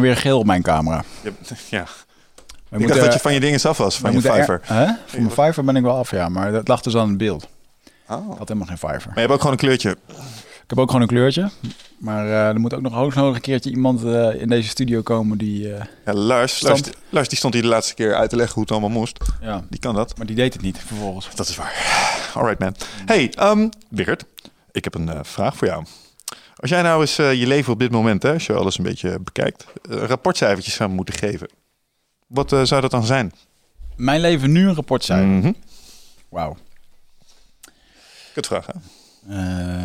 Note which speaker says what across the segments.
Speaker 1: Ben weer geel op mijn camera.
Speaker 2: Ja.
Speaker 1: We
Speaker 2: Ik dacht dat je van je dingen af was, van je
Speaker 1: er-
Speaker 2: Fiverr.
Speaker 1: Hè? Van mijn Fiverr ben ik wel af, ja. Maar dat lag dus aan het beeld.
Speaker 2: Oh.
Speaker 1: Ik had helemaal geen Fiverr.
Speaker 2: Maar je hebt ook gewoon een kleurtje.
Speaker 1: Ik heb ook gewoon een kleurtje. Maar eh, er moet ook nog hoogst nog een keertje iemand eh, in deze studio komen die... eh,
Speaker 2: Ja, Lars, Lars, Lars die stond hier de laatste keer uit te leggen hoe het allemaal moest.
Speaker 1: ja,
Speaker 2: Die kan dat.
Speaker 1: maar die deed het niet vervolgens.
Speaker 2: Dat is waar. Alright man. Hey, um, ik heb een vraag voor jou. Als jij nou eens eh, je leven op dit moment, hè, als je alles een beetje bekijkt, eh, rapportcijfertjes zou moeten geven. Wat eh, zou dat dan zijn?
Speaker 1: Mijn leven nu een rapport zijn.
Speaker 2: Mhm.
Speaker 1: Wauw.
Speaker 2: Kut vraag, hè?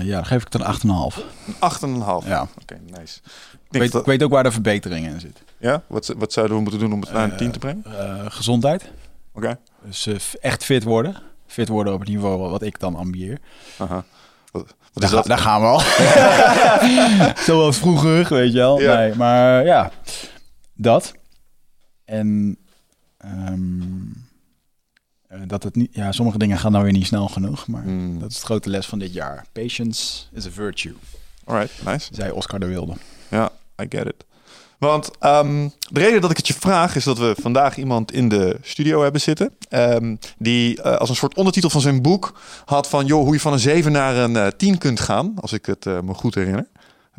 Speaker 1: Ja, dan geef ik het een 8,5.
Speaker 2: Een 8,5.
Speaker 1: Ja.
Speaker 2: Oké, nice. Ik
Speaker 1: weet,
Speaker 2: dat-
Speaker 1: ik weet ook waar de verbetering in zit.
Speaker 2: ja? Wat, wat zouden we moeten doen om het naar een
Speaker 1: Eh,
Speaker 2: 10 te brengen?
Speaker 1: Gezondheid.
Speaker 2: Oké.
Speaker 1: Dus echt fit worden. Fit worden op het niveau wat ik dan ambieer.
Speaker 2: Aha. Wat, wat
Speaker 1: Daar,
Speaker 2: is dat?
Speaker 1: daar gaan we al. Zoals vroeger, weet je wel.
Speaker 2: Ja.
Speaker 1: Nee, maar ja, dat. En ehm, eh, dat het niet, ja, sommige dingen gaan nou weer niet snel genoeg. Maar
Speaker 2: Hmm.
Speaker 1: dat is de grote les van dit jaar. Patience is a virtue,
Speaker 2: Alright, nice.
Speaker 1: zei Oscar de Wilde.
Speaker 2: Ja, I get it. Want ehm, de reden dat ik het je vraag is dat we vandaag iemand in de studio hebben zitten. ehm, die eh, als een soort ondertitel van zijn boek had van joh, hoe je van een 7 naar een eh 10 kunt gaan. Als ik het eh, me goed herinner.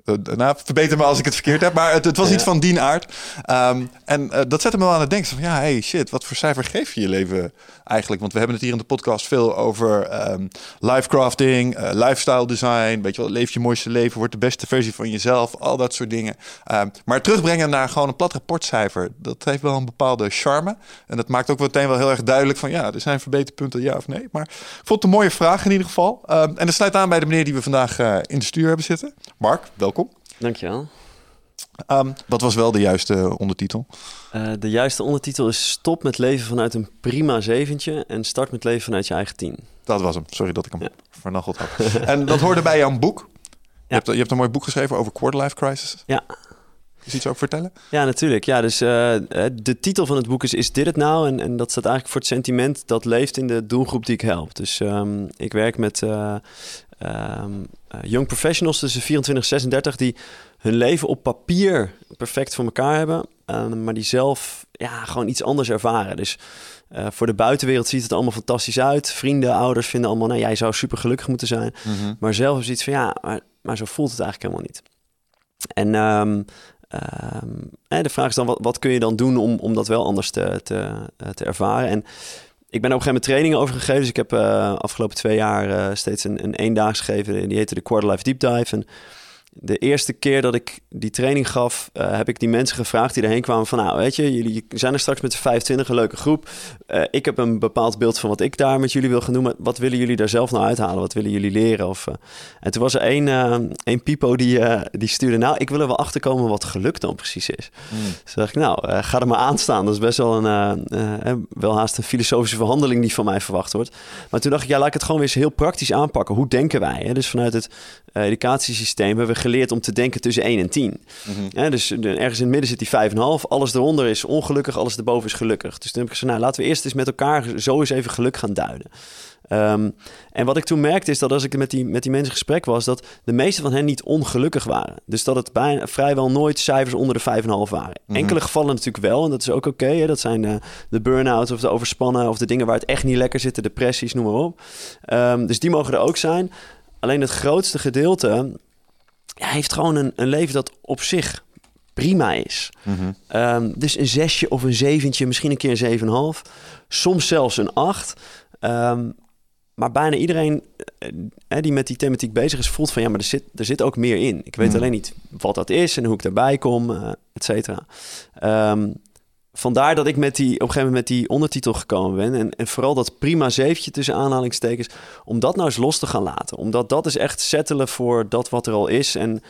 Speaker 2: Eh, nou, verbeter me als ik het verkeerd heb, maar het, het was
Speaker 3: Ja.
Speaker 2: iets van die aard. Ehm, en eh, dat zette me wel aan het denken van ja, hey shit, wat voor cijfer geef je je leven eigenlijk? Want we hebben het hier in de podcast veel over ehm lifecrafting, eh, lifestyle design, weet je wel, leef je mooiste leven, word de beste versie van jezelf, al dat soort dingen. Ehm, maar terugbrengen naar gewoon een plat rapportcijfer, dat heeft wel een bepaalde charme. En dat maakt ook meteen wel heel erg duidelijk van ja, er zijn verbeterpunten, ja of nee. Maar ik vond het een mooie vraag in ieder geval. En dat sluit aan bij de meneer die we vandaag in de studio hebben zitten. Mark, welkom.
Speaker 3: Dankjewel.
Speaker 2: Ehm, wat was wel de juiste ondertitel?
Speaker 3: Eh, de juiste ondertitel is Stop met leven vanuit een prima zeventje en start met leven vanuit je eigen tien.
Speaker 2: Dat was hem. Sorry dat ik hem
Speaker 3: Ja.
Speaker 2: vernacheld had. en dat hoorde bij jouw boek. Je, hebt, je hebt een mooi boek geschreven over quarterlife crisis.
Speaker 3: Ja.
Speaker 2: Je iets over vertellen?
Speaker 3: Ja, natuurlijk. Ja, dus eh, eh, de titel van het boek is Is dit het nou? En, en dat staat eigenlijk voor het sentiment dat leeft in de doelgroep die ik help. Dus ehm, ik werk met eh, ehm, eh, young professionals tussen 24 en 36 die hun leven op papier perfect voor elkaar hebben, eh, maar die zelf ja, gewoon iets anders ervaren. Dus eh, voor de buitenwereld ziet het allemaal fantastisch uit. Vrienden, ouders vinden allemaal, nou, jij zou super gelukkig moeten zijn. Maar zelf is iets van ja, maar, maar zo voelt het eigenlijk helemaal niet. En ehm, ehm, de vraag is dan, wat, wat kun je dan doen om, om dat wel anders te, te, eh, te ervaren? En ik ben op een gegeven moment trainingen over gegeven. Dus ik heb eh, afgelopen twee jaar eh, steeds een, een eendaags gegeven. Die heette de Quarter Life Deep Dive. En de eerste keer dat ik die training gaf, eh, heb ik die mensen gevraagd die erheen kwamen van... nou, weet je, jullie zijn er straks met z'n 25, een leuke groep. Eh, ik heb een bepaald beeld van wat ik daar met jullie wil gaan doen. Wat willen jullie daar zelf nou uithalen? Wat willen jullie leren? Of, eh, En toen was er één, één pipo die, die stuurde... nou, ik wil er wel achter komen wat geluk dan precies is. Dus dacht ik, nou, ga er maar aan staan. Dat is best wel een, wel haast een filosofische verhandeling die van mij verwacht wordt. Maar toen dacht ik, ja, laat ik het gewoon weer eens heel praktisch aanpakken. Hoe denken wij? Hè? Dus vanuit het educatiesysteem hebben we geleerd om te denken tussen 1 en 10. Hè, dus ergens in het midden zit die 5,5. Alles eronder is ongelukkig, alles erboven is gelukkig. Dus toen heb ik gezegd, nou, laten we eerst eens met elkaar zo eens even geluk gaan duiden. Ehm, en wat ik toen merkte is dat als ik met die, met die mensen in gesprek was, dat de meeste van hen niet ongelukkig waren. Dus dat het bijna, vrijwel nooit cijfers onder de 5,5 waren. Enkele gevallen natuurlijk wel, en dat is ook oké. dat zijn de, de burn-outs of de overspannen of de dingen waar het echt niet lekker zit, de depressies, noem maar op. Ehm, dus die mogen er ook zijn. Alleen het grootste gedeelte ja, heeft gewoon een, een leven dat op zich prima is.
Speaker 2: Mhm.
Speaker 3: Ehm, dus een zesje of een zeventje, misschien een keer een zeven en half. Soms zelfs een acht. Ehm, maar bijna iedereen eh, eh, die met die thematiek bezig is, voelt van ja, maar er zit, er zit ook meer in. Ik weet
Speaker 2: Hmm.
Speaker 3: alleen niet wat dat is en hoe ik daarbij kom, eh et cetera. Ehm, vandaar dat ik met die, op een gegeven moment met die ondertitel gekomen ben. En, en vooral dat prima zeventje tussen aanhalingstekens. Om dat nou eens los te gaan laten. Omdat dat is echt settelen voor dat wat er al is. En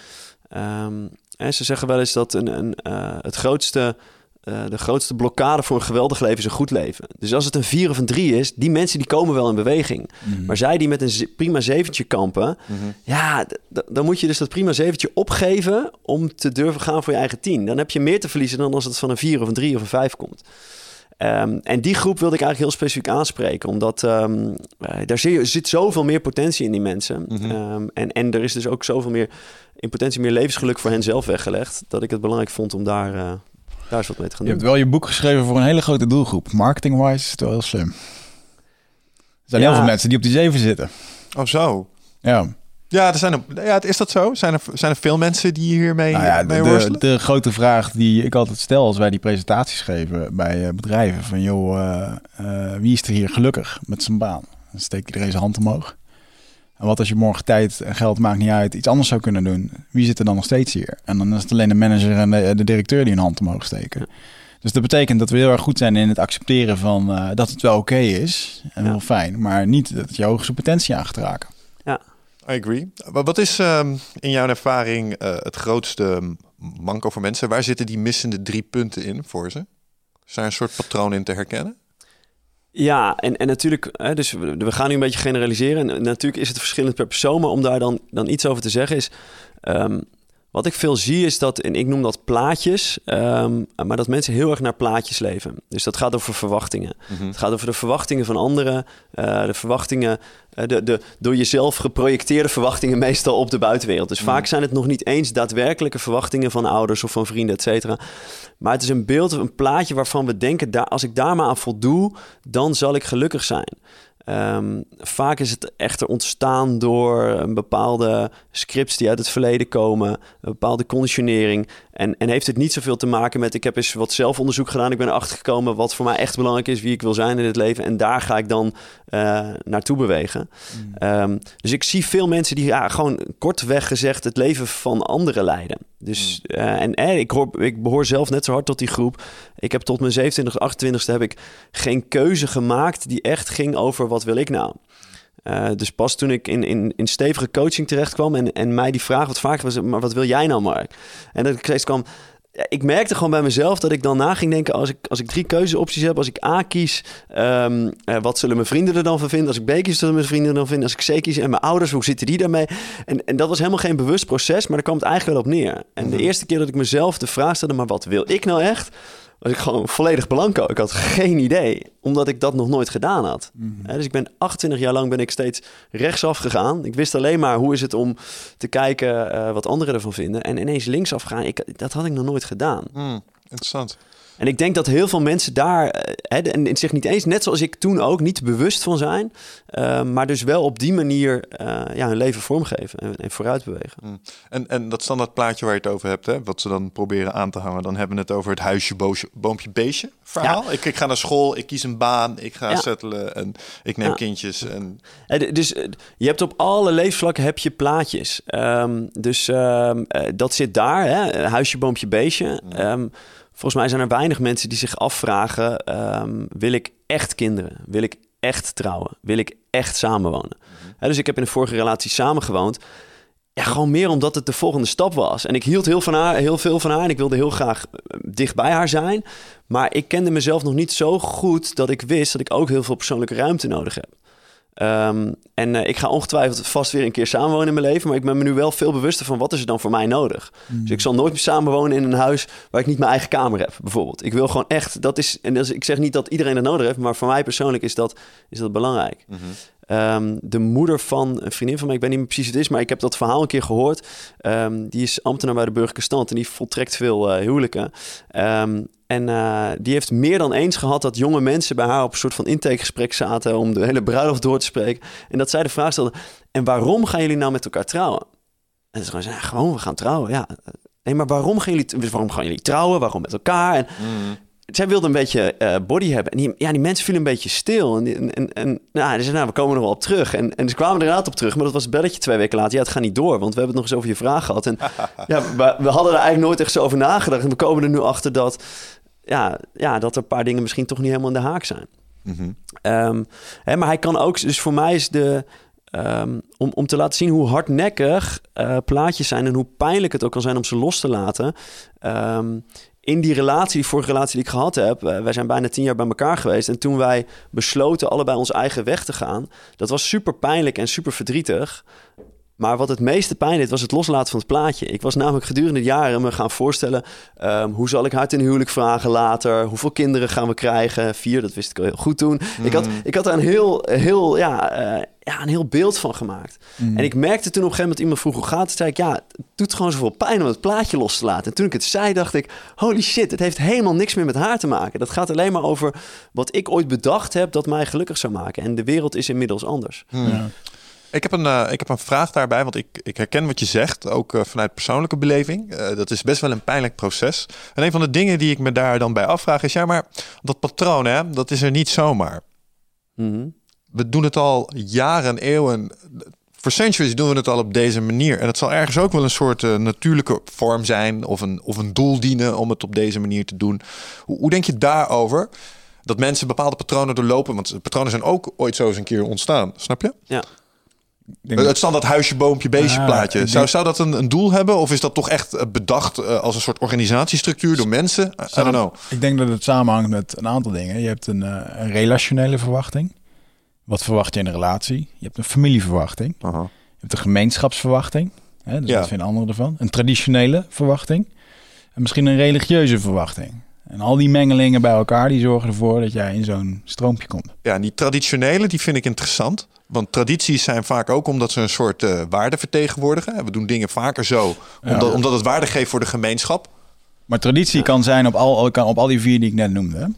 Speaker 3: ehm, ze zeggen wel eens dat een, een, eh, het grootste, eh, de grootste blokkade voor een geweldig leven is een goed leven. Dus als het een vier of een drie is, die mensen die komen wel in beweging. Maar zij die met een prima zeventje kampen,
Speaker 2: Mhm.
Speaker 3: ja, dan moet je dus dat prima zeventje opgeven om te durven gaan voor je eigen tien. Dan heb je meer te verliezen dan als het van een vier of een drie of een vijf komt. Ehm, en die groep wilde ik eigenlijk heel specifiek aanspreken, omdat ehm, eh, daar je, zit zoveel meer potentie in die mensen.
Speaker 2: Mhm.
Speaker 3: Ehm, en, en er is dus ook zoveel meer in potentie meer levensgeluk voor hen zelf weggelegd, dat ik het belangrijk vond om daar, eh, daar eens wat mee te gaan
Speaker 1: Je
Speaker 3: doen.
Speaker 1: hebt wel je boek geschreven voor een hele grote doelgroep. Marketing-wise is het wel heel slim. Er zijn
Speaker 3: Ja.
Speaker 1: heel veel mensen die op die zeven zitten.
Speaker 2: Oh, zo.
Speaker 1: Ja,
Speaker 2: Ja, er zijn er, ja, is dat zo? Zijn er, zijn er veel mensen die hiermee
Speaker 1: nou ja,
Speaker 2: mee
Speaker 1: de,
Speaker 2: worstelen?
Speaker 1: de, de grote vraag die ik altijd stel als wij die presentaties geven bij eh, bedrijven. Van joh, eh, eh, wie is er hier gelukkig met zijn baan? Dan steekt iedereen zijn hand omhoog. En wat als je morgen tijd en geld maakt niet uit iets anders zou kunnen doen? Wie zit er dan nog steeds hier? En dan is het alleen de manager en de, de directeur die een hand omhoog steken. Dus dat betekent dat we heel erg goed zijn in het accepteren van eh, dat het wel oké is en
Speaker 3: Ja.
Speaker 1: wel fijn, maar niet dat je hoogste potentie aan gaat raken.
Speaker 2: I agree. Wa- Wat is ehm, in jouw ervaring eh, het grootste manco voor mensen? Waar zitten die missende drie punten in voor ze? Is daar een soort patroon in te herkennen?
Speaker 3: Ja, en, en natuurlijk, hè, dus we, gaan nu een beetje generaliseren. En natuurlijk is het verschillend per persoon, maar om daar dan, dan iets over te zeggen is... ehm, wat ik veel zie is dat, en ik noem dat plaatjes, ehm, maar dat mensen heel erg naar plaatjes leven. Dus dat gaat over verwachtingen. Het gaat over de verwachtingen van anderen, eh, de verwachtingen, eh, de, de door jezelf geprojecteerde verwachtingen meestal op de buitenwereld. Dus vaak zijn het nog niet eens daadwerkelijke verwachtingen van ouders of van vrienden, et cetera. Maar het is een beeld of een plaatje waarvan we denken, daar, als ik daar maar aan voldoe, dan zal ik gelukkig zijn. Ehm, vaak is het echter ontstaan door een bepaalde scripts die uit het verleden komen, een bepaalde conditionering. En, en heeft het niet zoveel te maken met, ik heb eens wat zelfonderzoek gedaan, ik ben erachter gekomen wat voor mij echt belangrijk is, wie ik wil zijn in het leven. En daar ga ik dan eh, naartoe bewegen. Ehm, dus ik zie veel mensen die ja, gewoon kortweg gezegd het leven van anderen leiden. Dus, eh, en eh, ik, hoor, ik behoor zelf net zo hard tot die groep. Ik heb tot mijn 27, 28ste heb ik geen keuze gemaakt die echt ging over wat wil ik nou. Eh, dus pas toen ik in, in, in stevige coaching terecht kwam en, en mij die vraag wat vaker was, maar wat wil jij nou Mark? En dat ik steeds kwam, ik merkte gewoon bij mezelf dat ik dan na ging denken, als ik, als ik drie keuzeopties heb, als ik A kies, ehm, eh, wat zullen mijn vrienden er dan van vinden? Als ik B kies, zullen mijn vrienden er dan vinden? Als ik C kies en mijn ouders, hoe zitten die daarmee? En, en dat was helemaal geen bewust proces, maar daar kwam het eigenlijk wel op neer. En de eerste keer dat ik mezelf de vraag stelde, maar wat wil ik nou echt? Was ik gewoon volledig blanco. Ik had geen idee, omdat ik dat nog nooit gedaan had. Hè, dus ik ben 28 jaar lang ben ik steeds rechtsaf gegaan. Ik wist alleen maar hoe is het om te kijken eh, wat anderen ervan vinden. En ineens linksaf gaan, ik, dat had ik nog nooit gedaan.
Speaker 2: Hmm, interessant.
Speaker 3: En ik denk dat heel veel mensen daar, eh, hè, en zich niet eens, net zoals ik toen ook, niet bewust van zijn. eh, maar dus wel op die manier eh, ja, hun leven vormgeven en, en vooruit bewegen.
Speaker 2: Hmm. En, en dat standaard plaatje waar je het over hebt, hè, wat ze dan proberen aan te hangen, dan hebben we het over het huisje, boosje, boompje, beestje verhaal. Ik, ik ga naar school, ik kies een baan, ik ga
Speaker 3: Ja.
Speaker 2: settelen en ik neem
Speaker 3: Ja.
Speaker 2: kindjes. En,
Speaker 3: Dus je hebt op alle levensvlakken heb je plaatjes. Ehm, dus ehm, eh, dat zit daar, hè? huisje, boompje, beestje. Ehm, volgens mij zijn er weinig mensen die zich afvragen... ehm, wil ik echt kinderen? Wil ik echt trouwen? Wil ik echt samenwonen? Hè, dus ik heb in een vorige relatie samengewoond. Ja, gewoon meer omdat het de volgende stap was. En ik hield heel, van haar, heel veel van haar en ik wilde heel graag eh, dicht bij haar zijn. Maar ik kende mezelf nog niet zo goed dat ik wist dat ik ook heel veel persoonlijke ruimte nodig heb. Ehm, en eh, ik ga ongetwijfeld vast weer een keer samenwonen in mijn leven. Maar ik ben me nu wel veel bewuster van wat is er dan voor mij nodig. Dus ik zal nooit meer samenwonen in een huis waar ik niet mijn eigen kamer heb, bijvoorbeeld. Ik wil gewoon echt, dat is, en dat is, ik zeg niet dat iedereen dat nodig heeft, maar voor mij persoonlijk is dat, is dat belangrijk. Ehm, de moeder van een vriendin van mij, ik weet niet precies het is, maar ik heb dat verhaal een keer gehoord. Ehm, die is ambtenaar bij de burgerlijke stand en die voltrekt veel eh, huwelijken. Ehm, en eh, die heeft meer dan eens gehad dat jonge mensen bij haar op een soort van intakegesprek zaten om de hele bruiloft door te spreken. En dat zij de vraag stelde: En waarom gaan jullie nou met elkaar trouwen? En ze gewoon ja, Gewoon, we gaan trouwen. Ja. nee, maar waarom gaan jullie, waarom gaan jullie trouwen? Waarom met elkaar? En zij wilde een beetje eh, body hebben. En die, ja, die mensen vielen een beetje stil. En, die- en, en, nou, ze zei, nou, we komen er wel op terug. En, en ze kwamen er inderdaad op terug. Maar dat was het belletje twee weken later. Ja, het gaat niet door, want we hebben het nog eens over je vraag gehad. En ja, we, we hadden er eigenlijk nooit echt zo over nagedacht. En we komen er nu achter dat, ja, ja, dat er een paar dingen misschien toch niet helemaal in de haak zijn.
Speaker 2: Mhm.
Speaker 3: Ehm, hè, maar hij kan ook, dus voor mij is de. ehm, om, om te laten zien hoe hardnekkig eh, plaatjes zijn en hoe pijnlijk het ook kan zijn om ze los te laten. Ehm, in die relatie, die vorige relatie die ik gehad heb, eh, wij zijn bijna tien jaar bij elkaar geweest. En toen wij besloten allebei onze eigen weg te gaan, dat was super pijnlijk en super verdrietig. Maar wat het meeste pijn deed, was het loslaten van het plaatje. Ik was namelijk gedurende de jaren me gaan voorstellen... ehm, hoe zal ik haar ten huwelijk vragen later? Hoeveel kinderen gaan we krijgen? Vier, dat wist ik al heel goed toen. Ik, had, ik had daar een heel, heel, ja, eh, ja, een heel beeld van gemaakt. En ik merkte toen op een gegeven moment iemand vroeg hoe gaat het? Zei ik, ja, het doet gewoon zoveel pijn om het plaatje los te laten. En toen ik het zei, dacht ik, holy shit, het heeft helemaal niks meer met haar te maken. Dat gaat alleen maar over wat ik ooit bedacht heb dat mij gelukkig zou maken. En de wereld is inmiddels anders.
Speaker 1: Ja.
Speaker 2: Ik heb, een, eh, ik heb een vraag daarbij, want ik, ik herken wat je zegt, ook eh, vanuit persoonlijke beleving. Eh, dat is best wel een pijnlijk proces. En een van de dingen die ik me daar dan bij afvraag is, ja, maar dat patroon, hè, dat is er niet zomaar.
Speaker 3: Mhm.
Speaker 2: We doen het al jaren, eeuwen. Voor centuries doen we het al op deze manier. En het zal ergens ook wel een soort natuurlijke vorm zijn of een, of een doel dienen om het op deze manier te doen. Hoe, hoe denk je daarover? Dat mensen bepaalde patronen doorlopen, want patronen zijn ook ooit zo eens een keer ontstaan, snap je?
Speaker 3: Ja.
Speaker 1: Denk
Speaker 2: Het standaard huisje, boompje, beestje plaatje. Zou,
Speaker 1: denk-
Speaker 2: zou dat een, een doel hebben? Of is dat toch echt eh, bedacht eh, als een soort organisatiestructuur door mensen? I, I don't know.
Speaker 1: Ik denk dat het samenhangt met een aantal dingen. Je hebt een, eh, een relationele verwachting. Wat verwacht je in een relatie? Je hebt een familieverwachting. Je hebt een gemeenschapsverwachting. Hè, dus
Speaker 2: Ja.
Speaker 1: wat vinden anderen ervan? Een traditionele verwachting. En misschien een religieuze verwachting. En al die mengelingen bij elkaar, die zorgen ervoor dat jij in zo'n stroompje komt.
Speaker 2: Ja, en die traditionele, die vind ik interessant. Want tradities zijn vaak ook omdat ze een soort eh, waarde vertegenwoordigen. We doen dingen vaker zo, omdat, omdat het waarde geeft voor de gemeenschap.
Speaker 1: Maar traditie kan zijn op al, kan op al die vier die ik net noemde.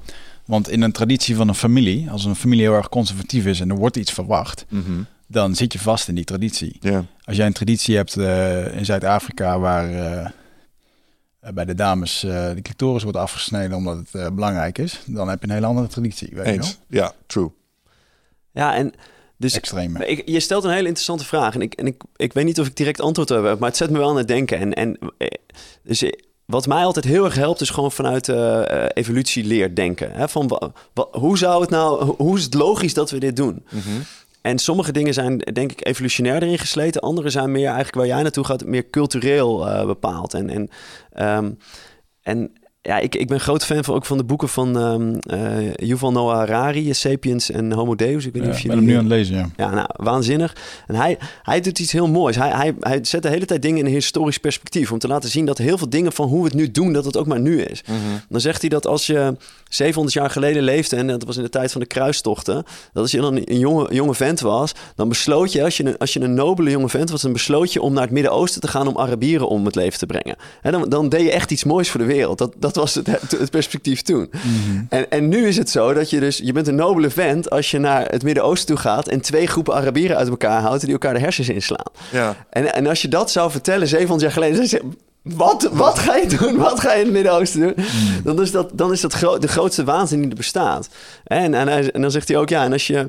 Speaker 1: Want in een traditie van een familie, als een familie heel erg conservatief is en er wordt iets verwacht, dan zit je vast in die traditie.
Speaker 2: Ja.
Speaker 1: Als jij een traditie hebt eh, in Zuid-Afrika waar eh, bij de dames eh, de clitoris wordt afgesneden omdat het eh, belangrijk is, dan heb je een hele andere traditie. Weet je wel?
Speaker 2: Eens. Ja, true.
Speaker 3: Ja, en dus Ik, je stelt een hele interessante vraag. En, ik, en ik, ik weet niet of ik direct antwoord heb, maar het zet me wel aan het denken. En, en eh, dus eh, wat mij altijd heel erg helpt, is gewoon vanuit eh eh, evolutieleer denken. Hè? Van, wa- wa- hoe zou het nou, ho- hoe is het logisch dat we dit doen? En sommige dingen zijn denk ik evolutionair erin gesleten. Andere zijn meer eigenlijk waar jij naartoe gaat, meer cultureel bepaald. En, en, ehm, en ja, ik, ik ben groot fan van, ook van de boeken van eh, Yuval Noah Harari, Sapiens en Homo Deus. Ik weet niet
Speaker 1: Ja,
Speaker 3: of je
Speaker 1: ben hem nu aan het lezen, ja.
Speaker 3: ja, nou, waanzinnig. En hij, hij doet iets heel moois. Hij, hij, hij zet de hele tijd dingen in een historisch perspectief. Om te laten zien dat heel veel dingen van hoe we het nu doen, dat het ook maar nu is. Dan zegt hij dat als je 700 jaar geleden leefde, en dat was in de tijd van de kruistochten, dat als je dan een jonge, jonge vent was, dan besloot je, als je, een, als je een nobele jonge vent was, dan besloot je om naar het Midden-Oosten te gaan om Arabieren om het leven te brengen. En dan, dan deed je echt iets moois voor de wereld. Dat, dat was het, het perspectief toen. En, en nu is het zo dat je dus, je bent een nobele vent als je naar het Midden-Oosten toe gaat en twee groepen Arabieren uit elkaar houdt die elkaar de hersens inslaan.
Speaker 2: Ja.
Speaker 3: En, en als je dat zou vertellen 700 jaar geleden, dan wat, wat ga je doen? Wat ga je in het Midden-Oosten doen? Dan is dat, dan is dat de grootste waanzin die er bestaat. En, en, hij- en dan zegt hij ook, ja, en als je...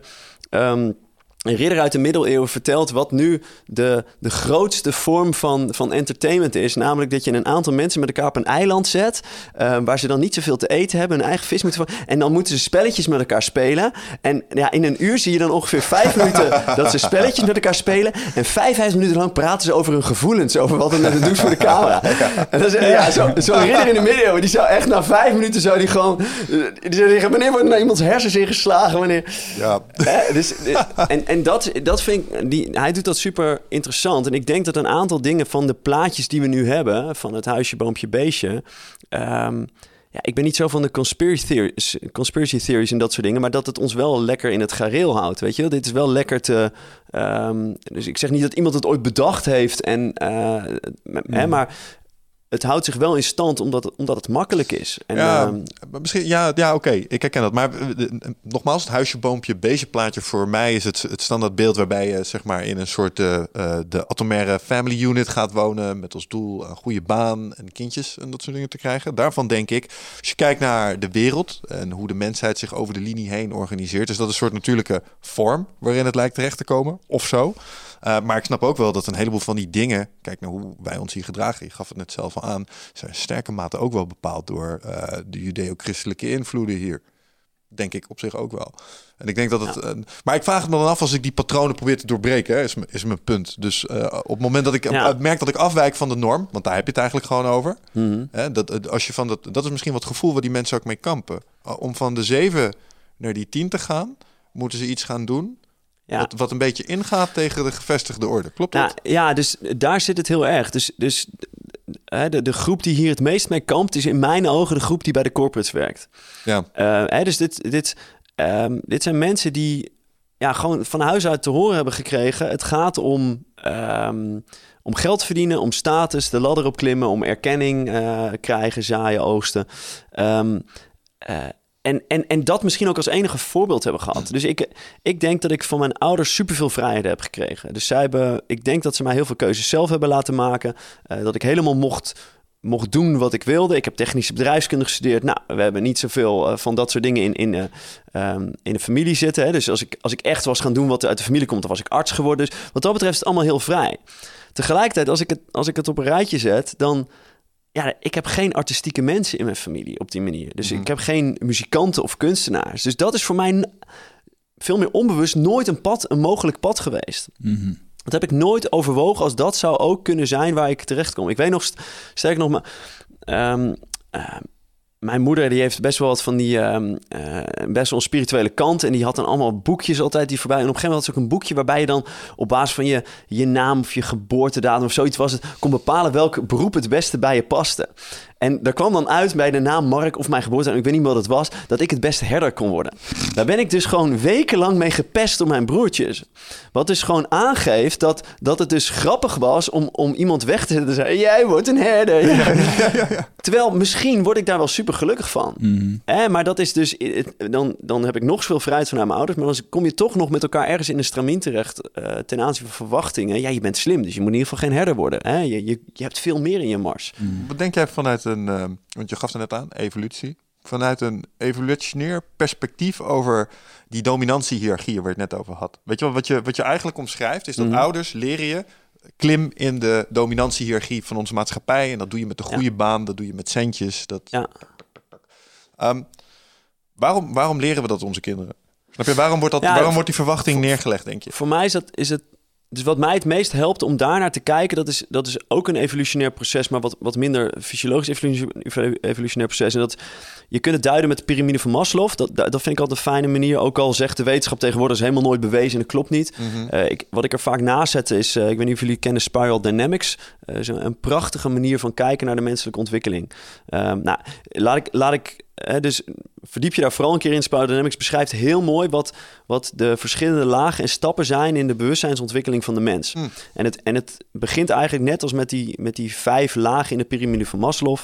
Speaker 3: ehm, een ridder uit de middeleeuwen vertelt wat nu de, de grootste vorm van, van entertainment is. Namelijk dat je een aantal mensen met elkaar op een eiland zet. eh, waar ze dan niet zoveel te eten hebben. Hun eigen vis moeten vangen. En dan moeten ze spelletjes met elkaar spelen. En ja, in een uur zie je dan ongeveer vijf minuten dat ze spelletjes met elkaar spelen. En vijf, vijf minuten lang praten ze over hun gevoelens. Over wat het met het doet voor de camera. En dan ja, zo- zo'n ridder in de middeleeuwen. Die zou echt na vijf minuten zou die gewoon... eh, Die zou zeggen, wanneer wordt er nou iemands hersens ingeslagen? Wanneer...
Speaker 2: Ja.
Speaker 3: Dus, en en dat, dat vind ik, die, hij doet dat super interessant. En ik denk dat een aantal dingen van de plaatjes die we nu hebben, van het huisje, boompje, beestje. ehm, ja, ik ben niet zo van de conspiracy theories, conspiracy theories en dat soort dingen, maar dat het ons wel lekker in het gareel houdt. Weet je, dit is wel lekker te. ehm, dus ik zeg niet dat iemand het ooit bedacht heeft, en, eh, m- hè, maar het houdt zich wel in stand omdat het, omdat het makkelijk is. En,
Speaker 2: ja,
Speaker 3: ehm,
Speaker 2: misschien, ja, ja oké, ik herken dat. Maar eh, de- nogmaals, het huisje, boompje, beestje plaatje voor mij is het, het standaard beeld waarbij je zeg maar in een soort eh, eh, de atomaire family unit gaat wonen met als doel een goede baan en kindjes en dat soort dingen te krijgen. Daarvan denk ik, als je kijkt naar de wereld en hoe de mensheid zich over de linie heen organiseert, is dat een soort natuurlijke vorm waarin het lijkt terecht te komen of zo. Uh, maar ik snap ook wel dat een heleboel van die dingen, kijk naar hoe wij ons hier gedragen, je gaf het net zelf al aan, zijn sterke mate ook wel bepaald door uh, de judeo-christelijke invloeden hier. Denk ik op zich ook wel. En ik denk dat het. Ja. Uh, maar ik vraag het me dan af als ik die patronen probeer te doorbreken, hè, is, is mijn punt. Dus uh, op het moment dat ik ja. merk dat ik afwijk van de norm, want daar heb je het eigenlijk gewoon over.
Speaker 3: Mhm.
Speaker 2: Mm -hmm. hè, dat, als je van dat, dat is misschien wat gevoel waar die mensen ook mee kampen. Om van de zeven naar die tien te gaan, moeten ze iets gaan doen ja. Wat, wat, een beetje ingaat tegen de gevestigde orde. Klopt
Speaker 3: nou,
Speaker 2: dat?
Speaker 3: Ja, dus daar zit het heel erg. Dus, dus hè, de, de groep die hier het meest mee kampt... is in mijn ogen de groep die bij de corporates werkt.
Speaker 2: Ja.
Speaker 3: Uh, hè, dus dit, dit, um, dit zijn mensen die ja, gewoon van huis uit te horen hebben gekregen... het gaat om... Um, om geld verdienen, om status, de ladder opklimmen, om erkenning uh, krijgen, zaaien, oosten. Um, uh, en, en, en dat misschien ook als enige voorbeeld hebben gehad. Dus ik, ik denk dat ik van mijn ouders superveel vrijheden heb gekregen. Dus zij hebben, ik denk dat ze mij heel veel keuzes zelf hebben laten maken. Uh, dat ik helemaal mocht, mocht doen wat ik wilde. Ik heb technische bedrijfskunde gestudeerd. Nou, we hebben niet zoveel uh, van dat soort dingen in, in, uh, um, in de familie zitten. Hè. Dus als ik, als ik echt was gaan doen wat uit de familie komt, dan was ik arts geworden. Dus wat dat betreft is het allemaal heel vrij. Tegelijkertijd, als ik het, als ik het op een rijtje zet, dan ja, ik heb geen artistieke mensen in mijn familie op die manier. Dus mm. ik heb geen muzikanten of kunstenaars. Dus dat is voor mij veel meer onbewust nooit een pad, een mogelijk pad geweest.
Speaker 1: Mm -hmm.
Speaker 3: Dat heb ik nooit overwogen als dat zou ook kunnen zijn waar ik terecht kom. Ik weet nog, sterk nog, maar, um, uh, mijn moeder die heeft best wel wat van die um, uh, best wel een spirituele kant. En die had dan allemaal boekjes altijd die voorbij. En op een gegeven moment had ze ook een boekje waarbij je dan op basis van je, je naam of je geboortedatum of zoiets was het, kon bepalen welk beroep het beste bij je paste. En daar kwam dan uit bij de naam Mark of mijn geboortedatum, ik weet niet meer wat het was, dat ik het beste herder kon worden. Daar ben ik dus gewoon wekenlang mee gepest door mijn broertjes. Wat dus gewoon aangeeft dat, dat het dus grappig was om, om iemand weg te zetten en zeggen, jij wordt een herder. Ja.
Speaker 2: Ja, ja, ja,
Speaker 3: Terwijl misschien word ik daar wel super gelukkig van.
Speaker 1: Mm.
Speaker 3: Eh, maar dat is dus, dan, dan heb ik nog zoveel vrijheid vanuit mijn ouders, maar dan kom je toch nog met elkaar ergens in een stramien terecht uh, ten aanzien van verwachtingen. Ja, je bent slim, dus je moet in ieder geval geen herder worden. Hè? Je, je, je hebt veel meer in je mars.
Speaker 2: Mm. Wat denk jij vanuit een, uh, want je gaf er net aan, evolutie. Vanuit een evolutionair perspectief over die dominantiehiërarchie waar je het net over had. Weet je wel, wat je, wat je eigenlijk omschrijft, is dat
Speaker 3: Mhm.
Speaker 2: ouders leren je klim in de dominantiehiërarchie van onze maatschappij. En dat doe je met de goede baan, dat doe je met centjes. Dat...
Speaker 3: Ja.
Speaker 2: Um, waarom, waarom leren we dat onze kinderen? Snap je, waarom wordt, dat,
Speaker 3: Ja,
Speaker 2: waarom wordt die verwachting neergelegd, denk je?
Speaker 3: Voor mij is, dat, is het. Dus wat mij het meest helpt om daarnaar te kijken, dat is, dat is ook een evolutionair proces, maar wat, wat minder fysiologisch evolu- evolutionair proces. En dat, je kunt het duiden met de piramide van Maslow. Dat, dat vind ik altijd een fijne manier. Ook al zegt de wetenschap tegenwoordig, is helemaal nooit bewezen en dat klopt niet.
Speaker 2: Mhm.
Speaker 3: Eh, ik, wat ik er vaak naast zet is, eh, ik weet niet of jullie kennen Spiral Dynamics. Eh, is een, een prachtige manier van kijken naar de menselijke ontwikkeling. Ehm, nou, laat ik, laat ik dus verdiep je daar vooral een keer in. Spiral Dynamics beschrijft heel mooi wat, wat de verschillende lagen en stappen zijn in de bewustzijnsontwikkeling van de mens.
Speaker 2: Mm.
Speaker 3: En, het, en het begint eigenlijk net als met die, met die vijf lagen in de piramide van Maslow.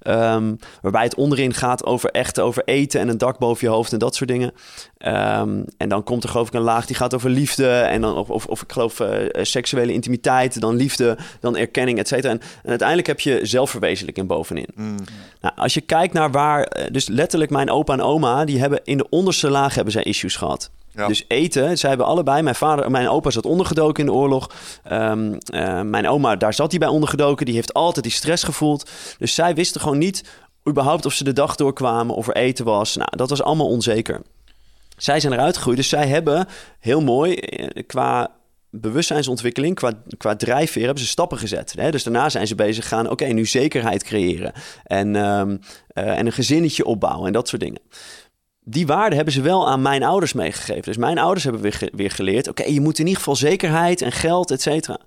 Speaker 3: Ehm, waarbij het onderin gaat over echt over eten en een dak boven je hoofd en dat soort dingen. Ehm, en dan komt er geloof ik een laag die gaat over liefde. En dan of, of, of ik geloof eh, eh, seksuele intimiteit, dan liefde, dan erkenning, et cetera. En, en uiteindelijk heb je zelfverwezenlijking bovenin.
Speaker 2: Mm.
Speaker 3: Nou, als je kijkt naar waar, eh, dus letterlijk mijn opa en oma, die hebben in de onderste laag hebben zij issues gehad.
Speaker 2: Ja.
Speaker 3: Dus eten, zij hebben allebei, mijn vader, mijn opa zat ondergedoken in de oorlog. Ehm, eh, mijn oma, daar zat hij bij ondergedoken. Die heeft altijd die stress gevoeld. Dus zij wisten gewoon niet überhaupt of ze de dag doorkwamen, of er eten was. Nou, dat was allemaal onzeker. Zij zijn eruit gegroeid, dus zij hebben heel mooi eh, qua bewustzijnsontwikkeling, qua, qua drijfveer hebben ze stappen gezet. Hè? Dus daarna zijn ze bezig gaan, oké, nu zekerheid creëren. En, ehm, eh, en een gezinnetje opbouwen en dat soort dingen. Die waarden hebben ze wel aan mijn ouders meegegeven. Dus mijn ouders hebben weer, weer geleerd, oké, je moet in ieder geval zekerheid en geld, et cetera.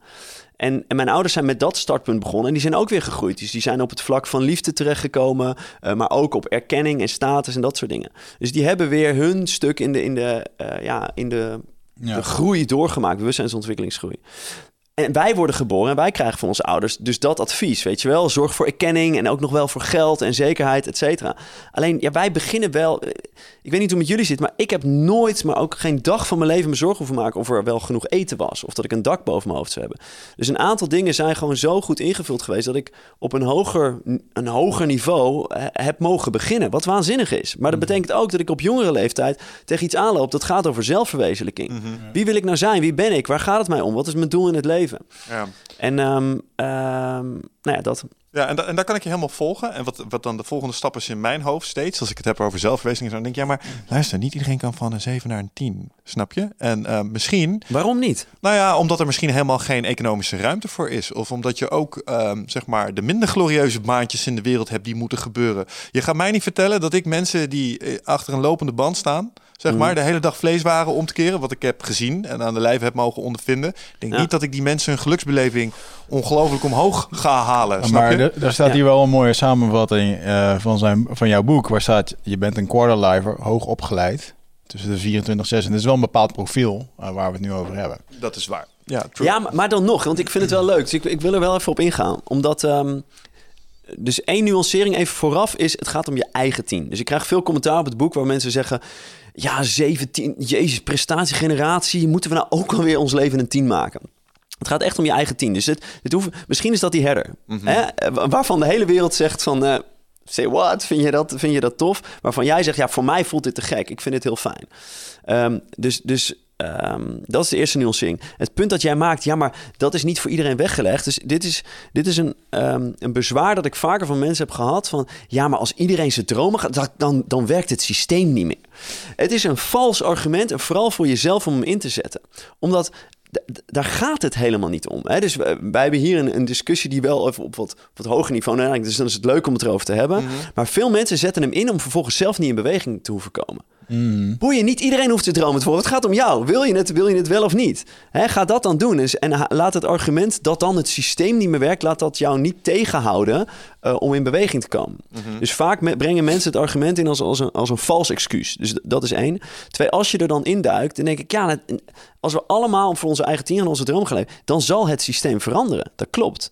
Speaker 3: En, en mijn ouders zijn met dat startpunt begonnen. En die zijn ook weer gegroeid. Dus die zijn op het vlak van liefde terechtgekomen. eh, maar ook op erkenning en status en dat soort dingen. Dus die hebben weer hun stuk in de, in de, eh, ja, in de,
Speaker 1: Ja.
Speaker 3: de groei doorgemaakt. Bewustzijnsontwikkelingsgroei. En wij worden geboren en wij krijgen van onze ouders dus dat advies, weet je wel. Zorg voor erkenning en ook nog wel voor geld en zekerheid, et cetera. Alleen, ja, wij beginnen wel... eh, Ik weet niet hoe het met jullie zit, maar ik heb nooit, maar ook geen dag van mijn leven me zorgen hoeven maken... of er wel genoeg eten was of dat ik een dak boven mijn hoofd zou hebben. Dus een aantal dingen zijn gewoon zo goed ingevuld geweest... dat ik op een hoger, een hoger niveau eh, heb mogen beginnen. Wat waanzinnig is. Maar dat betekent ook dat ik op jongere leeftijd tegen iets aanloop... dat gaat over zelfverwezenlijking. Wie wil ik nou zijn? Wie ben ik? Waar gaat het mij om? Wat is mijn doel in het leven?
Speaker 2: Ja.
Speaker 3: En ehm, ehm, nou ja, dat.
Speaker 2: Ja, en, da- en daar kan ik je helemaal volgen. En wat, wat dan de volgende stap is in mijn hoofd steeds, als ik het heb over zelfverwezenlijking, dan denk ik, ja, maar luister, niet iedereen kan van een 7 naar een 10, snap je? En eh, misschien,
Speaker 3: Waarom niet?
Speaker 2: nou ja, omdat er misschien helemaal geen economische ruimte voor is. Of omdat je ook, ehm, zeg maar, de minder glorieuze baantjes in de wereld hebt die moeten gebeuren. Je gaat mij niet vertellen dat ik mensen die eh, achter een lopende band staan, zeg
Speaker 3: Mhm.
Speaker 2: maar, de hele dag vleeswaren om te keren, wat ik heb gezien en aan de lijf heb mogen ondervinden. Ik denk
Speaker 3: Ja.
Speaker 2: niet dat ik die mensen hun geluksbeleving ongelooflijk omhoog ga halen, snap
Speaker 1: Maar
Speaker 2: je?
Speaker 1: er- daar staat
Speaker 3: Ja.
Speaker 1: hier wel een mooie samenvatting eh, van, zijn, van jouw boek. Waar staat, je bent een quarterlifer, hoog opgeleid. Tussen de 24 6. En dat is wel een bepaald profiel eh, waar we het nu over hebben.
Speaker 2: Dat is waar. Ja, true.
Speaker 3: Ja, maar, maar dan nog, want ik vind het wel leuk. Dus ik, ik wil er wel even op ingaan. Omdat. ehm, dus één nuancering even vooraf is: het gaat om je eigen team. Dus ik krijg veel commentaar op het boek waar mensen zeggen. Ja, 17, jezus, prestatiegeneratie. Moeten we nou ook alweer ons leven een 10 maken? Het gaat echt om je eigen team. Dus het, het hoeft, misschien is dat die herder. hè? Eh, Waarvan de hele wereld zegt van... eh, say what? Vind je, dat, vind je dat tof? Waarvan jij zegt, ja, voor mij voelt dit te gek. Ik vind het heel fijn. Ehm, dus dus ehm, dat is de eerste nuancering. Het punt dat jij maakt, ja, maar dat is niet voor iedereen weggelegd. Dus dit is, dit is een, ehm, een bezwaar dat ik vaker van mensen heb gehad. Van, ja, maar als iedereen zijn dromen gaat, dan- dan, werkt het systeem niet meer. Het is een vals argument en vooral voor jezelf om hem in te zetten. Omdat daar gaat het helemaal niet om. Hè? Dus wij, wij hebben hier een, een discussie die wel even op wat, wat hoger niveau... Nou, dus dan is het leuk om het erover te hebben. Maar veel mensen zetten hem in om vervolgens zelf niet in beweging te hoeven komen. Boeien, niet iedereen hoeft te dromen te worden. Het gaat om jou. Wil je het, wil je het wel of niet? Hè, ga dat dan doen. En ha- laat het argument dat dan het systeem niet meer werkt... laat dat jou niet tegenhouden eh, om in beweging te komen. Dus vaak me- brengen mensen het argument in als, als, een, als een vals excuus. Dus dat is één. Twee, als je er dan induikt, dan denk ik... ja, als we allemaal voor onze eigen team en onze droom gaan leven... dan zal het systeem veranderen. Dat klopt.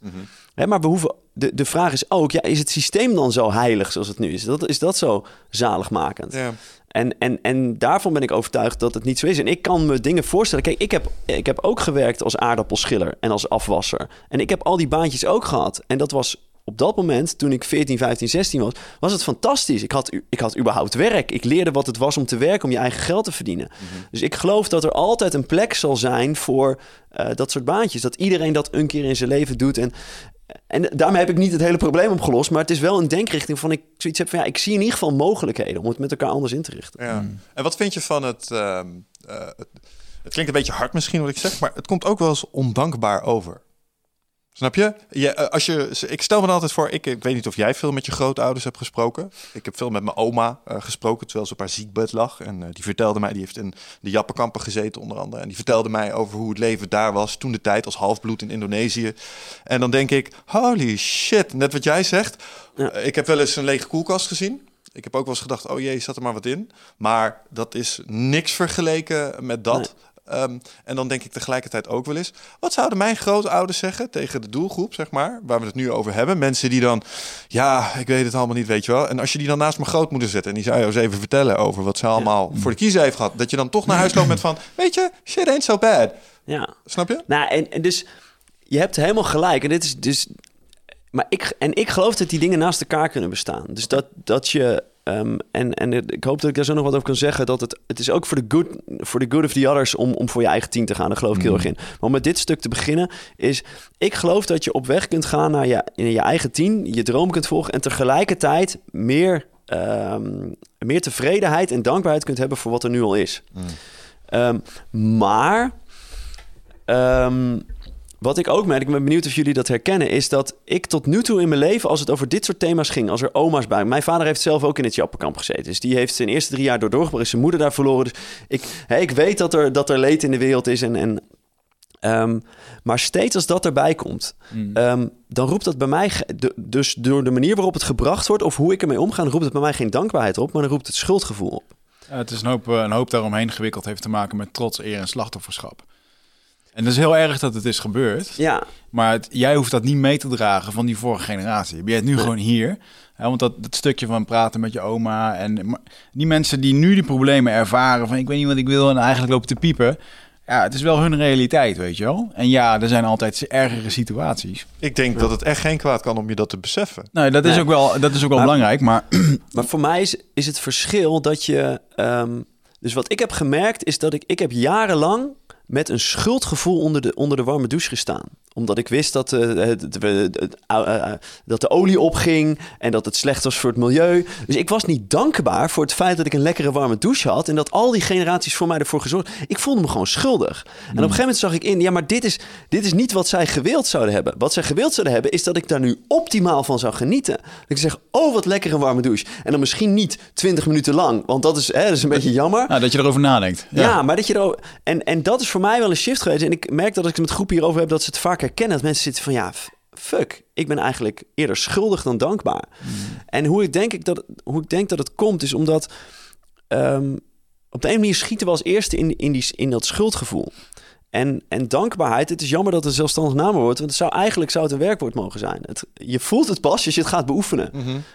Speaker 3: Hè, maar we hoeven, de, de vraag is ook, ja, is het systeem dan zo heilig zoals het nu is? Dat, is dat zo zaligmakend?
Speaker 2: Ja.
Speaker 3: En, en, en daarvan ben ik overtuigd dat het niet zo is. En ik kan me dingen voorstellen. Kijk, ik heb, ik heb ook gewerkt als aardappelschiller en als afwasser. En ik heb al die baantjes ook gehad. En dat was op dat moment, toen ik 14, 15, 16 was, was het fantastisch. Ik had, ik had überhaupt werk. Ik leerde wat het was om te werken, om je eigen geld te verdienen. Dus ik geloof dat er altijd een plek zal zijn voor eh, dat soort baantjes. Dat iedereen dat een keer in zijn leven doet. En, en daarmee heb ik niet het hele probleem opgelost. Maar het is wel een denkrichting van ik zoiets heb van ja, ik zie in ieder geval mogelijkheden om het met elkaar anders in te richten.
Speaker 2: Ja. En wat vind je van het, ehm, eh, het... Het klinkt een beetje hard misschien wat ik zeg, maar het komt ook wel eens ondankbaar over. Snap je? je eh, als je ik stel me dan altijd voor, ik, ik weet niet of jij veel met je grootouders hebt gesproken. Ik heb veel met mijn oma eh, gesproken terwijl ze op haar ziekbed lag. En eh, die vertelde mij, die heeft in de Jappenkampen gezeten onder andere. En die vertelde mij over hoe het leven daar was toen de tijd als halfbloed in Indonesië. En dan denk ik, holy shit, net wat jij zegt.
Speaker 3: Ja.
Speaker 2: Ik heb wel eens een lege koelkast gezien. Ik heb ook wel eens gedacht, oh jee, zat er maar wat in. Maar dat is niks vergeleken met dat.
Speaker 3: Nee.
Speaker 2: Ehm, en dan denk ik tegelijkertijd ook wel eens... wat zouden mijn grootouders zeggen tegen de doelgroep, zeg maar... waar we het nu over hebben? Mensen die dan... ja, ik weet het allemaal niet, weet je wel. En als je die dan naast mijn grootmoeder zet... en die zou je eens even vertellen over wat ze allemaal voor de kiezer heeft gehad... dat je dan toch naar huis loopt met van... weet je, shit ain't so bad.
Speaker 3: Ja.
Speaker 2: Snap je?
Speaker 3: Nou, en, en dus je hebt helemaal gelijk. En dit is dus. Maar ik, en ik geloof dat die dingen naast elkaar kunnen bestaan. Dus dat, dat je. Ehm, en, en ik hoop dat ik daar zo nog wat over kan zeggen. Dat het, het is ook voor de good, voor the good of the others om, om voor je eigen team te gaan. Daar geloof ik heel erg in. Maar om met dit stuk te beginnen is... Ik geloof dat je op weg kunt gaan naar je, in je eigen team. Je droom kunt volgen. En tegelijkertijd meer, ehm, meer tevredenheid en dankbaarheid kunt hebben voor wat er nu al is. Ehm, maar... wat ik ook merk, ik ben benieuwd of jullie dat herkennen, is dat ik tot nu toe in mijn leven, als het over dit soort thema's ging, als er oma's bij. Mijn vader heeft zelf ook in het Jappenkamp gezeten. Dus die heeft zijn eerste drie jaar door doorgebracht, is zijn moeder daar verloren. Dus ik, hè, ik weet dat er, dat er leed in de wereld is. En, en, ehm, maar steeds als dat erbij komt, ehm, dan roept dat bij mij, de- dus door de manier waarop het gebracht wordt of hoe ik ermee omga, roept het bij mij geen dankbaarheid op, maar dan roept het schuldgevoel op.
Speaker 1: Ja, het is een hoop, eh, een hoop daaromheen gewikkeld heeft te maken met trots, eer en slachtofferschap. En dat is heel erg dat het is gebeurd.
Speaker 3: Ja,
Speaker 1: Maar het- jij hoeft dat niet mee te dragen van die vorige generatie. Je bent nu gewoon hier. Hè, want dat, dat stukje van praten met je oma. En maar die mensen die nu die problemen ervaren van ik weet niet wat ik wil en eigenlijk lopen te piepen. Ja, het is wel hun realiteit, weet je wel. En ja, er zijn altijd ergere situaties.
Speaker 2: Ik denk dat het echt geen kwaad kan om je dat te beseffen.
Speaker 1: Nou, dat is
Speaker 3: Nee.
Speaker 1: ook wel, dat is ook wel
Speaker 3: Maar-
Speaker 1: belangrijk. Maar
Speaker 3: Maar voor mij is, is het verschil dat je. ehm, dus wat ik heb gemerkt is dat ik. Ik heb jarenlang met een schuldgevoel onder de, onder de warme douche gestaan. Omdat ik wist dat, eh, dat de olie opging en dat het slecht was voor het milieu. Dus ik was niet dankbaar voor het feit dat ik een lekkere warme douche had. En dat al die generaties voor mij ervoor gezorgd. Ik voelde me gewoon schuldig. En op een gegeven moment zag ik in, ja, maar dit is, dit is niet wat zij gewild zouden hebben. Wat zij gewild zouden hebben, is dat ik daar nu optimaal van zou genieten. Dat ik zeg, oh, wat lekker een warme douche. En dan misschien niet 20 minuten lang, want dat is, hè, dat is een beetje jammer.
Speaker 1: nou, dat je erover nadenkt.
Speaker 3: Ja, maar dat je er en, en dat is voor mij wel een shift geweest. En ik merk dat als ik het met groepen hierover heb, dat ze het vaak herkennen. Dat mensen zitten van ja, fuck, ik ben eigenlijk eerder schuldig dan dankbaar. En hoe ik, denk ik dat, hoe ik denk dat het komt, is omdat ehm, op de ene manier schieten we als eerste in, in, die, in dat schuldgevoel. En, en dankbaarheid, het is jammer dat het een zelfstandig naamwoord want het zou eigenlijk zou het een werkwoord mogen zijn. Het, je voelt het pas als je het gaat beoefenen.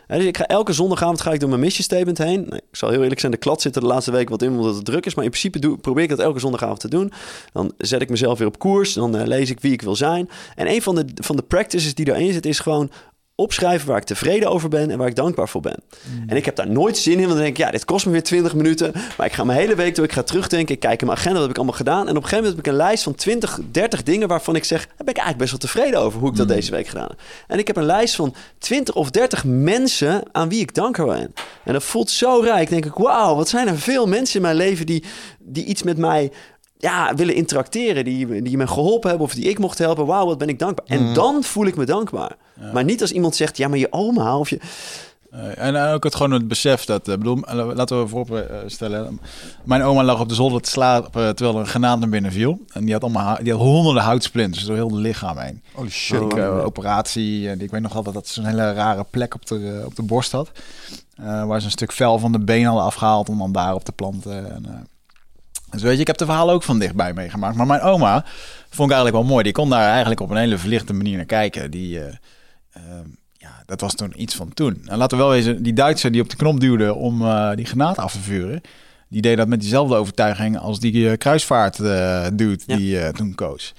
Speaker 3: Hè, dus ik ga elke zondagavond ga ik door mijn mission statement heen. Nou, ik zal heel eerlijk zijn, de klad zit er de laatste week wat in omdat het druk is. Maar in principe doe, probeer ik dat elke zondagavond te doen. Dan zet ik mezelf weer op koers. Dan eh, lees ik wie ik wil zijn. En een van de, van de practices die daarin zit is gewoon opschrijven waar ik tevreden over ben en waar ik dankbaar voor ben. En ik heb daar nooit zin in, want dan denk ik, ja, dit kost me weer 20 minuten. Maar ik ga mijn hele week door, ik ga terugdenken, ik kijk in mijn agenda, wat heb ik allemaal gedaan. En op een gegeven moment heb ik een lijst van 20, 30 dingen waarvan ik zeg, daar ben ik eigenlijk best wel tevreden over hoe ik dat deze week gedaan heb. En ik heb een lijst van 20 of 30 mensen aan wie ik dankbaar ben. En dat voelt zo rijk. denk ik, wauw, wat zijn er veel mensen in mijn leven die, die iets met mij ja, willen interacteren, die, die me geholpen hebben of die ik mocht helpen. Wauw, wat ben ik dankbaar. En dan voel ik me dankbaar. Maar niet als iemand zegt, ja, maar je oma of je...
Speaker 1: Eh, en ook het gewoon het besef dat, eh, bedoel, eh, laten we voorop stellen. Mijn oma lag op de zolder te slapen terwijl er een granaat naar binnen viel. En die had allemaal die had honderden houtsplinters door heel het lichaam heen.
Speaker 2: Holy shit.
Speaker 1: Ik, operatie. En ik weet nog altijd dat ze een hele rare plek op de, op de borst had. Eh, waar ze een stuk vel van de been hadden afgehaald om dan daar op te planten. En, eh, dus weet je, ik heb de verhalen ook van dichtbij meegemaakt. Maar mijn oma vond ik eigenlijk wel mooi. Die kon daar eigenlijk op een hele verlichte manier naar kijken. Die, eh, eh, ja, dat was toen iets van toen. En laten we wel wezen, die Duitser die op de knop duwde om eh, die granaat af te vuren. Die deed dat met diezelfde overtuiging als die eh, kruisvaart dude
Speaker 3: Ja.
Speaker 1: die toen koos.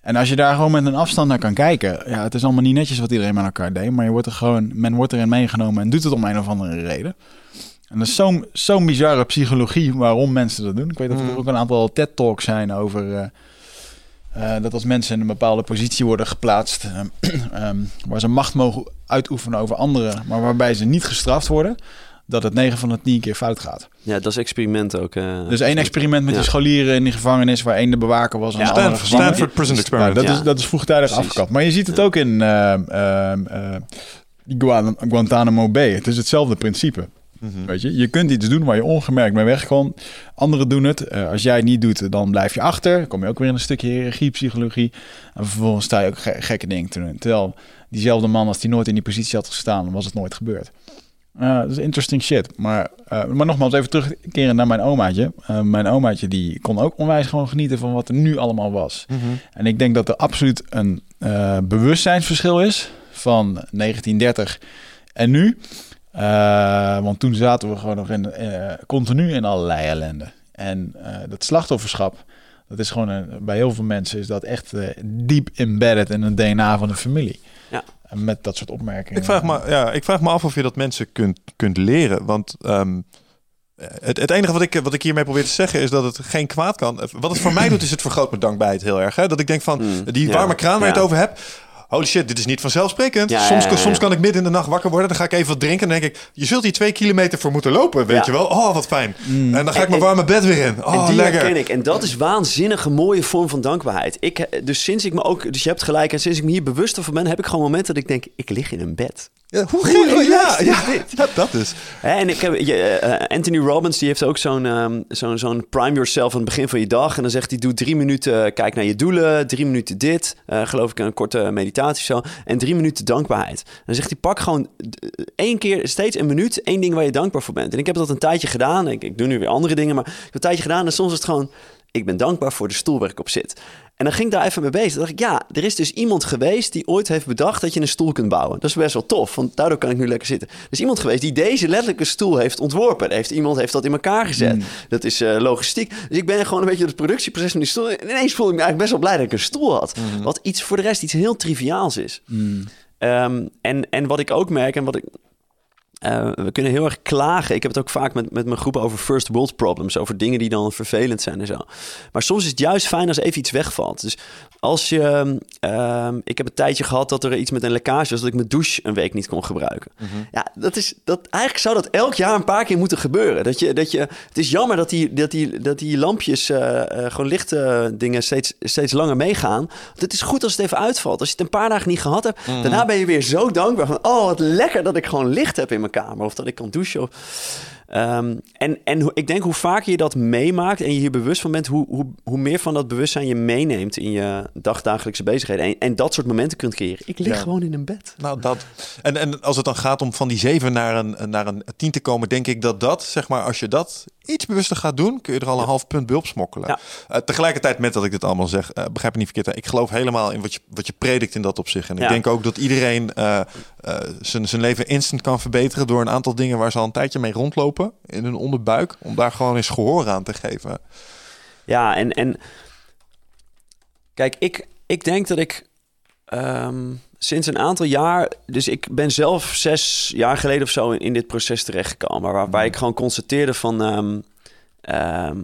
Speaker 1: En als je daar gewoon met een afstand naar kan kijken, ja, het is allemaal niet netjes wat iedereen met elkaar deed, maar je wordt er gewoon, men wordt erin meegenomen en doet het om een of andere reden. En dat is zo'n zo'n bizarre psychologie waarom mensen dat doen. Ik weet dat er ook een aantal TED-talks zijn over eh, eh, dat als mensen in een bepaalde positie worden geplaatst, eh, ehm, waar ze macht mogen uitoefenen over anderen, maar waarbij ze niet gestraft worden, dat het 9 van de 10 keer fout gaat.
Speaker 3: Ja, dat is experiment ook.
Speaker 1: Dus één experiment met
Speaker 3: Ja.
Speaker 1: die scholieren in die gevangenis, waar één de bewaker was en de
Speaker 3: Ja,
Speaker 1: andere
Speaker 2: Stanford, Prison Experiment.
Speaker 1: Nou, dat,
Speaker 3: Ja.
Speaker 1: is, dat is vroegtijdig
Speaker 3: Precies.
Speaker 1: afgekapt. Maar je ziet het ook in ehm, ehm, eh, Guantanamo Bay. Het is hetzelfde principe.
Speaker 2: Mhm.
Speaker 1: Weet je? je kunt iets doen waar je ongemerkt mee wegkomt. Anderen doen het. Eh, als jij het niet doet, dan blijf je achter. Dan kom je ook weer in een stukje hiërarchiepsychologie. En vervolgens sta je ook ge- gekke dingen te doen. Terwijl diezelfde man, als die nooit in die positie had gestaan, was het nooit gebeurd. Eh, dat is interesting shit. Maar, eh, maar nogmaals, even terugkeren naar mijn omaatje. Mijn omaatje die kon ook onwijs gewoon genieten van wat er nu allemaal was.
Speaker 2: Mhm.
Speaker 1: En ik denk dat er absoluut een bewustzijnsverschil is van 1930 en nu. Eh, want toen zaten we gewoon nog in, eh, continu in allerlei ellende. En eh, dat slachtofferschap, dat is gewoon een, bij heel veel mensen is dat echt diep embedded in het DNA van de familie.
Speaker 3: Ja.
Speaker 1: Met dat soort opmerkingen.
Speaker 2: Ik vraag, me, ja, ik vraag me af of je dat mensen kunt, kunt leren. Want ehm, het, het enige wat ik, wat ik hiermee probeer te zeggen is dat het geen kwaad kan. Wat het voor mij doet, is het vergroot mijn dankbaarheid heel erg. Hè? Dat ik denk van,
Speaker 3: Mm,
Speaker 2: die
Speaker 3: ja,
Speaker 2: warme kraan waar je
Speaker 3: ja.
Speaker 2: het over hebt. Holy shit, dit is niet vanzelfsprekend.
Speaker 3: Ja,
Speaker 2: soms,
Speaker 3: ja,
Speaker 2: soms kan ik midden in de nacht wakker worden. Dan ga ik even wat drinken. En dan denk ik, je zult hier twee kilometer voor moeten lopen. Weet je wel? Oh, wat fijn. En dan ga ik
Speaker 3: En-
Speaker 2: mijn warme bed weer in. Oh,
Speaker 3: en die
Speaker 2: lekker.
Speaker 3: herken ik. En dat is waanzinnige mooie vorm van dankbaarheid. Ik, eh, dus sinds ik me ook, dus je hebt gelijk, en sinds ik me hier bewuster van ben, heb ik gewoon momenten dat ik denk, ik lig in een bed.
Speaker 2: Ja, hoe gek- ja, ja, dat is.
Speaker 3: En ik heb, je, eh, Anthony Robbins die heeft ook zo'n ehm, zo'n zo'n prime yourself aan het begin van je dag. En dan zegt hij, doe drie minuten, kijk naar je doelen. Drie minuten dit, eh, geloof ik een korte meditatie zo. En drie minuten dankbaarheid. Dan zegt hij, pak gewoon eh, één keer, steeds een minuut, één ding waar je dankbaar voor bent. En ik heb dat een tijdje gedaan. Ik, ik doe nu weer andere dingen, maar ik heb een tijdje gedaan. En soms is het gewoon, ik ben dankbaar voor de stoel waar ik op zit. En dan ging ik daar even mee bezig. Dan dacht ik, ja, er is dus iemand geweest die ooit heeft bedacht dat je een stoel kunt bouwen. Dat is best wel tof, want daardoor kan ik nu lekker zitten. Er is iemand geweest die deze letterlijke stoel heeft ontworpen. Heeft, iemand heeft dat in elkaar gezet. Dat is eh, logistiek. Dus ik ben gewoon een beetje het productieproces van die stoel. En ineens voelde ik me eigenlijk best wel blij dat ik een stoel had. Wat iets voor de rest iets heel triviaals is. Ehm, en, en wat ik ook merk en wat ik eh, we kunnen heel erg klagen. Ik heb het ook vaak met, met mijn groep over first world problems. Over dingen die dan vervelend zijn en zo. Maar soms is het juist fijn als even iets wegvalt. Dus als je... ehm, ik heb een tijdje gehad dat er iets met een lekkage was... dat ik mijn douche een week niet kon gebruiken. Ja, dat is... Dat, eigenlijk zou dat elk jaar een paar keer moeten gebeuren. Dat je, dat je, het is jammer dat die, dat die, dat die lampjes... eh, eh, gewoon lichte dingen steeds, steeds langer meegaan. Want het is goed als het even uitvalt. Als je het een paar dagen niet gehad hebt... daarna ben je weer zo dankbaar van... oh, wat lekker dat ik gewoon licht heb in mijn kamer. Of dat ik kan douchen. Of, Ehm, en en ik denk hoe vaker je dat meemaakt en je hier bewust van bent, hoe, hoe, hoe meer van dat bewustzijn je meeneemt in je dagdagelijkse bezigheden. En, en dat soort momenten kunt creëren. Ik lig
Speaker 2: Ja.
Speaker 3: gewoon in een bed.
Speaker 2: Nou, dat. En, en als het dan gaat om van die zeven naar een, naar een tien te komen, denk ik dat dat, zeg maar, als je dat iets bewuster gaat doen, kun je er al een half punt bij opsmokkelen.
Speaker 3: Ja.
Speaker 2: Eh, tegelijkertijd met dat ik dit allemaal zeg, eh, begrijp me niet verkeerd. hè, Ik geloof helemaal in wat je, wat je predikt in dat opzicht. En ik denk ook dat iedereen zijn zijn leven instant kan verbeteren door een aantal dingen waar ze al een tijdje mee rondlopen in hun onderbuik, om daar gewoon eens gehoor aan te geven.
Speaker 3: Ja, en, en kijk, ik, ik denk dat ik ehm, sinds een aantal jaar, dus ik ben zelf zes jaar geleden of zo in, in dit proces terechtgekomen, waarbij ik gewoon constateerde van, ehm,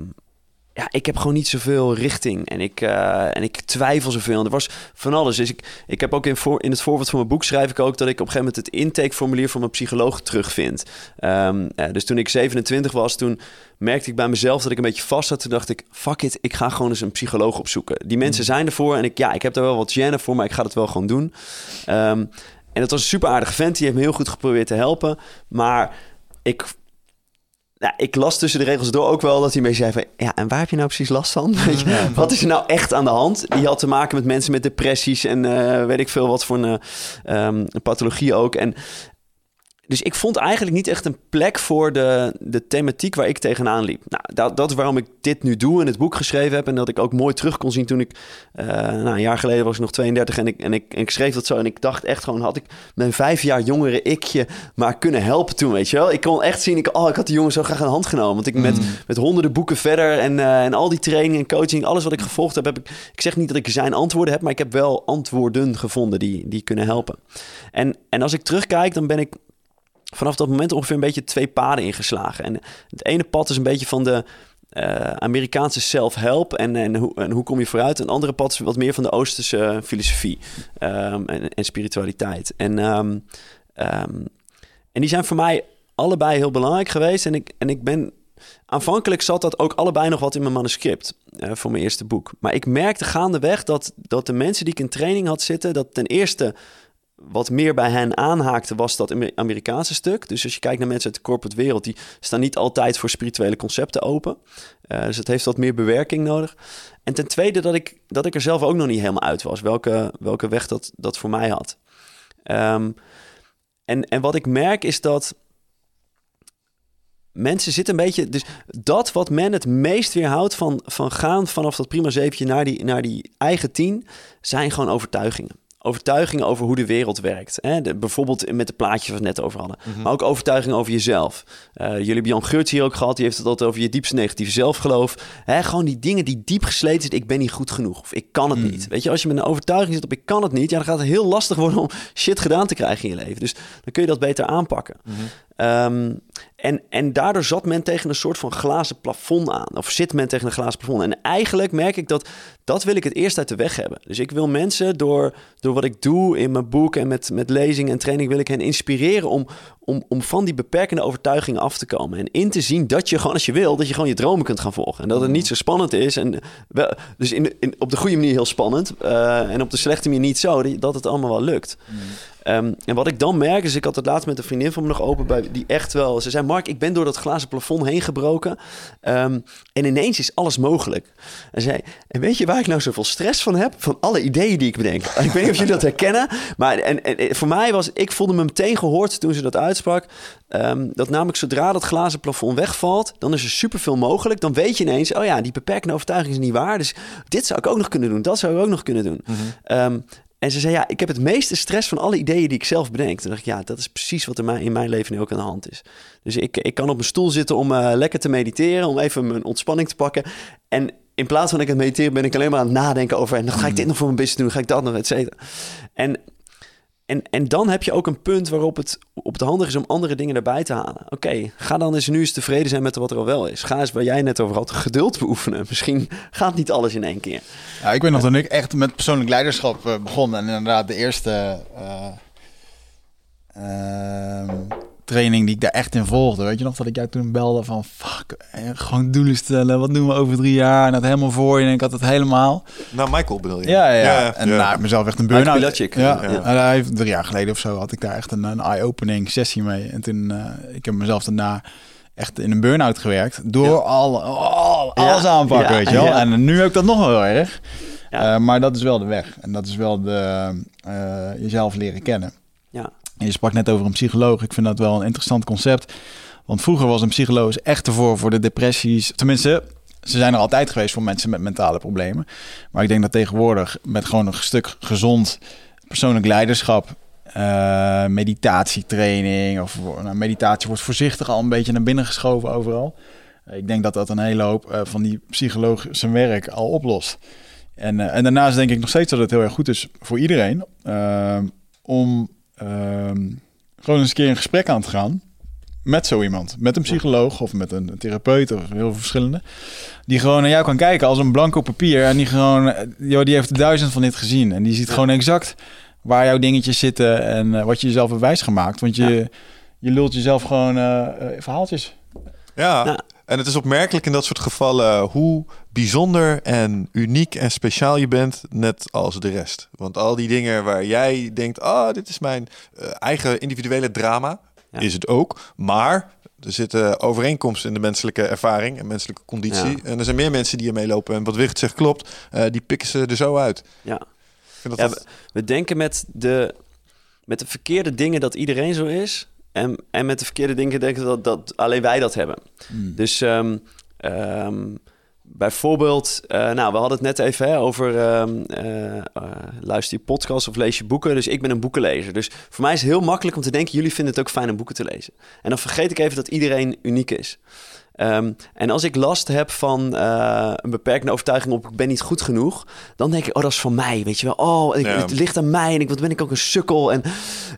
Speaker 3: ja, ik heb gewoon niet zoveel richting en ik, eh, en ik twijfel zoveel. En er was van alles. Dus ik, ik heb ook in, voor, in het voorwoord van mijn boek schrijf ik ook dat ik op een gegeven moment het intakeformulier van mijn psycholoog terugvind. Ehm, eh, dus toen ik 27 was, toen merkte ik bij mezelf dat ik een beetje vast zat. Toen dacht ik, fuck it, ik ga gewoon eens een psycholoog opzoeken. Die mensen zijn ervoor en ik, ja, ik heb daar wel wat gêne voor, maar ik ga het wel gewoon doen. Ehm, en het was een super aardige vent, die heeft me heel goed geprobeerd te helpen. Maar ik ja, ik las tussen de regels door ook wel dat hij mee zei van... ja, en waar heb je nou precies last van? Wat is er nou echt aan de hand? Die had te maken met mensen met depressies en eh, weet ik veel wat voor een, een pathologie ook. En dus ik vond eigenlijk niet echt een plek voor de, de thematiek waar ik tegenaan liep. Nou, dat, dat is waarom ik dit nu doe en het boek geschreven heb. En dat ik ook mooi terug kon zien toen ik... eh, nou, een jaar geleden was ik nog 32 en ik, en, ik, en ik schreef dat zo. En ik dacht echt gewoon, had ik mijn vijf jaar jongere ikje maar kunnen helpen toen, weet je wel? Ik kon echt zien, ik, oh, ik had die jongen zo graag aan de hand genomen. Want ik met, met honderden boeken verder en, eh, en al die training en coaching... alles wat ik gevolgd heb, heb ik... Ik zeg niet dat ik zijn antwoorden heb, maar ik heb wel antwoorden gevonden die, die kunnen helpen. En, en als ik terugkijk, dan ben ik vanaf dat moment ongeveer een beetje twee paden ingeslagen. En het ene pad is een beetje van de eh, Amerikaanse self-help en, en, hoe, en hoe kom je vooruit. Een andere pad is wat meer van de Oosterse eh, filosofie ehm, en, en spiritualiteit. En, ehm, ehm, en die zijn voor mij allebei heel belangrijk geweest. En ik, en ik ben aanvankelijk zat dat ook allebei nog wat in mijn manuscript eh, voor mijn eerste boek. Maar ik merkte gaandeweg dat, dat de mensen die ik in training had zitten, dat ten eerste wat meer bij hen aanhaakte, was dat Amer- Amerikaanse stuk. Dus als je kijkt naar mensen uit de corporate wereld, die staan niet altijd voor spirituele concepten open. Eh, dus het heeft wat meer bewerking nodig. En ten tweede dat ik, dat ik er zelf ook nog niet helemaal uit was, welke, welke weg dat, dat voor mij had. Ehm, en, en wat ik merk is dat mensen zitten een beetje... Dus dat wat men het meest weerhoudt van, van gaan vanaf dat prima zeventje naar die, naar die eigen tien... zijn gewoon overtuigingen. Overtuigingen over hoe de wereld werkt. Hè? De, bijvoorbeeld met de plaatjes waar we het net over hadden. Maar ook overtuigingen over jezelf. Eh, jullie hebben Jan Geurts hier ook gehad. Die heeft het altijd over je diepste negatieve zelfgeloof. Hè? Gewoon die dingen die diep gesleten zitten. Ik ben niet goed genoeg. Of ik kan het niet. Weet je, als je met een overtuiging zit op ik kan het niet. Ja, dan gaat het heel lastig worden om shit gedaan te krijgen in je leven. Dus dan kun je dat beter aanpakken. Ehm, en, en daardoor zat men tegen een soort van glazen plafond aan. Of zit men tegen een glazen plafond. En eigenlijk merk ik dat dat wil ik het eerst uit de weg hebben. Dus ik wil mensen door, door wat ik doe in mijn boek en met, met lezingen en training... wil ik hen inspireren om, om, om van die beperkende overtuigingen af te komen. En in te zien dat je gewoon als je wil, dat je gewoon je dromen kunt gaan volgen. En dat het niet zo spannend is. En dus in, op de goede manier heel spannend. eh, en op de slechte manier niet zo, dat het allemaal wel lukt. Ehm, en wat ik dan merk is, ik had het laatst met een vriendin van me nog open bij die echt wel. Ze zei: Mark, ik ben door dat glazen plafond heen gebroken. Ehm, en ineens is alles mogelijk. En zei: En weet je waar ik nou zoveel stress van heb? Van alle ideeën die ik bedenk. ik weet niet of jullie dat herkennen. Maar en, en, voor mij was, ik voelde me meteen gehoord toen ze dat uitsprak. ehm, dat namelijk zodra dat glazen plafond wegvalt, dan is er superveel mogelijk. Dan weet je ineens, oh ja, die beperkende overtuiging is niet waar. Dus dit zou ik ook nog kunnen doen, dat zou ik ook nog kunnen doen. Ehm, en ze zei, ja, ik heb het meeste stress van alle ideeën die ik zelf bedenk. Toen dacht ik, ja, dat is precies wat er mij- in mijn leven nu ook aan de hand is. Dus ik, ik kan op mijn stoel zitten om eh, lekker te mediteren, om even mijn ontspanning te pakken. En in plaats van dat ik het mediteren ben, ik alleen maar aan het nadenken over... en dan ga ik dit nog voor mijn business doen, ga ik dat nog, et cetera. En, en, en dan heb je ook een punt waarop het op het handig is om andere dingen erbij te halen. Oké, ga dan eens nu eens tevreden zijn met wat er al wel is. Ga eens waar jij net over had, geduld beoefenen. Misschien gaat niet alles in één keer.
Speaker 1: Ja, ik weet nog toen ik echt met persoonlijk leiderschap eh, begon. En inderdaad de eerste eh, ehm, training die ik daar echt in volgde. Weet je nog dat ik jou toen belde van fuck, eh, gewoon doelen stellen. Wat doen we over drie jaar? En dat helemaal voor je. En ik had het helemaal.
Speaker 2: Nou, Michael bedoel je?
Speaker 1: Ja, ja. en nou, mezelf echt een burn-out.
Speaker 3: Pilatschik.
Speaker 1: Ja,
Speaker 3: Ja.
Speaker 1: En hij heeft drie jaar geleden of zo had ik daar echt een, een eye-opening sessie mee. En toen, eh, ik heb mezelf daarna echt in een burn-out gewerkt. Door al, al- alles
Speaker 3: Ja,
Speaker 1: aanpakken,
Speaker 3: ja,
Speaker 1: weet je wel.
Speaker 3: ja.
Speaker 1: En nu heb ik dat nog wel heel erg.
Speaker 3: Ja.
Speaker 1: Eh, maar dat is wel de weg. En dat is wel de, eh, jezelf leren kennen. Je sprak net over een psycholoog. Ik vind dat wel een interessant concept. Want vroeger was een psycholoog echt ervoor voor de depressies. Tenminste, ze zijn er altijd geweest voor mensen met mentale problemen. Maar ik denk dat tegenwoordig met gewoon een stuk gezond persoonlijk leiderschap, eh, meditatietraining of nou, meditatie wordt voorzichtig al een beetje naar binnen geschoven overal. Ik denk dat dat een hele hoop eh, van die psycholoog zijn werk al oplost. En, eh, en daarnaast denk ik nog steeds dat het heel erg goed is voor iedereen om ehm, gewoon eens een keer een gesprek aan te gaan met zo iemand. Met een psycholoog of met een therapeut of heel veel verschillende. Die gewoon naar jou kan kijken als een blanco papier. En die gewoon, joh, die heeft duizend van dit gezien. En die ziet gewoon exact waar jouw dingetjes zitten en eh, wat je jezelf hebt wijsgemaakt. Want je, je lult jezelf gewoon eh, eh, verhaaltjes.
Speaker 2: Ja.
Speaker 3: Ja.
Speaker 2: En het is opmerkelijk in dat soort gevallen hoe bijzonder en uniek en speciaal je bent, net als de rest. Want al die dingen waar jij denkt, ah, dit is mijn eh, eigen individuele drama,
Speaker 3: Ja.
Speaker 2: is het ook. Maar er zitten overeenkomsten in de menselijke ervaring en menselijke conditie.
Speaker 3: Ja.
Speaker 2: En er zijn meer mensen die ermee lopen. En wat Wicht zegt klopt, eh, die pikken ze er zo uit.
Speaker 3: Ja.
Speaker 2: Ik vind
Speaker 3: Ja,
Speaker 2: dat dat-
Speaker 3: We denken met de, met de verkeerde dingen dat iedereen zo is. En, en met de verkeerde dingen denken dat, dat alleen wij dat hebben. Dus ehm, ehm, bijvoorbeeld, eh, nou, we hadden het net even hè, over eh, luister je podcast of lees je boeken. Dus ik ben een boekenlezer. Dus voor mij is het heel makkelijk om te denken, jullie vinden het ook fijn om boeken te lezen. En dan vergeet ik even dat iedereen uniek is. Ehm, en als ik last heb van eh, een beperkende overtuiging op ik ben niet goed genoeg, dan denk ik, oh, dat is van mij, weet je wel. Oh, ik,
Speaker 2: Ja.
Speaker 3: het ligt aan mij en ik, wat ben ik ook een sukkel. En,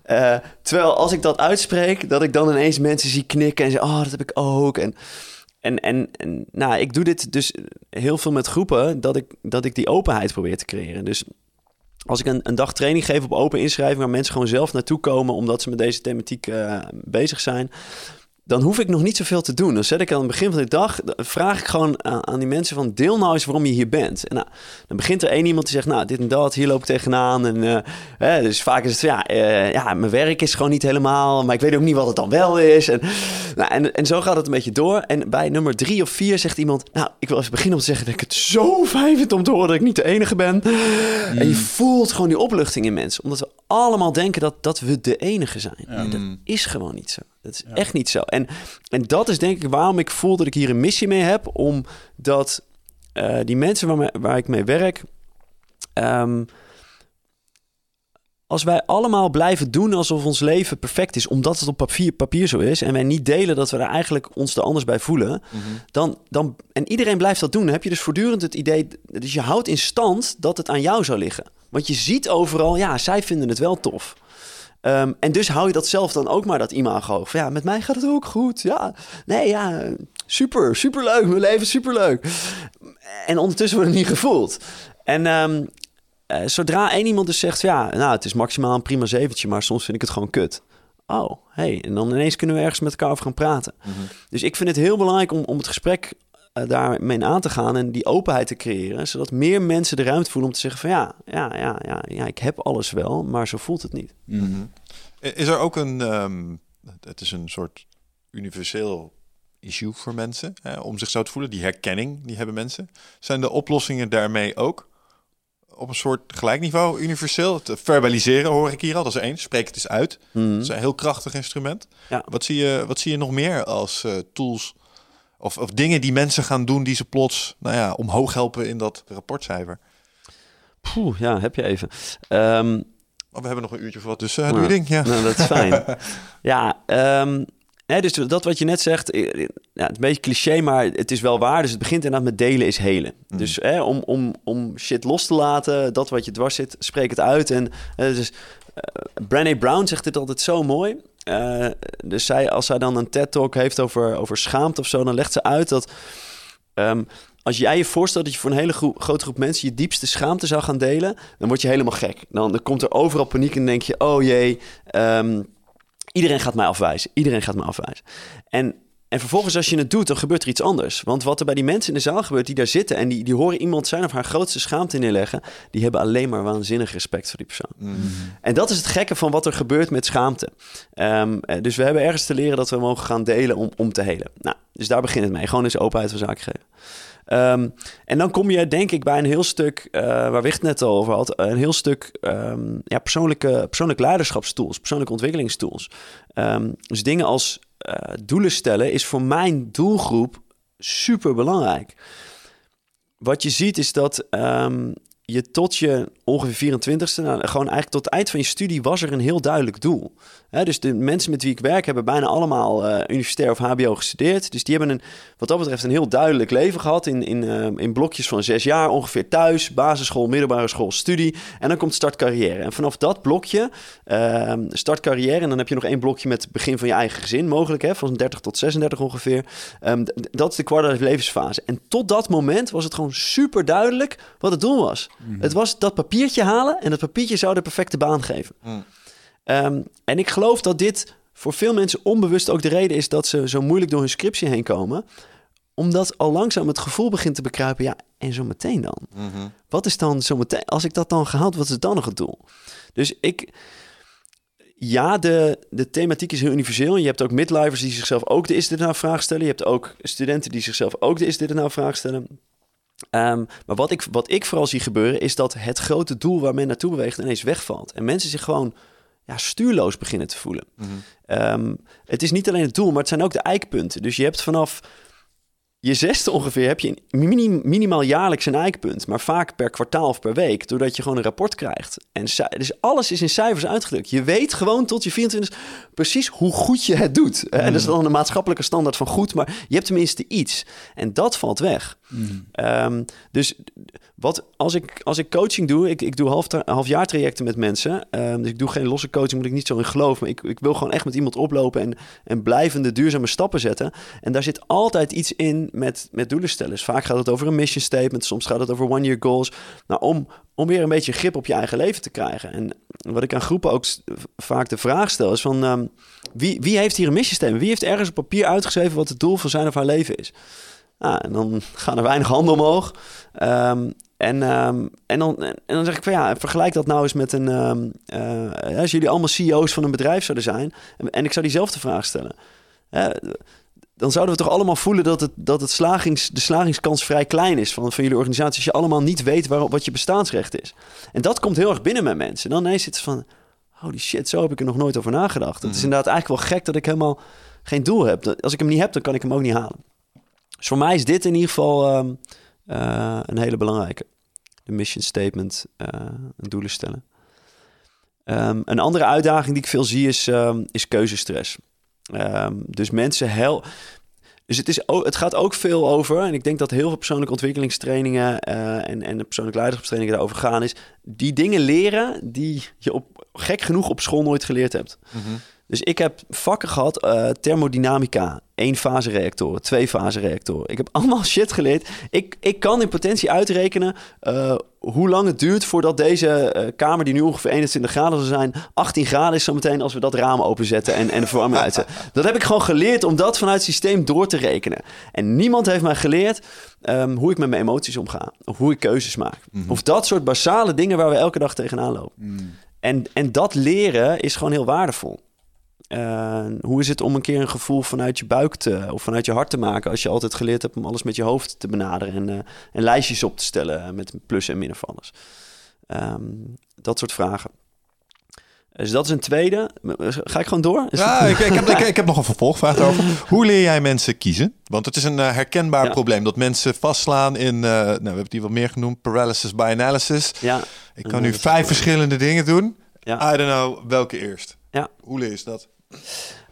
Speaker 3: eh, terwijl als ik dat uitspreek, dat ik dan ineens mensen zie knikken en zeggen, oh, dat heb ik ook. En, en, en, en nou, ik doe dit dus heel veel met groepen, dat ik, dat ik die openheid probeer te creëren. Dus als ik een, een dag training geef op open inschrijving, waar mensen gewoon zelf naartoe komen omdat ze met deze thematiek eh, bezig zijn, dan hoef ik nog niet zoveel te doen. Dan zet ik aan het begin van de dag, vraag ik gewoon aan, aan die mensen van deel nou eens waarom je hier bent. En nou, dan begint er één iemand die zegt, nou, dit en dat, hier loop ik tegenaan. En eh, hè, dus vaak is het, ja, eh, ja, mijn werk is gewoon niet helemaal, maar ik weet ook niet wat het dan wel is. En, nou, en, en zo gaat het een beetje door. En bij nummer drie of vier zegt iemand, nou, ik wil even beginnen om te zeggen dat ik het zo fijn vind om te horen dat ik niet de enige ben. En je voelt gewoon die opluchting in mensen, omdat we allemaal denken dat, dat we de enige zijn. En dat is gewoon niet zo. Dat is echt niet zo. En, en dat is denk ik waarom ik voel dat ik hier een missie mee heb. Omdat eh, die mensen waar, me- waar ik mee werk. ehm, als wij allemaal blijven doen alsof ons leven perfect is, omdat het op papier, papier zo is, en wij niet delen dat we er eigenlijk ons er anders bij voelen, dan, dan, en iedereen blijft dat doen, dan heb je dus voortdurend het idee, dus je houdt in stand dat het aan jou zou liggen. Want je ziet overal, ja, zij vinden het wel tof. Ehm, en dus hou je dat zelf dan ook maar, dat imago. Van, ja, met mij gaat het ook goed. Ja, nee, ja, super, superleuk. Mijn leven is superleuk. En ondertussen wordt het niet gevoeld. En ehm, eh, zodra één iemand dus zegt, ja, nou, het is maximaal een prima zeventje, maar soms vind ik het gewoon kut. Oh, hey, en dan ineens kunnen we ergens met elkaar over gaan praten. Dus ik vind het heel belangrijk om, om het gesprek daarmee aan te gaan en die openheid te creëren, zodat meer mensen de ruimte voelen om te zeggen van ja, ja, ja, ja, ja ik heb alles wel, maar zo voelt het niet.
Speaker 2: Is er ook een, ehm, het is een soort universeel issue voor mensen hè, om zich zo te voelen. Die herkenning, die hebben mensen. Zijn de oplossingen daarmee ook? op een soort gelijk niveau, universeel. Het verbaliseren hoor ik hier al, dat is één. Spreek het eens uit.
Speaker 3: Mhm.
Speaker 2: Dat is een heel krachtig instrument.
Speaker 3: Ja.
Speaker 2: Wat, zie je, wat zie je nog meer als eh, tools of, of dingen die mensen gaan doen die ze plots nou ja, omhoog helpen in dat rapportcijfer?
Speaker 3: Poeh, ja, heb je even. Ehm,
Speaker 2: Oh, we hebben nog een uurtje voor wat, dus eh, doe
Speaker 3: Ja.
Speaker 2: je ding. Ja.
Speaker 3: Nou, dat is fijn. ja, ehm, hè, dus dat wat je net zegt, eh, ja, het is een beetje cliché, maar het is wel waar. Dus het begint inderdaad met delen is helen.
Speaker 2: Mm.
Speaker 3: Dus hè, om, om, om shit los te laten, dat wat je dwars zit, spreek het uit. En eh, dus, eh Brené Brown zegt dit altijd zo mooi. Eh, dus zij, als zij dan een TED-talk heeft over, over schaamte of zo, dan legt ze uit dat... ehm, als jij je voorstelt dat je voor een hele grote groep mensen je diepste schaamte zou gaan delen, dan word je helemaal gek. Dan, dan komt er overal paniek en denk je, oh jee, ehm, iedereen gaat mij afwijzen. Iedereen gaat mij afwijzen. En, en vervolgens als je het doet, dan gebeurt er iets anders. Want wat er bij die mensen in de zaal gebeurt die daar zitten en die, die horen iemand zijn of haar grootste schaamte neerleggen, die hebben alleen maar waanzinnig respect voor die persoon. En dat is het gekke van wat er gebeurt met schaamte. Ehm, eh, dus we hebben ergens te leren dat we mogen gaan delen om, om te helen. Nou, dus daar begint het mee. Gewoon eens openheid van zaken geven. Ehm, en dan kom je denk ik bij een heel stuk, eh, waar Wicht net al over had, een heel stuk ehm, ja, persoonlijke, persoonlijk leiderschapstools, persoonlijke ontwikkelingstools. Dus dingen als eh, doelen stellen is voor mijn doelgroep super belangrijk. Wat je ziet is dat ehm, je tot je ongeveer 24ste, nou, gewoon eigenlijk tot het eind van je studie, was er een heel duidelijk doel. Dus de mensen met wie ik werk hebben bijna allemaal eh, universitair of HBO gestudeerd. Dus die hebben een, wat dat betreft een heel duidelijk leven gehad in, in, eh, in blokjes van zes jaar ongeveer thuis, basisschool, middelbare school, studie. En dan komt start carrière. En vanaf dat blokje, eh, start carrière, en dan heb je nog één blokje met begin van je eigen gezin mogelijk, hè, van 30 tot 36 ongeveer. Ehm, dat is de quarter levensfase. En tot dat moment was het gewoon super duidelijk wat het doel was. Het was dat papiertje halen en dat papiertje zou de perfecte baan geven.
Speaker 2: Mm.
Speaker 3: Ehm, en ik geloof dat dit voor veel mensen onbewust ook de reden is dat ze zo moeilijk door hun scriptie heen komen. Omdat al langzaam het gevoel begint te bekruipen, ja, en zo meteen dan?
Speaker 2: Mhm.
Speaker 3: Wat is dan zo meteen, als ik dat dan gehaald, wat is dan nog het doel? Dus ik, ja, de, de thematiek is heel universeel. En je hebt ook midlifers die zichzelf ook de is dit nou vraag stellen. Je hebt ook studenten die zichzelf ook de is dit nou vraag stellen. Ehm, maar wat ik, wat ik vooral zie gebeuren is dat het grote doel waar men naartoe beweegt ineens wegvalt. En mensen zich gewoon ja, stuurloos beginnen te voelen.
Speaker 2: Mhm.
Speaker 3: Ehm, het is niet alleen het doel, maar het zijn ook de eikpunten. Dus je hebt vanaf je zesde ongeveer heb je minimaal jaarlijks een eikpunt, maar vaak per kwartaal of per week, doordat je gewoon een rapport krijgt. En dus alles is in cijfers uitgedrukt. Je weet gewoon tot je 24 precies hoe goed je het doet. Eh, En dat is dan een maatschappelijke standaard van goed, maar je hebt tenminste iets. En dat valt weg. Ehm, dus wat, als, ik, als ik coaching doe, ik, ik doe half, halfjaar trajecten met mensen. Ehm, dus ik doe geen losse coaching, moet ik niet zo in geloof. Maar ik, ik wil gewoon echt met iemand oplopen en, en blijvende duurzame stappen zetten. En daar zit altijd iets in met, met doelen stellen. Dus vaak gaat het over een mission statement, soms gaat het over one-year goals. Nou, om, om weer een beetje grip op je eigen leven te krijgen. En wat ik aan groepen ook vaak de vraag stel is van... ehm, wie, wie heeft hier een mission statement? Wie heeft ergens op papier uitgeschreven wat het doel van zijn of haar leven is? Nou, en dan gaan er weinig handen omhoog. Ehm, en, ehm, en, dan, en dan zeg ik van ja, vergelijk dat nou eens met een... ehm, eh, als jullie allemaal CEO's van een bedrijf zouden zijn... en, en ik zou diezelfde vraag stellen... dan zouden we toch allemaal voelen dat, het, dat het slagings, de slagingskans vrij klein is van, van jullie organisatie. Als je allemaal niet weet waarop, wat je bestaansrecht is. En dat komt heel erg binnen bij mensen. Dan ineens zit het van, holy shit, zo heb ik er nog nooit over nagedacht. Het is inderdaad eigenlijk wel gek dat ik helemaal geen doel heb. Als ik hem niet heb, dan kan ik hem ook niet halen. Dus voor mij is dit in ieder geval ehm, eh, een hele belangrijke. De mission statement, eh, doelen stellen. Ehm, een andere uitdaging die ik veel zie is, ehm, is keuzestress. Dus mensen hel. Dus het, is, ook- het gaat ook veel over, en ik denk dat heel veel persoonlijke ontwikkelingstrainingen eh, en, en de persoonlijke leiderschapstrainingen daarover gaan, is die dingen leren die je op, gek genoeg op school nooit geleerd hebt.
Speaker 2: Mhm.
Speaker 3: Dus ik heb vakken gehad, eh, thermodynamica, één fase reactoren, twee fase reactoren. Ik heb allemaal shit geleerd. Ik, ik kan in potentie uitrekenen eh, hoe lang het duurt voordat deze eh, kamer, die nu ongeveer 21 graden zal zijn, 18 graden is zometeen als we dat raam openzetten en, en de verwarming uitzetten. Dat heb ik gewoon geleerd om dat vanuit het systeem door te rekenen. En niemand heeft mij geleerd ehm, hoe ik met mijn emoties omga, of hoe ik keuzes maak. Of dat soort basale dingen waar we elke dag tegenaan lopen. En, en dat leren is gewoon heel waardevol. Eh, hoe is het om een keer een gevoel vanuit je buik te, of vanuit je hart te maken als je altijd geleerd hebt om alles met je hoofd te benaderen en, eh, en lijstjes op te stellen met plus en min of alles. Ehm, dat soort vragen. Dus dat is een tweede. Ga ik gewoon door? Is
Speaker 2: Ja,
Speaker 3: het-
Speaker 2: ik, ik, heb, ik, ik heb nog een vervolgvraag daarover. Hoe leer jij mensen kiezen? Want het is een eh, herkenbaar
Speaker 3: Ja.
Speaker 2: probleem dat mensen vastslaan in, eh, nou, we hebben die wat meer genoemd, paralysis by analysis.
Speaker 3: ja,
Speaker 2: Ik kan nu vijf verschillende dingen doen.
Speaker 3: Ja.
Speaker 2: I don't know welke eerst.
Speaker 3: Ja.
Speaker 2: Hoe leer je dat?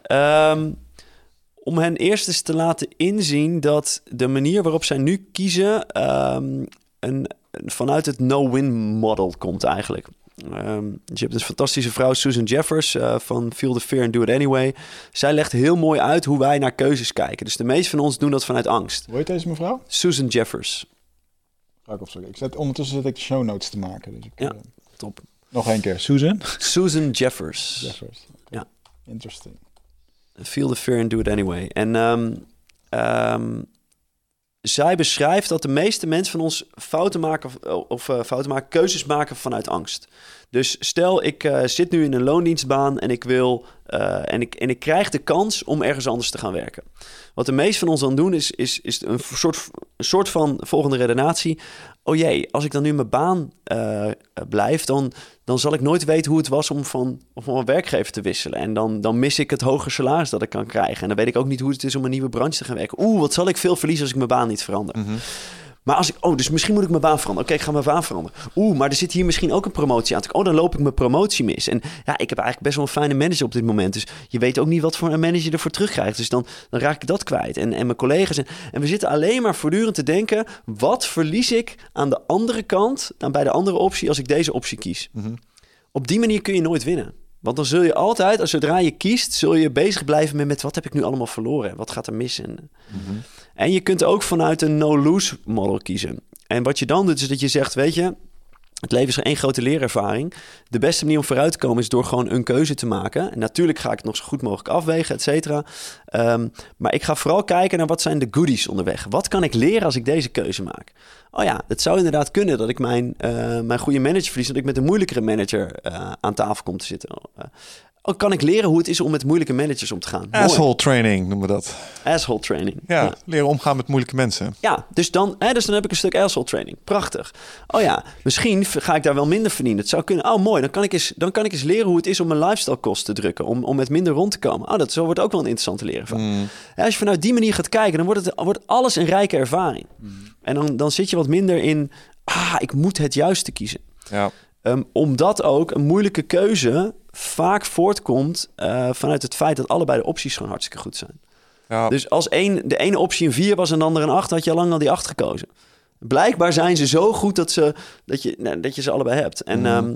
Speaker 3: Ehm, om hen eerst eens te laten inzien dat de manier waarop zij nu kiezen ehm, een, vanuit het no-win model komt eigenlijk. Ehm, dus je hebt een fantastische vrouw, Susan Jeffers, eh, van Feel the Fear and Do It Anyway. Zij legt heel mooi uit hoe wij naar keuzes kijken. Dus de meeste van ons doen dat vanuit angst.
Speaker 1: Hoe heet deze mevrouw?
Speaker 3: Susan Jeffers.
Speaker 1: Ga ik opzoeken. Ik zet, ondertussen zit ik de show notes te maken. Dus ik,
Speaker 3: Ja.
Speaker 1: eh,
Speaker 3: Top.
Speaker 1: nog één keer. Susan?
Speaker 3: Susan Jeffers.
Speaker 1: Jeffers. Interesting.
Speaker 3: Feel the fear and do it anyway. En ehm, ehm, zij beschrijft dat de meeste mensen van ons fouten maken of, of eh, fouten maken, keuzes maken vanuit angst. Dus stel ik eh, zit nu in een loondienstbaan en ik wil eh, en, ik, en ik krijg de kans om ergens anders te gaan werken. Wat de meeste van ons dan doen is, is, is een soort, een soort van volgende redenatie. Oh jee, als ik dan nu mijn baan eh, blijf, dan, dan zal ik nooit weten hoe het was om van, om van werkgever te wisselen. En dan, dan mis ik het hoge salaris dat ik kan krijgen. En dan weet ik ook niet hoe het is om een nieuwe branche te gaan werken. Oeh, wat zal ik veel verliezen als ik mijn baan niet verander. Maar als ik, oh, dus misschien moet ik mijn baan veranderen. Oké, ik ga mijn baan veranderen. Oeh, maar er zit hier misschien ook een promotie aan. Oh, dan loop ik mijn promotie mis. En ja, ik heb eigenlijk best wel een fijne manager op dit moment. Dus je weet ook niet wat voor een manager je ervoor terugkrijgt. Dus dan, dan raak ik dat kwijt. En, en mijn collega's. En, en we zitten alleen maar voortdurend te denken: wat verlies ik aan de andere kant, dan bij de andere optie, als ik deze optie kies? Op die manier kun je nooit winnen. Want dan zul je altijd, als zodra je kiest, zul je bezig blijven met, met wat heb ik nu allemaal verloren? Wat gaat er mis? En, en je kunt ook vanuit een no-lose model kiezen. En wat je dan doet, is dat je zegt, weet je, het leven is één grote leerervaring. De beste manier om vooruit te komen is door gewoon een keuze te maken. En natuurlijk ga ik het nog zo goed mogelijk afwegen, et cetera. Ehm, maar ik ga vooral kijken naar wat zijn de goodies onderweg. Wat kan ik leren als ik deze keuze maak? Oh ja, het zou inderdaad kunnen dat ik mijn, eh, mijn goede manager verlies... dat ik met een moeilijkere manager eh, aan tafel kom te zitten. Oh, kan ik leren hoe het is om met moeilijke managers om te gaan? Mooi.
Speaker 2: Asshole training noemen we dat.
Speaker 3: Asshole training.
Speaker 2: Ja, leren omgaan met moeilijke mensen.
Speaker 3: Ja, dus dan, hè, dus dan heb ik een stuk asshole training. Prachtig. Oh ja, misschien ga ik daar wel minder verdienen. Het zou kunnen. Oh, mooi. Dan kan ik eens, dan kan ik eens leren hoe het is om mijn lifestyle kosten te drukken. Om, om met minder rond te komen. Oh, dat zo wordt ook wel een interessante leren van.
Speaker 2: Mm.
Speaker 3: Als je vanuit die manier gaat kijken, dan wordt, het, wordt alles een rijke ervaring. En dan, dan zit je wat minder in. Ah, ik moet het juiste kiezen.
Speaker 2: Ja.
Speaker 3: Ehm, omdat ook een moeilijke keuze vaak voortkomt eh, vanuit het feit dat allebei de opties gewoon hartstikke goed zijn.
Speaker 2: Ja.
Speaker 3: Dus als één, de ene optie een 4 was en de andere een 8, had je al lang al die 8 gekozen. Blijkbaar zijn ze zo goed dat, ze, dat, je, nou, dat je ze allebei hebt. En ehm,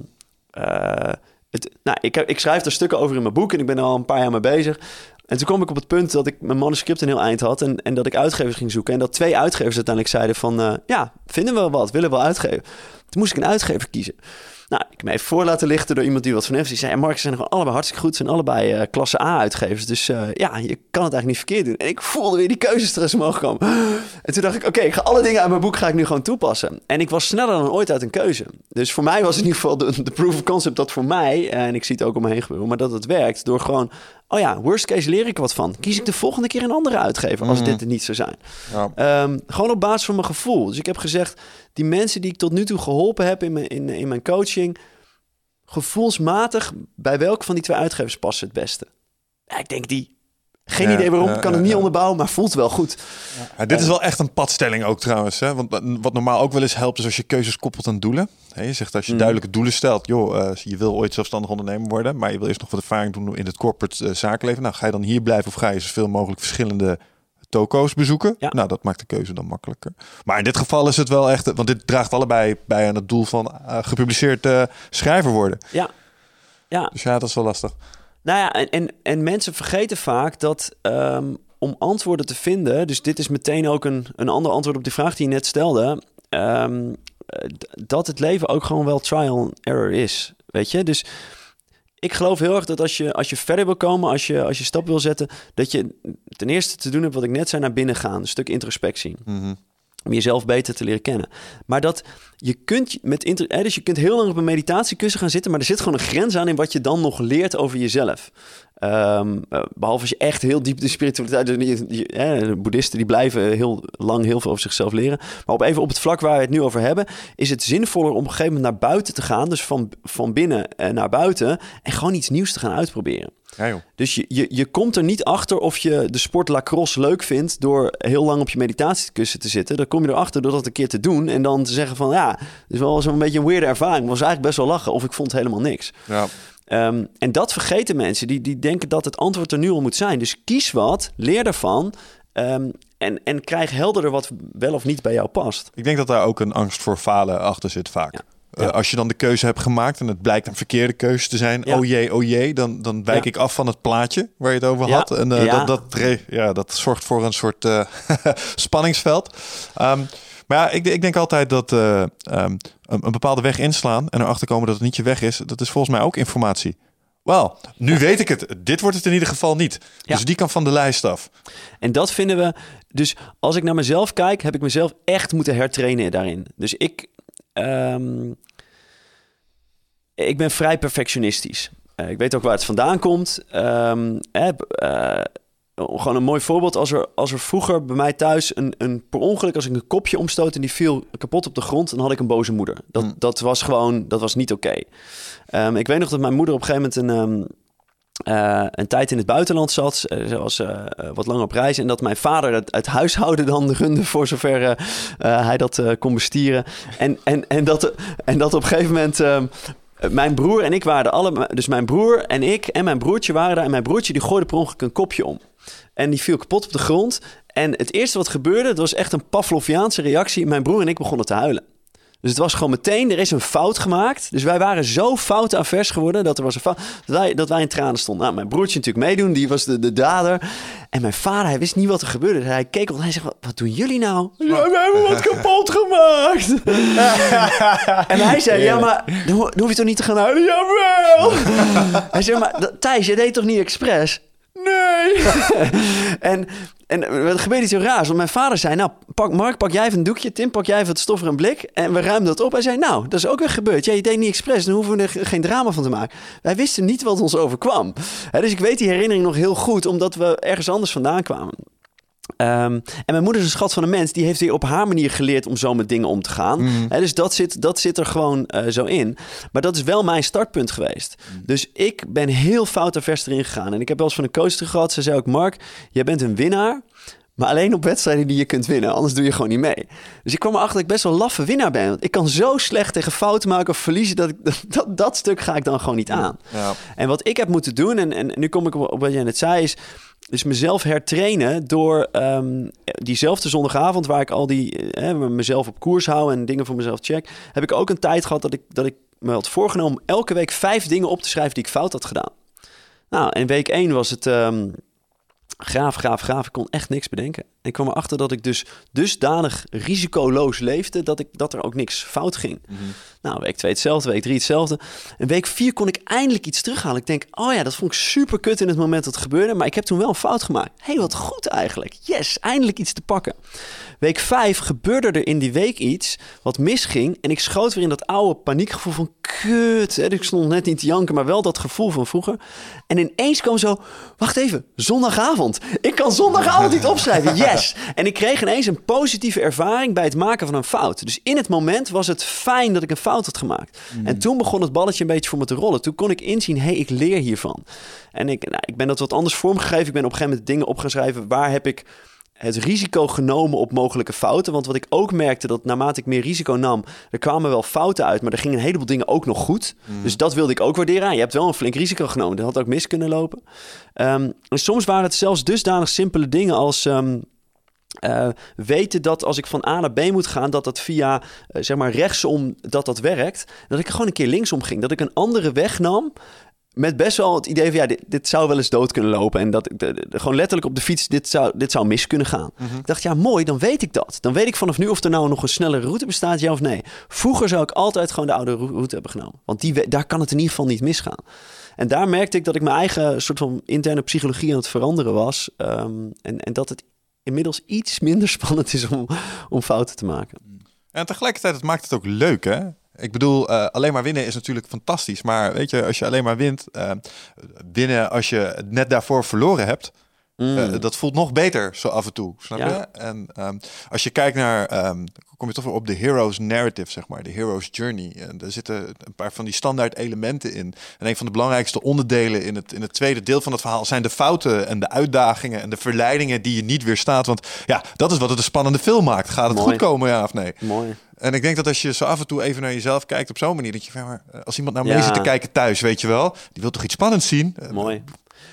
Speaker 3: eh, het, nou, ik, heb, ik schrijf er stukken over in mijn boek en ik ben er al een paar jaar mee bezig. En toen kwam ik op het punt dat ik mijn manuscript een heel eind had en, en dat ik uitgevers ging zoeken. En dat twee uitgevers uiteindelijk zeiden van, eh, ja, vinden we wel wat, willen we wel uitgeven. Toen moest ik een uitgever kiezen. Nou, ik heb me even voor laten lichten door iemand die wat van heeft. Die zei, ja, Mark, zijn gewoon allebei hartstikke goed. Ze zijn allebei eh, klasse A-uitgevers. Dus eh, ja, je kan het eigenlijk niet verkeerd doen. En ik voelde weer die keuzestress omhoog komen. En toen dacht ik, oké, ik ga alle dingen uit mijn boek ga ik nu gewoon toepassen. En ik was sneller dan ooit uit een keuze. Dus voor mij was in ieder geval de proof of concept dat voor mij... en ik zie het ook om me heen gebeuren, maar dat het werkt door gewoon... oh ja, worst case leer ik wat van. Kies ik de volgende keer een andere uitgever als dit er niet zou zijn.
Speaker 2: Ja.
Speaker 3: Ehm, gewoon op basis van mijn gevoel. Dus ik heb gezegd, die mensen die ik tot nu toe geholpen heb in mijn, in, in mijn coaching, gevoelsmatig, bij welke van die twee uitgevers past het beste? Ja, ik denk die. Geen idee waarom, kan het niet onderbouwen, maar voelt wel goed.
Speaker 2: Ja, dit is wel echt een padstelling ook trouwens. Hè? Want wat normaal ook wel eens helpt is als je keuzes koppelt aan doelen. Je zegt als je
Speaker 3: Mm.
Speaker 2: duidelijke doelen stelt. Joh, eh, je wil ooit zelfstandig ondernemer worden. Maar je wil eerst nog wat ervaring doen in het corporate eh, zakenleven. Nou, ga je dan hier blijven of ga je zoveel mogelijk verschillende toko's bezoeken?
Speaker 3: Ja.
Speaker 2: Nou, dat maakt de keuze dan makkelijker. Maar in dit geval is het wel echt... Want dit draagt allebei bij aan het doel van eh, gepubliceerd schrijver worden.
Speaker 3: Ja. Ja,
Speaker 2: Dus ja, dat is wel lastig.
Speaker 3: Nou ja, en, en, en mensen vergeten vaak dat ehm, om antwoorden te vinden, dus dit is meteen ook een, een ander antwoord op die vraag die je net stelde, ehm, eh, dat het leven ook gewoon wel trial and error is. Weet je, dus ik geloof heel erg dat als je, als je verder wil komen, als je, als je stap wil zetten, dat je ten eerste te doen hebt wat ik net zei, naar binnen gaan. Een stuk introspectie.
Speaker 2: Mhm.
Speaker 3: Om jezelf beter te leren kennen. Maar dat je kunt met inter, dus je kunt heel lang op een meditatiekussen gaan zitten, maar er zit gewoon een grens aan in wat je dan nog leert over jezelf. Ehm, eh, behalve als je echt heel diep de spiritualiteit... dus die- de boeddhisten die blijven heel lang heel veel over zichzelf leren. Maar op even op het vlak waar we het nu over hebben... is het zinvoller om op een gegeven moment naar buiten te gaan. Dus van, van binnen eh, naar buiten. En gewoon iets nieuws te gaan uitproberen.
Speaker 2: Ja.
Speaker 3: Dus je, je, je komt er niet achter of je de sport lacrosse leuk vindt... door heel lang op je meditatiekussen te zitten. Dan kom je erachter door dat een keer te doen... en dan te zeggen van ja, het is wel zo'n beetje een weirde ervaring. Het was eigenlijk best wel lachen of ik vond helemaal niks.
Speaker 2: Ja.
Speaker 3: Ehm, en dat vergeten mensen. Die, die denken dat het antwoord er nu al moet zijn. Dus kies wat, leer daarvan. ehm, en, en krijg helderder wat wel of niet bij jou past.
Speaker 2: Ik denk dat daar ook een angst voor falen achter zit vaak.
Speaker 3: Ja.
Speaker 2: Eh, als je dan de keuze hebt gemaakt en het blijkt een verkeerde keuze te zijn,
Speaker 3: Ja.
Speaker 2: oh jee, oh jee, dan, dan wijk
Speaker 3: Ja.
Speaker 2: ik af van het plaatje waar je het over had. En eh, dat, dat, ja, dat zorgt voor een soort eh, spanningsveld. Ehm, maar ja, ik, ik denk altijd dat eh, ehm, een, een bepaalde weg inslaan en erachter komen dat het niet je weg is, dat is volgens mij ook informatie. Wel, nu weet ik het. Dit wordt het in ieder geval niet.
Speaker 3: Ja.
Speaker 2: Dus die kan van de lijst af.
Speaker 3: En dat vinden we. Dus als ik naar mezelf kijk, heb ik mezelf echt moeten hertrainen daarin. Dus ik. ehm, ik ben vrij perfectionistisch. Eh, ik weet ook waar het vandaan komt. Eh, gewoon een mooi voorbeeld. Als er, als er vroeger bij mij thuis een, een per ongeluk, als ik een kopje omstoot en die viel kapot op de grond, dan had ik een boze moeder. Dat,
Speaker 2: Hmm.
Speaker 3: dat was gewoon, dat was niet oké. Ehm, ik weet nog dat mijn moeder op een gegeven moment een. ehm, eh, een tijd in het buitenland zat. Eh, Ze was eh, wat lang op reis. En dat mijn vader het, het huishouden dan runde voor zover hij dat kon bestieren. En, en, en, dat, en dat op een gegeven moment... ehm, mijn broer en ik waren alle... Dus mijn broer en ik en mijn broertje waren daar. En mijn broertje die gooide per ongeluk een kopje om. En die viel kapot op de grond. En het eerste wat gebeurde, dat was echt een Pavloviaanse reactie. Mijn broer en ik begonnen te huilen. Dus het was gewoon meteen, er is een fout gemaakt. Dus wij waren zo foutavers geworden dat er was een fout. Dat wij, dat wij in tranen stonden. Nou, mijn broertje natuurlijk meedoen, die was de, de dader. En mijn vader, hij wist niet wat er gebeurde. Dus hij keek op en hij zegt, wat, doen jullie nou? Ja, we hebben wat kapot gemaakt. en hij zei, ja, maar dan, ho- dan hoef je toch niet te gaan huilen? Jawel. hij zei, maar Thijs, je deed toch niet expres? Nee. en, en er gebeurde iets heel raars. Want mijn vader zei, nou, pak, Mark, pak jij even een doekje. Tim, pak jij even het stof en blik. En we ruimden dat op. Hij zei, nou, dat is ook weer gebeurd. Ja, je deed niet expres. Dan hoeven we er ge- geen drama van te maken. Wij wisten niet wat ons overkwam. Dus ik weet die herinnering nog heel goed. Omdat we ergens anders vandaan kwamen. Ehm, en mijn moeder is een schat van een mens. Die heeft weer op haar manier geleerd om zo met dingen om te gaan. Hè, dus dat zit, dat zit er gewoon eh, zo in. Maar dat is wel mijn startpunt geweest. Dus ik ben heel foutavers erin gegaan. En ik heb wel eens van een coach gehad. Ze zei ook, Mark, jij bent een winnaar. Maar alleen op wedstrijden die je kunt winnen. Anders doe je gewoon niet mee. Dus ik kwam erachter dat ik best wel een laffe winnaar ben. Want ik kan zo slecht tegen fouten maken of verliezen. Dat, ik, dat, dat stuk ga ik dan gewoon niet aan.
Speaker 2: Ja.
Speaker 3: En wat ik heb moeten doen, en, en nu kom ik op, op wat jij net zei, is, is mezelf hertrainen door ehm, diezelfde zondagavond waar ik al die eh, mezelf op koers hou en dingen voor mezelf check, heb ik ook een tijd gehad dat ik, dat ik me had voorgenomen om elke week vijf dingen op te schrijven die ik fout had gedaan. Nou, in week één was het ehm, graaf, graaf, graaf. Ik kon echt niks bedenken. Ik kwam erachter dat ik dus dusdanig risicoloos leefde dat, ik, dat er ook niks fout ging. Nou, week 2 hetzelfde, week 3 hetzelfde. En week 4 kon ik eindelijk iets terughalen. Ik denk, oh ja, dat vond ik super kut in het moment dat het gebeurde. Maar ik heb toen wel een fout gemaakt. Hé, hey, wat goed eigenlijk. Yes, eindelijk iets te pakken. Week 5 gebeurde er in die week iets wat misging. En ik schoot weer in dat oude paniekgevoel van kut. Hè. Ik stond net niet te janken, maar wel dat gevoel van vroeger. En ineens kwam zo, wacht even, zondagavond. Ik kan zondagavond niet opschrijven. Yes. En ik kreeg ineens een positieve ervaring bij het maken van een fout. Dus in het moment was het fijn dat ik een fout had gemaakt. En toen begon het balletje een beetje voor me te rollen. Toen kon ik inzien, hé, hey, ik leer hiervan. En ik, nou, ik ben dat wat anders vormgegeven. Ik ben op een gegeven moment dingen op gaan schrijven. Waar heb ik het risico genomen op mogelijke fouten. Want wat ik ook merkte, dat naarmate ik meer risico nam, er kwamen wel fouten uit, maar er gingen een heleboel dingen ook nog goed. Dus dat wilde ik ook waarderen. Ah, Je hebt wel een flink risico genomen. Dat had ook mis kunnen lopen. Ehm, en soms waren het zelfs dusdanig simpele dingen als. ehm, eh, weten dat als ik van A naar B moet gaan, dat dat via eh, zeg maar rechtsom dat dat werkt. Dat ik gewoon een keer linksom ging. Dat ik een andere weg nam. Met best wel het idee van ja, dit, dit zou wel eens dood kunnen lopen. En dat ik de- de- gewoon letterlijk op de fiets, dit zou, dit zou mis kunnen gaan. Ik dacht, ja, mooi, dan weet ik dat. Dan weet ik vanaf nu of er nou nog een snellere route bestaat, ja of nee. Vroeger zou ik altijd gewoon de oude rou- route hebben genomen. Want die, daar kan het in ieder geval niet misgaan. En daar merkte ik dat ik mijn eigen soort van interne psychologie aan het veranderen was. Ehm, en, en dat het inmiddels iets minder spannend is om, om fouten te maken.
Speaker 2: En tegelijkertijd, het maakt het ook leuk, hè? Ik bedoel, uh, alleen maar winnen is natuurlijk fantastisch. Maar weet je, als je alleen maar wint, uh, winnen als je net daarvoor verloren hebt. Mm. Uh, dat voelt nog beter zo af en toe, snap ja. je? En um, als je kijkt naar, um, kom je toch weer op de hero's narrative, zeg maar, de hero's journey. En er zitten een paar van die standaard elementen in. En een van de belangrijkste onderdelen in het, in het tweede deel van het verhaal zijn de fouten en de uitdagingen en de verleidingen die je niet weerstaat. Want ja, dat is wat het een spannende film maakt. Gaat het
Speaker 3: Mooi.
Speaker 2: goed komen, ja of nee?
Speaker 3: Mooi.
Speaker 2: En ik denk dat als je zo af en toe even naar jezelf kijkt op zo'n manier, dat je, maar eh, als iemand naar
Speaker 3: Ja.
Speaker 2: zit te kijken thuis, weet je wel, die wil toch iets spannends zien? Eh,
Speaker 3: Mooi.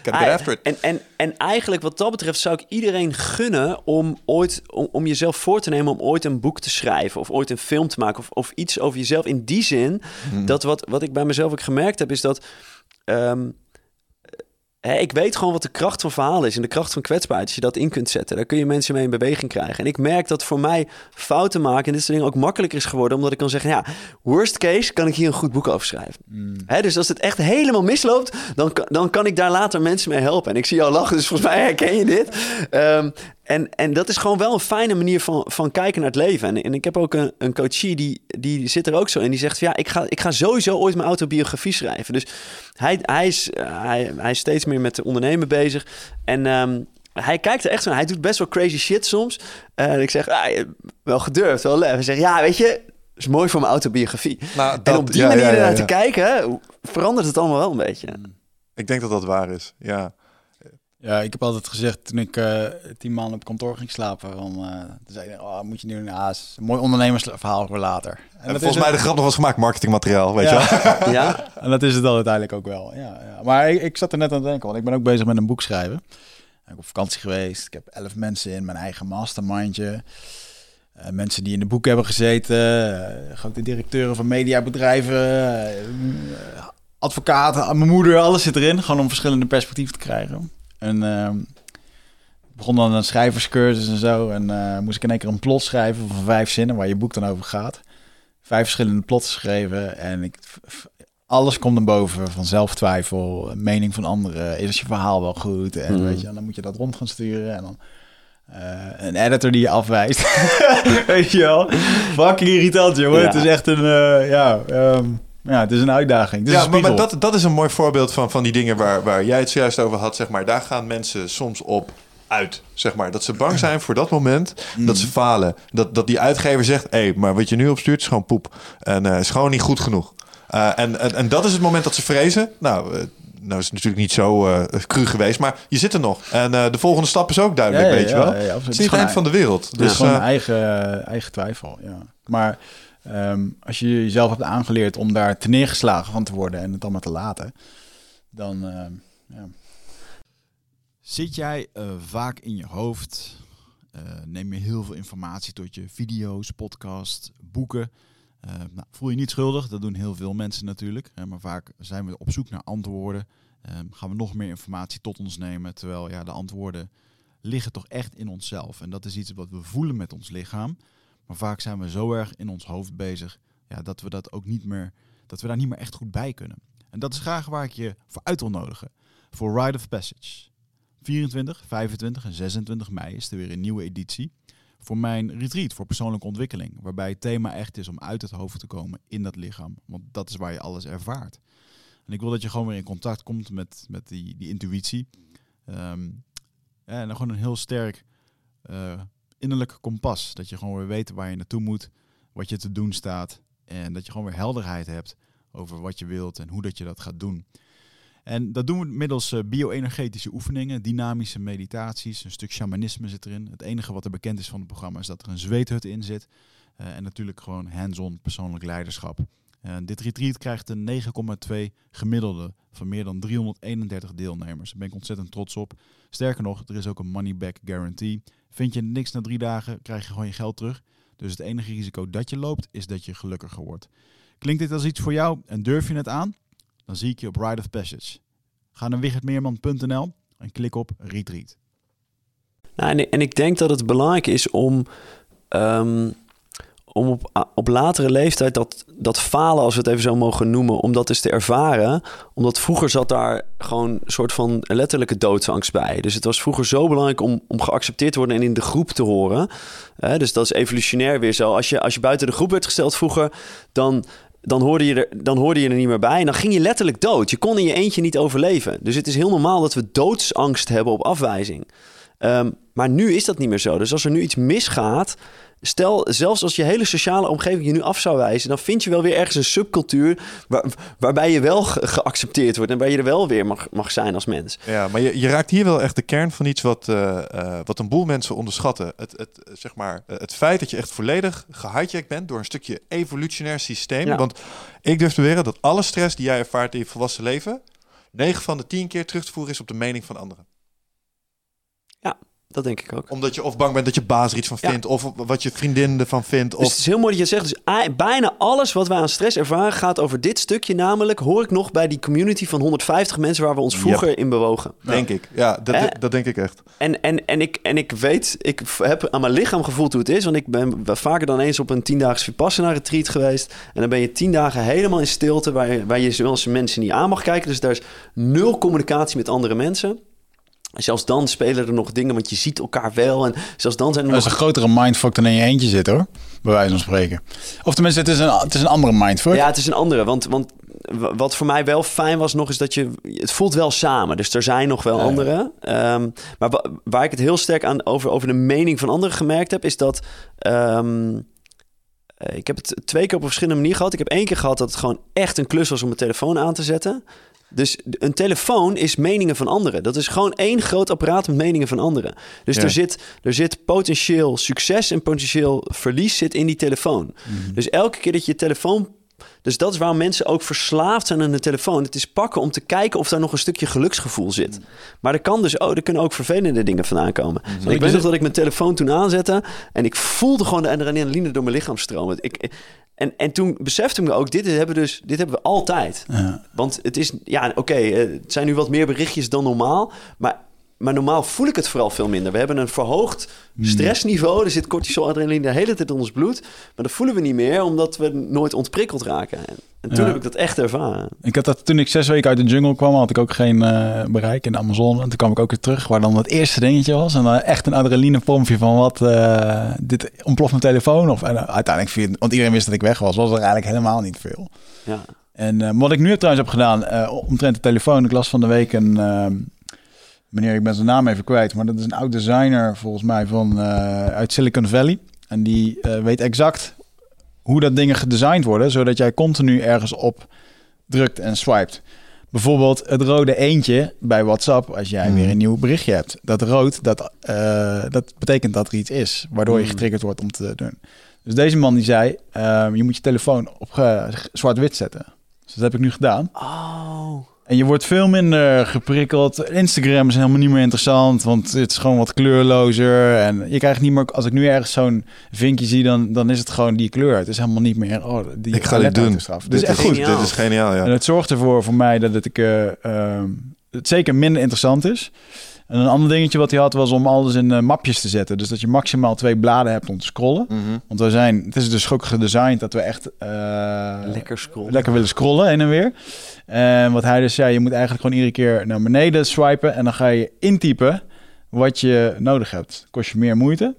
Speaker 2: Gotta get after it.
Speaker 3: En, en, en eigenlijk wat dat betreft zou ik iedereen gunnen om ooit om, om jezelf voor te nemen om ooit een boek te schrijven of ooit een film te maken of, of iets over jezelf. In die zin
Speaker 2: Hmm.
Speaker 3: dat wat, wat ik bij mezelf ook gemerkt heb, is dat ehm, ik weet gewoon wat de kracht van verhalen is en de kracht van kwetsbaarheid. Als je dat in kunt zetten, daar kun je mensen mee in beweging krijgen. En ik merk dat voor mij fouten maken en dit soort dingen ook makkelijker is geworden, omdat ik kan zeggen, ja, worst case kan ik hier een goed boek over schrijven. Hè, dus als het echt helemaal misloopt, dan, kan- dan kan ik daar later mensen mee helpen. En ik zie jou lachen, dus volgens mij herken je dit. Ehm, en, en dat is gewoon wel een fijne manier van, van kijken naar het leven. En, en ik heb ook een, een coachie, die, die zit er ook zo in. Die zegt, van, ja, ik ga, ik ga sowieso ooit mijn autobiografie schrijven. Dus hij, hij, is, eh, hij, hij is steeds meer met ondernemen bezig. En ehm, hij kijkt er echt zo naar. Hij doet best wel crazy shit soms. En ik zeg, ah, wel gedurfd, wel lef. Hij zegt, ja, weet je... is mooi voor mijn autobiografie.
Speaker 2: Nou,
Speaker 3: en op die
Speaker 2: ja,
Speaker 3: manier
Speaker 2: ja, ja,
Speaker 3: ernaar
Speaker 2: ja.
Speaker 3: te kijken, verandert het allemaal wel een beetje.
Speaker 2: Ik denk dat dat waar is, ja.
Speaker 1: Ja, ik heb altijd gezegd toen ik eh, tien maanden op kantoor ging slapen, van, eh toen zei ik, oh, moet je nu een aas, een mooi ondernemersverhaal voor later. En,
Speaker 2: En
Speaker 1: dat
Speaker 2: volgens
Speaker 1: is
Speaker 2: mij
Speaker 1: het-
Speaker 2: de grap nog was gemaakt, marketingmateriaal, weet
Speaker 1: Ja.
Speaker 2: je wel?
Speaker 3: Ja?
Speaker 1: en dat is het dan uiteindelijk ook wel. Ja, ja. Maar ik, ik zat er net aan te denken, want ik ben ook bezig met een boek schrijven. Ik ben op vakantie geweest. Ik heb elf mensen in mijn eigen mastermindje. Eh, mensen die in de boek hebben gezeten. grote directeuren van mediabedrijven. advocaten, mijn moeder, alles zit erin. Gewoon om verschillende perspectieven te krijgen. En ehm, begon dan een schrijverscursus en zo. En eh, moest ik in één keer een plot schrijven van vijf zinnen waar je boek dan over gaat. Vijf verschillende plots geschreven. En ik, alles komt naar boven van zelftwijfel, mening van anderen. Is je verhaal wel goed? En,
Speaker 3: Mhm.
Speaker 1: weet je, en dan moet je dat rond gaan sturen. En dan eh, een editor die je afwijst. weet je wel? Fucking irritant, jongen.
Speaker 3: Ja.
Speaker 1: Het is echt een, eh, ja, ehm, ja, het is een uitdaging. Is
Speaker 2: Ja,
Speaker 1: een
Speaker 2: maar, dat, dat is een mooi voorbeeld van, van die dingen waar, waar jij het zojuist over had. Zeg maar. Daar gaan mensen soms op uit. Zeg maar. Dat ze bang zijn voor dat moment dat ze falen. Dat, dat die uitgever zegt: hé, hey, maar wat je nu opstuurt is gewoon poep. En eh is gewoon niet goed genoeg. Eh, en, en, en dat is het moment dat ze vrezen. Nou, eh, nou is het natuurlijk niet zo cru geweest, maar je zit er nog. En de volgende stap is ook duidelijk,
Speaker 1: Ja, ja,
Speaker 2: weet je wel. het is niet het eind van de wereld.
Speaker 1: Het is
Speaker 2: Dus,
Speaker 1: gewoon een eigen, eigen twijfel, ja. Maar ehm, als je jezelf hebt aangeleerd om daar te neergeslagen van te worden en het allemaal te laten, dan ehm. Zit jij eh, vaak in je hoofd? Eh, neem je heel veel informatie tot je video's, podcasts, boeken? Eh, nou, voel je niet schuldig, dat doen heel veel mensen natuurlijk. Maar vaak zijn we op zoek naar antwoorden. Ehm, gaan we nog meer informatie tot ons nemen, terwijl ja, de antwoorden liggen toch echt in onszelf. En dat is iets wat we voelen met ons lichaam. Maar vaak zijn we zo erg in ons hoofd bezig ja, dat we dat ook niet meer, dat we daar niet meer echt goed bij kunnen. En dat is graag waar ik je voor uit wil nodigen. Voor Rite of Passage. 24, 25 en 26 mei is er weer een nieuwe editie. Voor mijn retreat voor persoonlijke ontwikkeling. Waarbij het thema echt is om uit het hoofd te komen in dat lichaam. Want dat is waar je alles ervaart. En ik wil dat je gewoon weer in contact komt met, met die, die intuïtie. Ehm, en dan gewoon een heel sterk eh, innerlijk kompas. Dat je gewoon weer weet waar je naartoe moet, wat je te doen staat. En dat je gewoon weer helderheid hebt over wat je wilt en hoe dat je dat gaat doen. En dat doen we middels eh, bio-energetische oefeningen, dynamische meditaties, een stuk shamanisme zit erin. Het enige wat er bekend is van het programma is dat er een zweethut in zit. Eh, en natuurlijk gewoon hands-on persoonlijk leiderschap. Eh, dit retreat krijgt een 9,2 gemiddelde van meer dan 331 deelnemers. Daar ben ik ontzettend trots op. Sterker nog, er is ook een money back guarantee. Vind je niks na drie dagen, krijg je gewoon je geld terug. Dus het enige risico dat je loopt, is dat je gelukkiger wordt. Klinkt dit als iets voor jou en durf je het aan? Dan zie ik je op Ride of Passage. Ga naar wichertmeerman.nl en klik op Retreat.
Speaker 3: Nou, en, ik denk dat het belangrijk is om, ehm, om op, op latere leeftijd dat, dat falen, als we het even zo mogen noemen, om dat eens te ervaren. Omdat vroeger zat daar gewoon een soort van letterlijke doodsangst bij. Dus het was vroeger zo belangrijk om, om geaccepteerd te worden en in de groep te horen. Dus dat is evolutionair weer zo. Als je, als je buiten de groep werd gesteld vroeger, dan dan hoorde, je er, dan hoorde je er niet meer bij. En dan ging je letterlijk dood. Je kon in je eentje niet overleven. Dus het is heel normaal dat we doodsangst hebben op afwijzing. Ehm, maar nu is dat niet meer zo. Dus als er nu iets misgaat, Stel, zelfs als je hele sociale omgeving je nu af zou wijzen, dan vind je wel weer ergens een subcultuur waar, waarbij je wel geaccepteerd wordt en waar je er wel weer mag, mag zijn als mens.
Speaker 2: Ja, maar je, je raakt hier wel echt de kern van iets wat, uh, uh, wat een boel mensen onderschatten. Het, het, zeg maar, het feit dat je echt volledig gehijacked bent door een stukje evolutionair systeem.
Speaker 3: Ja.
Speaker 2: Want ik durf te beweren dat alle stress die jij ervaart in je volwassen leven, 9 van de 10 keer terug te voeren is op de mening van anderen.
Speaker 3: Ja, dat denk ik ook.
Speaker 2: Omdat je of bang bent dat je baas er iets van
Speaker 3: Ja.
Speaker 2: vindt, of wat je vriendin ervan vindt.
Speaker 3: Dus
Speaker 2: Of...
Speaker 3: het is heel mooi dat je het zegt. Dus bijna alles wat wij aan stress ervaren gaat over dit stukje. Namelijk hoor ik nog bij die community van 150 mensen waar we ons vroeger in bewogen.
Speaker 2: Denk ik. Ja, dat,
Speaker 3: Eh.
Speaker 2: dat denk ik echt.
Speaker 3: En, en, en, ik, en ik weet, ik heb aan mijn lichaam gevoeld hoe het is. Want ik ben vaker dan eens op een tiendaags Vipassana retreat geweest. En dan ben je tien dagen helemaal in stilte. Waar je, waar je zelfs mensen niet aan mag kijken. Dus daar is nul communicatie met andere mensen. Zelfs dan spelen er nog dingen, want je ziet elkaar wel. En zelfs dan zijn er
Speaker 1: Dat is
Speaker 3: nog
Speaker 1: een grotere mindfuck dan in je eentje zit hoor. Bij wijze van spreken. Of tenminste, het is een, het is een andere mindfuck.
Speaker 3: Ja, het is een andere. Want, want wat voor mij wel fijn was nog, is dat je... Het voelt wel samen. Dus er zijn nog wel
Speaker 1: Ja,
Speaker 3: anderen. Ehm, maar wa- waar ik het heel sterk aan over, over de mening van anderen gemerkt heb... is dat... ehm, eh, ik heb het twee keer op een verschillende manier gehad. Ik heb één keer gehad dat het gewoon echt een klus was om mijn telefoon aan te zetten. Dus een telefoon is meningen van anderen. Dat is gewoon één groot apparaat met meningen van anderen. Dus
Speaker 2: Ja.
Speaker 3: er, zit, er zit potentieel succes en potentieel verlies zit in die telefoon. Dus elke keer dat je je telefoon dus dat is waarom mensen ook verslaafd zijn aan de telefoon. Het is pakken om te kijken of daar nog een stukje geluksgevoel zit. Maar er, kan dus, oh, er kunnen ook vervelende dingen vandaan komen. Want ik weet nog dat ik mijn telefoon toen aanzette... en ik voelde gewoon de adrenaline door mijn lichaam stromen. Ik, en, en toen besefte ik me ook, dit hebben, we dus, dit hebben we altijd.
Speaker 1: Ja.
Speaker 3: Want het is, ja, oké, eh, het zijn nu wat meer berichtjes dan normaal... maar maar normaal voel ik het vooral veel minder. We hebben een verhoogd stressniveau. Er zit cortisol, adrenaline de hele tijd in ons bloed. Maar dat voelen we niet meer, omdat we nooit ontprikkeld raken. En, en toen
Speaker 1: Ja.
Speaker 3: heb ik dat echt ervaren.
Speaker 1: Ik had dat toen ik zes weken uit de jungle kwam, had ik ook geen eh, bereik in de Amazone. En toen kwam ik ook weer terug, waar dan het eerste dingetje was. En dan echt een adrenalinepompje van wat, eh, dit ontploft mijn telefoon. Of, en, eh, uiteindelijk, viel, want iedereen wist dat ik weg was, was er eigenlijk helemaal niet veel.
Speaker 3: Ja.
Speaker 1: En wat ik nu trouwens heb gedaan, omtrent de telefoon. Ik las van de week een, eh, meneer, ik ben zijn naam even kwijt. Maar dat is een oud designer volgens mij van, eh, uit Silicon Valley. En die eh, weet exact hoe dat dingen gedesigned worden. Zodat jij continu ergens op drukt en swipet. Bijvoorbeeld het rode eentje bij WhatsApp, als jij
Speaker 2: Mhm.
Speaker 1: weer een nieuw berichtje hebt. Dat rood, dat, eh, dat betekent dat er iets is, waardoor je
Speaker 3: Mhm.
Speaker 1: getriggerd wordt om te doen. Dus deze man die zei, je moet je telefoon op zwart-wit zetten. Dus dat heb ik nu gedaan.
Speaker 3: Oh.
Speaker 1: En je wordt veel minder geprikkeld. Instagram is helemaal niet meer interessant, want het is gewoon wat kleurlozer. En je krijgt niet meer, als ik nu ergens zo'n vinkje zie, dan, dan is het gewoon die kleur. Het is helemaal niet meer, oh, die
Speaker 2: Ik ga dit doen.
Speaker 1: Dus
Speaker 2: Dit
Speaker 1: is echt goed.
Speaker 3: geniaal.
Speaker 2: Dit is geniaal, ja.
Speaker 1: En het zorgt ervoor voor mij dat het, ik, eh, ehm, het zeker minder interessant is. En een ander dingetje wat hij had was om alles in eh, mapjes te zetten. Dus dat je maximaal twee bladen hebt om te scrollen.
Speaker 2: Mhm.
Speaker 1: Want we zijn, het is dus ook gedesigned dat we echt eh,
Speaker 3: Lekker scrollen.
Speaker 1: lekker willen scrollen heen en weer. En wat hij dus zei, je moet eigenlijk gewoon iedere keer naar beneden swipen en dan ga je intypen wat je nodig hebt. Kost je meer moeite.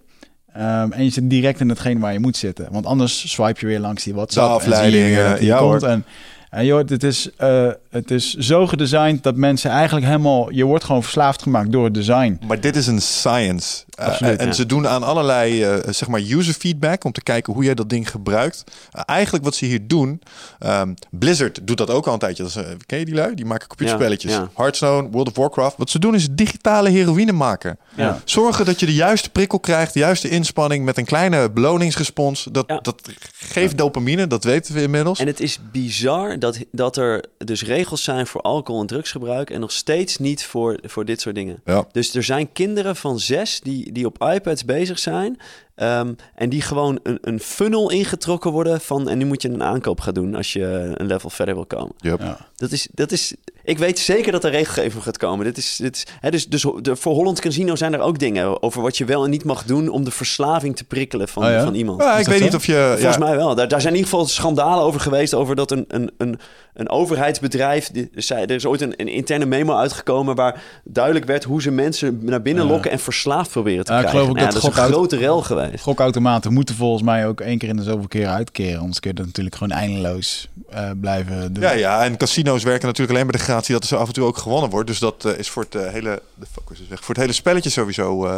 Speaker 1: Ehm, en je zit direct in hetgeen waar je moet zitten. Want anders swipe je weer langs die WhatsApp.
Speaker 2: De
Speaker 1: en zie je
Speaker 2: afleiding,
Speaker 1: weer dat die
Speaker 2: ja,
Speaker 1: komt.
Speaker 2: hoor.
Speaker 1: En, en joh, het is, eh, het is zo gedesigned dat mensen eigenlijk helemaal... Je wordt gewoon verslaafd gemaakt door het design.
Speaker 2: Maar dit is een science. Uh,
Speaker 1: Absoluut,
Speaker 2: en
Speaker 3: ja.
Speaker 2: ze doen aan allerlei eh, zeg maar user feedback om te kijken hoe jij dat ding gebruikt. Uh, eigenlijk wat ze hier doen, ehm, Blizzard doet dat ook al een tijdje. Dat is, eh, ken je die lui? Die maken computerspelletjes.
Speaker 3: Ja, ja.
Speaker 2: Hearthstone, World of Warcraft. Wat ze doen is digitale heroïne maken.
Speaker 3: Ja.
Speaker 2: Zorgen dat je de juiste prikkel krijgt, de juiste inspanning met een kleine beloningsrespons. Dat,
Speaker 3: Ja.
Speaker 2: dat geeft dopamine, dat weten we inmiddels.
Speaker 3: En het is bizar dat, dat er dus regels zijn voor alcohol en drugsgebruik en nog steeds niet voor, voor dit soort dingen.
Speaker 2: Ja.
Speaker 3: Dus er zijn kinderen van zes die, die op iPads bezig zijn. ehm, en die gewoon een, een funnel ingetrokken worden van... en nu moet je een aankoop gaan doen als je een level verder wil komen.
Speaker 2: Yep.
Speaker 1: Ja.
Speaker 3: Dat is, dat is, ik weet zeker dat er regelgeving gaat komen. Dit is, dit is, hè, dus dus de, voor Holland Casino zijn er ook dingen over wat je wel en niet mag doen... om de verslaving te prikkelen van,
Speaker 1: Oh ja?
Speaker 3: van iemand.
Speaker 2: Ja, ik weet
Speaker 1: zo?
Speaker 2: niet of je...
Speaker 3: Volgens
Speaker 2: ja,
Speaker 3: mij wel. Daar, daar zijn in ieder geval schandalen over geweest. Over dat een, een, een, een overheidsbedrijf. die- zei, er is ooit een, een interne memo uitgekomen. waar duidelijk werd hoe ze mensen naar binnen
Speaker 1: Ja.
Speaker 3: lokken. en verslaafd proberen te
Speaker 1: Ja, ik
Speaker 3: krijgen.
Speaker 1: geloof
Speaker 3: Nou
Speaker 1: dat
Speaker 3: dat is een grote rel geweest.
Speaker 1: Gokautomaten moeten volgens mij ook één keer in de zoveel keer uitkeren. Anders kun je dat natuurlijk gewoon eindeloos eh, blijven doen.
Speaker 2: Ja, ja, en casino's werken natuurlijk alleen met de gratie dat er zo af en toe ook gewonnen wordt. Dus dat eh, is voor het eh, hele de focus is weg. Voor het hele spelletje sowieso eh,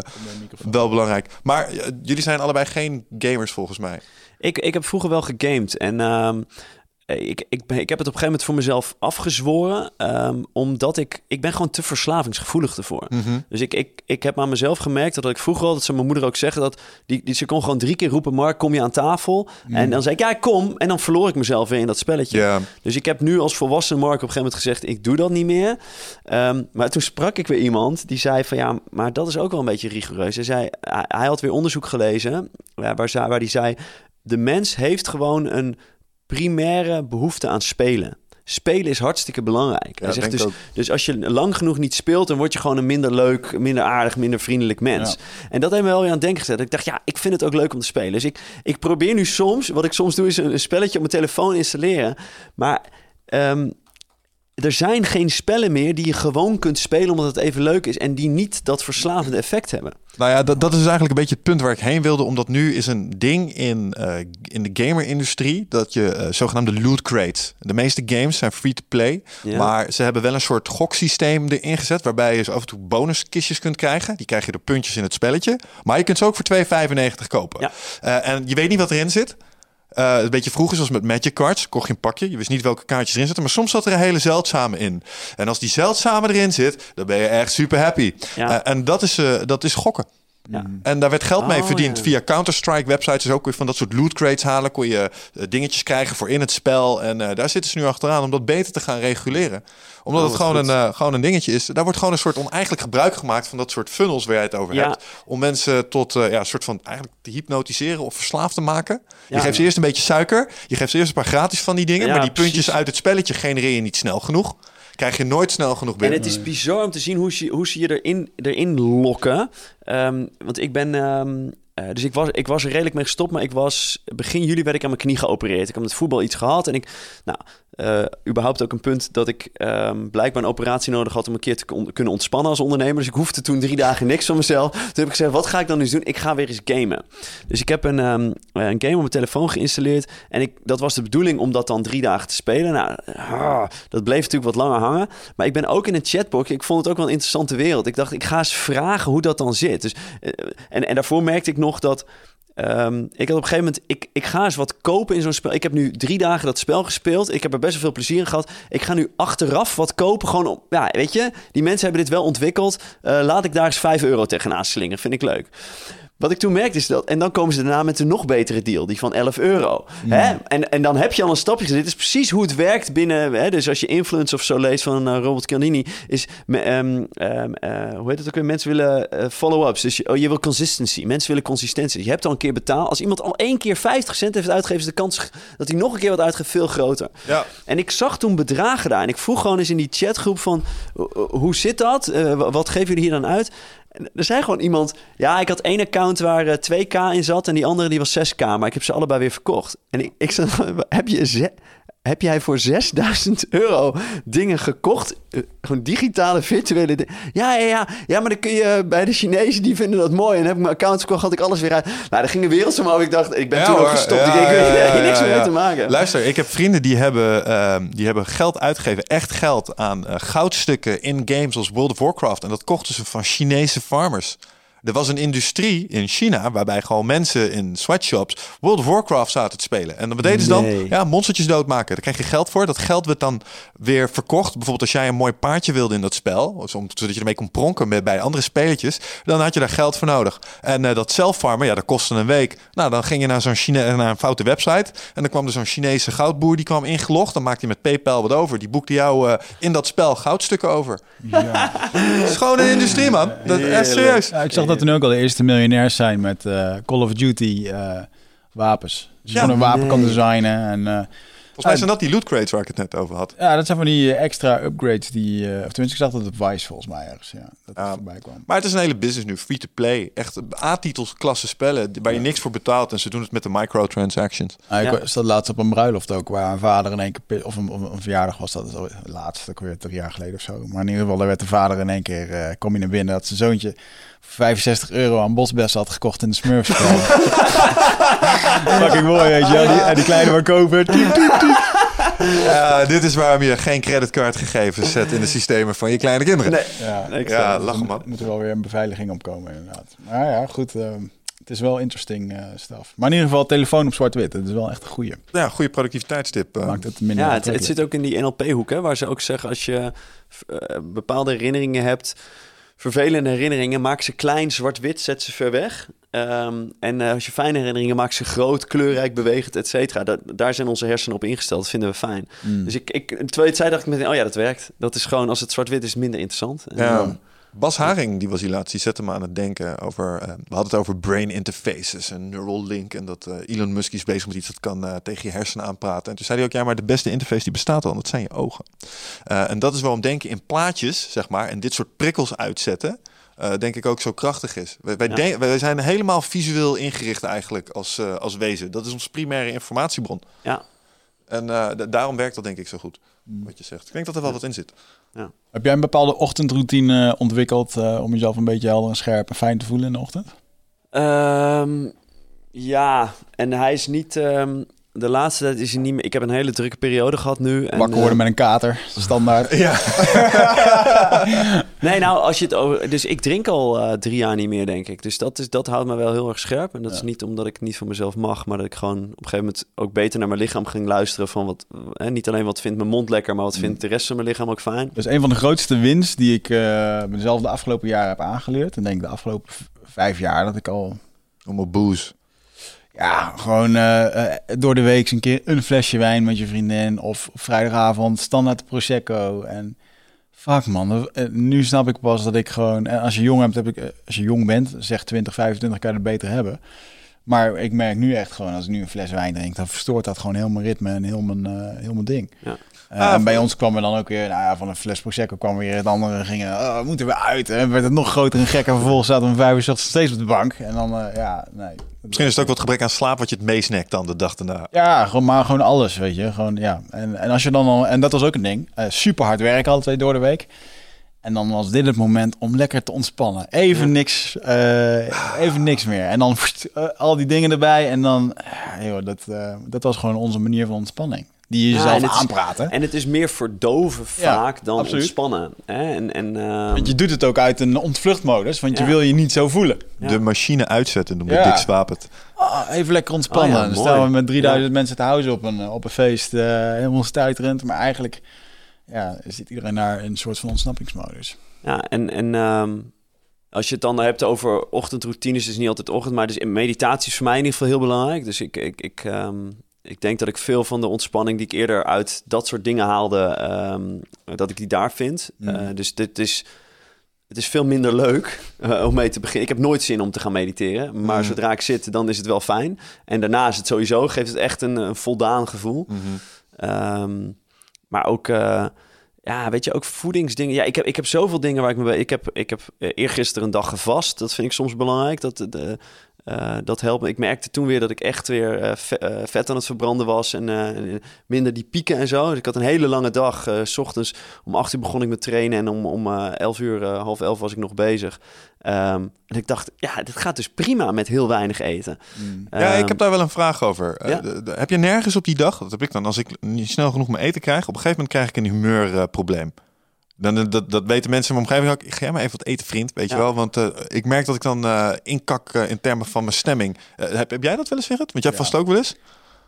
Speaker 2: wel belangrijk. Maar jullie zijn allebei geen gamers volgens mij.
Speaker 3: Ik, ik heb vroeger wel gegamed en ehm, ik, ik, ben- ik heb het op een gegeven moment voor mezelf afgezworen. ehm, omdat ik, ik ben gewoon te verslavingsgevoelig ervoor. Dus ik, ik, ik heb aan mezelf gemerkt dat ik vroeger al, dat ze mijn moeder ook zeggen, dat die, die, ze kon gewoon drie keer roepen, Mark, kom je aan tafel? En dan zei ik, ja, kom. En dan verloor ik mezelf weer in dat spelletje. Dus ik heb nu als volwassen Mark op een gegeven moment gezegd, ik doe dat niet meer. Ehm, maar toen sprak ik weer iemand die zei van, ja, maar dat is ook wel een beetje rigoureus. Hij zei, hij, hij had weer onderzoek gelezen ja, waar, ze- waar hij zei, de mens heeft gewoon een primaire behoefte aan spelen. Spelen is hartstikke belangrijk. Hij zegt dus, dus als je lang genoeg niet speelt, dan word je gewoon een minder leuk, minder aardig, minder vriendelijk mens. En dat heeft me wel weer aan het denken gezet. Ik dacht, ja, ik vind het ook leuk om te spelen. Dus ik, ik probeer nu soms, wat ik soms doe, is een, een spelletje op mijn telefoon installeren. Maar ehm, er zijn geen spellen meer die je gewoon kunt spelen omdat het even leuk is. En die niet dat verslavende effect hebben.
Speaker 2: Nou ja, dat, dat is eigenlijk een beetje het punt waar ik heen wilde. Omdat nu is een ding in, eh, in de gamer-industrie dat je eh, zogenaamde loot crates. De meeste games zijn free-to-play.
Speaker 3: Ja.
Speaker 2: Maar ze hebben wel een soort goksysteem erin gezet. Waarbij je zo af en toe bonuskistjes kunt krijgen. Die krijg je door puntjes in het spelletje. Maar je kunt ze ook voor 2,95 kopen.
Speaker 3: Ja.
Speaker 2: Eh, en je weet niet wat erin zit. Eh, een beetje vroeger, zoals met Magic Cards, kocht je een pakje. Je wist niet welke kaartjes erin zitten, maar soms zat er een hele zeldzame in. En als die zeldzame erin zit, dan ben je echt super happy.
Speaker 3: Ja.
Speaker 2: Eh, en dat is, eh, dat is gokken.
Speaker 3: Ja.
Speaker 2: En daar werd geld mee
Speaker 3: Oh,
Speaker 2: verdiend
Speaker 3: ja.
Speaker 2: via Counter-Strike websites. Dus ook weer van dat soort loot crates halen. Kon je eh, dingetjes krijgen voor in het spel. En eh, daar zitten ze nu achteraan om dat beter te gaan reguleren. Omdat
Speaker 3: Oh,
Speaker 2: het gewoon een, eh, gewoon een dingetje is. Daar wordt gewoon een soort oneigenlijk gebruik gemaakt van dat soort funnels waar jij het over
Speaker 3: Ja.
Speaker 2: hebt. Om mensen tot eh, ja, een soort van eigenlijk te hypnotiseren of verslaafd te maken. Je
Speaker 3: Ja.
Speaker 2: geeft ze eerst een beetje suiker. Je geeft ze eerst een paar gratis van die dingen.
Speaker 3: Ja,
Speaker 2: maar die puntjes uit het spelletje genereer je niet snel genoeg. Krijg je nooit snel genoeg
Speaker 3: En
Speaker 2: binnen.
Speaker 3: het is bizar om te zien hoe ze, hoe ze je erin, erin lokken. Ehm, want ik ben. ehm, eh, dus ik was, ik was er redelijk mee gestopt, maar ik was begin juli werd ik aan mijn knie geopereerd. Ik heb met voetbal iets gehad en ik, nou, eh, überhaupt ook een punt dat ik ehm, blijkbaar een operatie nodig had om een keer te kunnen ontspannen als ondernemer. Dus ik hoefde toen drie dagen niks van mezelf. Toen heb ik gezegd, wat ga ik dan eens doen? Ik ga weer eens gamen. Dus ik heb een, ehm, een game op mijn telefoon geïnstalleerd en ik, dat was de bedoeling om dat dan drie dagen te spelen. Nou, ah, dat bleef natuurlijk wat langer hangen. Maar ik ben ook in een chatbox. Ik vond het ook wel een interessante wereld. Ik dacht, ik ga eens vragen hoe dat dan zit. Dus, eh, en, en daarvoor merkte ik nog dat. Ehm, ik had op een gegeven moment, ik, ik ga eens wat kopen in zo'n spel. Ik heb nu drie dagen dat spel gespeeld. Ik heb er best wel veel plezier in gehad. Ik ga nu achteraf wat kopen. Gewoon ja, weet je, die mensen hebben dit wel ontwikkeld. Eh, laat ik daar eens 5 euro tegenaan slingen. Vind ik leuk. Wat ik toen merkte is dat... En dan komen ze daarna met een nog betere deal. Die van 11 euro. Hè? En, en dan heb je al een stapje gezet. Dit is precies hoe het werkt binnen... Hè? Dus als je Influence of zo leest van eh, Robert Cialdini... is... me- ehm, ehm, eh, hoe heet het ook weer? Mensen willen eh, follow-ups. Dus je, oh, je wil consistency. Mensen willen consistentie. Je hebt al een keer betaald. Als iemand al één keer 50 cent heeft uitgegeven... is de kans dat hij nog een keer wat uitgeeft veel groter.
Speaker 2: Ja.
Speaker 3: En ik zag toen bedragen daar. En ik vroeg gewoon eens in die chatgroep van... "Ho- hoe zit dat? Wa- wat geven jullie hier dan uit? Er zei gewoon iemand... Ja, ik had één account waar eh, 2k in zat... en die andere die was 6k. Maar ik heb ze allebei weer verkocht. En ik, ik zei... Heb je heb jij voor 6000 euro dingen gekocht? Eh, gewoon digitale, virtuele dingen. Ja, ja, ja. Ja, maar dan kun je bij de Chinezen, die vinden dat mooi. En heb ik mijn account verkocht, had ik alles weer uit. Nou, daar ging de wereld om over. Ik dacht, ik ben
Speaker 2: Ja,
Speaker 3: toen ook
Speaker 2: hoor.
Speaker 3: gestopt.
Speaker 2: Ja,
Speaker 3: ik denk, heb niks meer mee te maken.
Speaker 2: Luister, ik heb vrienden die hebben, ehm, die hebben geld uitgegeven, echt geld aan eh, goudstukken in games als World of Warcraft. En dat kochten ze van Chinese farmers. Er was een industrie in China waarbij gewoon mensen in sweatshops World of Warcraft zaten te spelen. En wat deden ze dan?
Speaker 3: Nee.
Speaker 2: Ja, monstertjes doodmaken. Daar kreeg je geld voor. Dat geld werd dan weer verkocht. Bijvoorbeeld als jij een mooi paardje wilde in dat spel, zodat je ermee kon pronken met, bij andere spelletjes, dan had je daar geld voor nodig. En eh, dat zelffarmen, ja, dat kostte een week. Nou, dan ging je naar zo'n Chine naar een foute website en dan kwam er zo'n Chinese goudboer die kwam ingelogd. Dan maakte hij met PayPal wat over. Die boekte jou eh, in dat spel goudstukken over.
Speaker 1: Ja.
Speaker 2: Het is gewoon een industrie, man. Dat is serieus.
Speaker 1: Ja, ik zag dat er nu ook al de eerste miljonairs zijn met eh, Call of Duty eh, wapens. Dus je
Speaker 2: Ja.
Speaker 1: gewoon een wapen kan designen. En, eh,
Speaker 2: Volgens mij zijn dat die loot crates waar ik het net over had.
Speaker 1: Ja, dat zijn van die extra upgrades die... eh, of tenminste, ik zag dat op Vice volgens mij ergens. Ja, dat
Speaker 2: Ja.
Speaker 1: het voorbij kwam.
Speaker 2: Maar het is een hele business nu, free to play. Echt A-titels, klasse spellen waar je niks voor betaalt. En ze doen het met de microtransactions.
Speaker 1: Ik
Speaker 3: Ja.
Speaker 1: wa- zat laatst op een bruiloft ook, waar een vader in één keer... Of een, of een verjaardag was dat, dat is al laatst, ook weer drie jaar geleden of zo. Maar in ieder geval, daar werd de vader in één keer... eh kom je naar binnen, dat zijn zoontje 65 euro aan bosbessen had gekocht in de Smurfs. Fucking mooi, weet je wel. Die, en die kleine maar kopen.
Speaker 2: Ja, dit is waarom je geen creditcardgegevens zet in de systemen van je kleine kinderen.
Speaker 3: Nee,
Speaker 1: Ja,
Speaker 3: nee,
Speaker 2: Ja, lachen
Speaker 1: er
Speaker 2: man.
Speaker 1: moet er wel weer een beveiliging opkomen inderdaad. Maar ja, goed. ehm, het is wel interesting eh stuff. Maar in ieder geval, telefoon op zwart-wit. Het is wel echt een goeie.
Speaker 2: Ja, goede productiviteitstip. eh.
Speaker 1: Maakt het minder
Speaker 3: Ja, het, het zit ook in die NLP-hoek, hè, waar ze ook zeggen als je eh, bepaalde herinneringen hebt, vervelende herinneringen, maak ze klein, zwart-wit, zet ze ver weg. Ehm, en eh, als je fijne herinneringen maak ze groot, kleurrijk, bewegend, et cetera. Da- daar zijn onze hersenen op ingesteld. Dat vinden we fijn.
Speaker 1: Mm.
Speaker 3: Dus ik, ik, terwijl je het zei, dacht ik meteen, oh ja, dat werkt. Dat is gewoon, als het zwart-wit is, minder interessant. En,
Speaker 2: Ja. Bas Haring, die was hier laatst, die zette me aan het denken over... eh, we hadden het over brain interfaces en neural link. En dat eh, Elon Musk is bezig met iets dat kan eh, tegen je hersenen aanpraten. En toen zei hij ook, ja, maar de beste interface die bestaat al, dat zijn je ogen. En dat is waarom denken in plaatjes, zeg maar, en dit soort prikkels uitzetten... denk ik ook zo krachtig is. Wij, wij,
Speaker 3: Ja.
Speaker 2: den- wij zijn helemaal visueel ingericht eigenlijk als, als wezen. Dat is ons primaire informatiebron.
Speaker 3: ja.
Speaker 2: En da- daarom werkt dat denk ik zo goed, wat je zegt. Ik denk dat er wel wat in zit.
Speaker 1: Heb jij een bepaalde ochtendroutine eh, ontwikkeld eh, om jezelf een beetje helder en scherp en fijn te voelen in de ochtend?
Speaker 3: Ehm, ja, en hij is niet... ehm, de laatste tijd is hij niet meer... Ik heb een hele drukke periode gehad nu. En,
Speaker 1: Wakker worden
Speaker 3: eh,
Speaker 1: met een kater, standaard.
Speaker 2: Ja.
Speaker 3: Nee, nou, als je het over... Dus ik drink al eh, drie jaar niet meer, denk ik. Dus dat, is, dat houdt me wel heel erg scherp. En dat is niet omdat ik het niet van mezelf mag... maar dat ik gewoon op een gegeven moment ook beter naar mijn lichaam ging luisteren... van wat... eh, niet alleen wat vindt mijn mond lekker... maar wat vindt de rest van mijn lichaam ook fijn.
Speaker 1: Dat is een van de grootste wins die ik eh, mezelf de afgelopen jaren heb aangeleerd. En denk de afgelopen vijf jaar dat ik al
Speaker 2: Om op booze.
Speaker 1: Ja, gewoon eh, eh, door de week een keer een flesje wijn met je vriendin. Of vrijdagavond standaard Prosecco. En fuck man, eh, nu snap ik pas dat ik gewoon... Als je jong hebt, heb ik, als je jong bent, zeg 20, 25, kan je het beter hebben. Maar ik merk nu echt gewoon, als ik nu een fles wijn drink, dan verstoort dat gewoon heel mijn ritme en heel mijn, heel mijn ding.
Speaker 3: Ja.
Speaker 1: Eh,
Speaker 2: Ah,
Speaker 1: en bij
Speaker 2: voor-
Speaker 1: ons kwam er dan ook weer, nou ja, van een fles Prosecco kwam weer het andere, gingen, oh, we moeten weer uit. En werd het nog groter en gekker. Vervolgens zaten we om vijf uur ochtends steeds op de bank. En dan, eh, ja, nee.
Speaker 2: Misschien is het ook wat gebrek aan slaap wat je het meesnakt dan de dag daarna.
Speaker 1: Ja, gewoon, maar gewoon alles, weet je. Gewoon, ja. en, en als je dan al, en dat was ook een ding, eh, super hard werken alle twee door de week. En dan was dit het moment om lekker te ontspannen. Even niks, even niks meer. En dan pst, al die dingen erbij. En dan, joh, dat, dat was gewoon onze manier van ontspanning. Die je
Speaker 3: Ja,
Speaker 1: jezelf
Speaker 3: en het is-
Speaker 1: aanpraten.
Speaker 3: En het is meer verdoven
Speaker 1: Ja,
Speaker 3: vaak dan
Speaker 1: absoluut.
Speaker 3: ontspannen. Hè? En, en, ehm,
Speaker 1: Want je doet het ook uit een ontvluchtmodus, want je wil je niet zo voelen.
Speaker 3: Ja.
Speaker 2: De machine uitzetten noemde
Speaker 1: Ja.
Speaker 2: Dick Swapert.
Speaker 1: Ah, even lekker ontspannen.
Speaker 3: Oh ja,
Speaker 1: dan staan we met 3000
Speaker 3: Ja.
Speaker 1: mensen te huizen op een, op een feest. eh, helemaal stuiterend. Maar eigenlijk ja, zit iedereen naar een soort van ontsnappingsmodus.
Speaker 3: Ja, en, en ehm, als je het dan hebt over ochtendroutines, is het niet altijd ochtend, maar dus in meditatie is voor mij in ieder geval heel belangrijk. Dus ik, ik, ik, ehm, ik denk dat ik veel van de ontspanning die ik eerder uit dat soort dingen haalde, ehm, dat ik die daar vind.
Speaker 1: Mhm.
Speaker 3: Eh, dus dit is, het is veel minder leuk eh, om mee te beginnen. Ik heb nooit zin om te gaan mediteren, maar
Speaker 2: Mhm.
Speaker 3: zodra ik zit, dan is het wel fijn. En daarna is het sowieso, geeft het echt een, een voldaan gevoel. Ehm, maar ook, eh, ja, weet je, ook voedingsdingen. Ja, ik heb, ik heb zoveel dingen waar ik me bij... Ik heb, ik heb eergisteren een dag gevast. Dat vind ik soms belangrijk. Dat, de, eh, dat helpt me. Ik merkte toen weer dat ik echt weer eh, eh, vet aan het verbranden was. En minder die pieken en zo. Dus ik had een hele lange dag. s ochtends om acht uur begon ik met trainen. En om, om eh, elf uur, half elf was ik nog bezig. Ehm, en ik dacht, ja, dit gaat dus prima met heel weinig eten.
Speaker 2: Ja, ik
Speaker 3: Ehm,
Speaker 2: heb daar wel een vraag over.
Speaker 3: Ja.
Speaker 2: heb je nergens op die dag, dat heb ik dan, als ik niet snel genoeg mijn eten krijg, op een gegeven moment krijg ik een humeurprobleem. Dan, eh, dat, dat weten mensen in mijn omgeving ook. Ik ga maar even wat eten, vriend, weet je wel. Want eh, ik merk dat ik dan eh, inkak in termen van mijn stemming. Heb, heb jij dat wel eens, Gerrit? Want jij
Speaker 1: Ja.
Speaker 2: vast ook wel eens?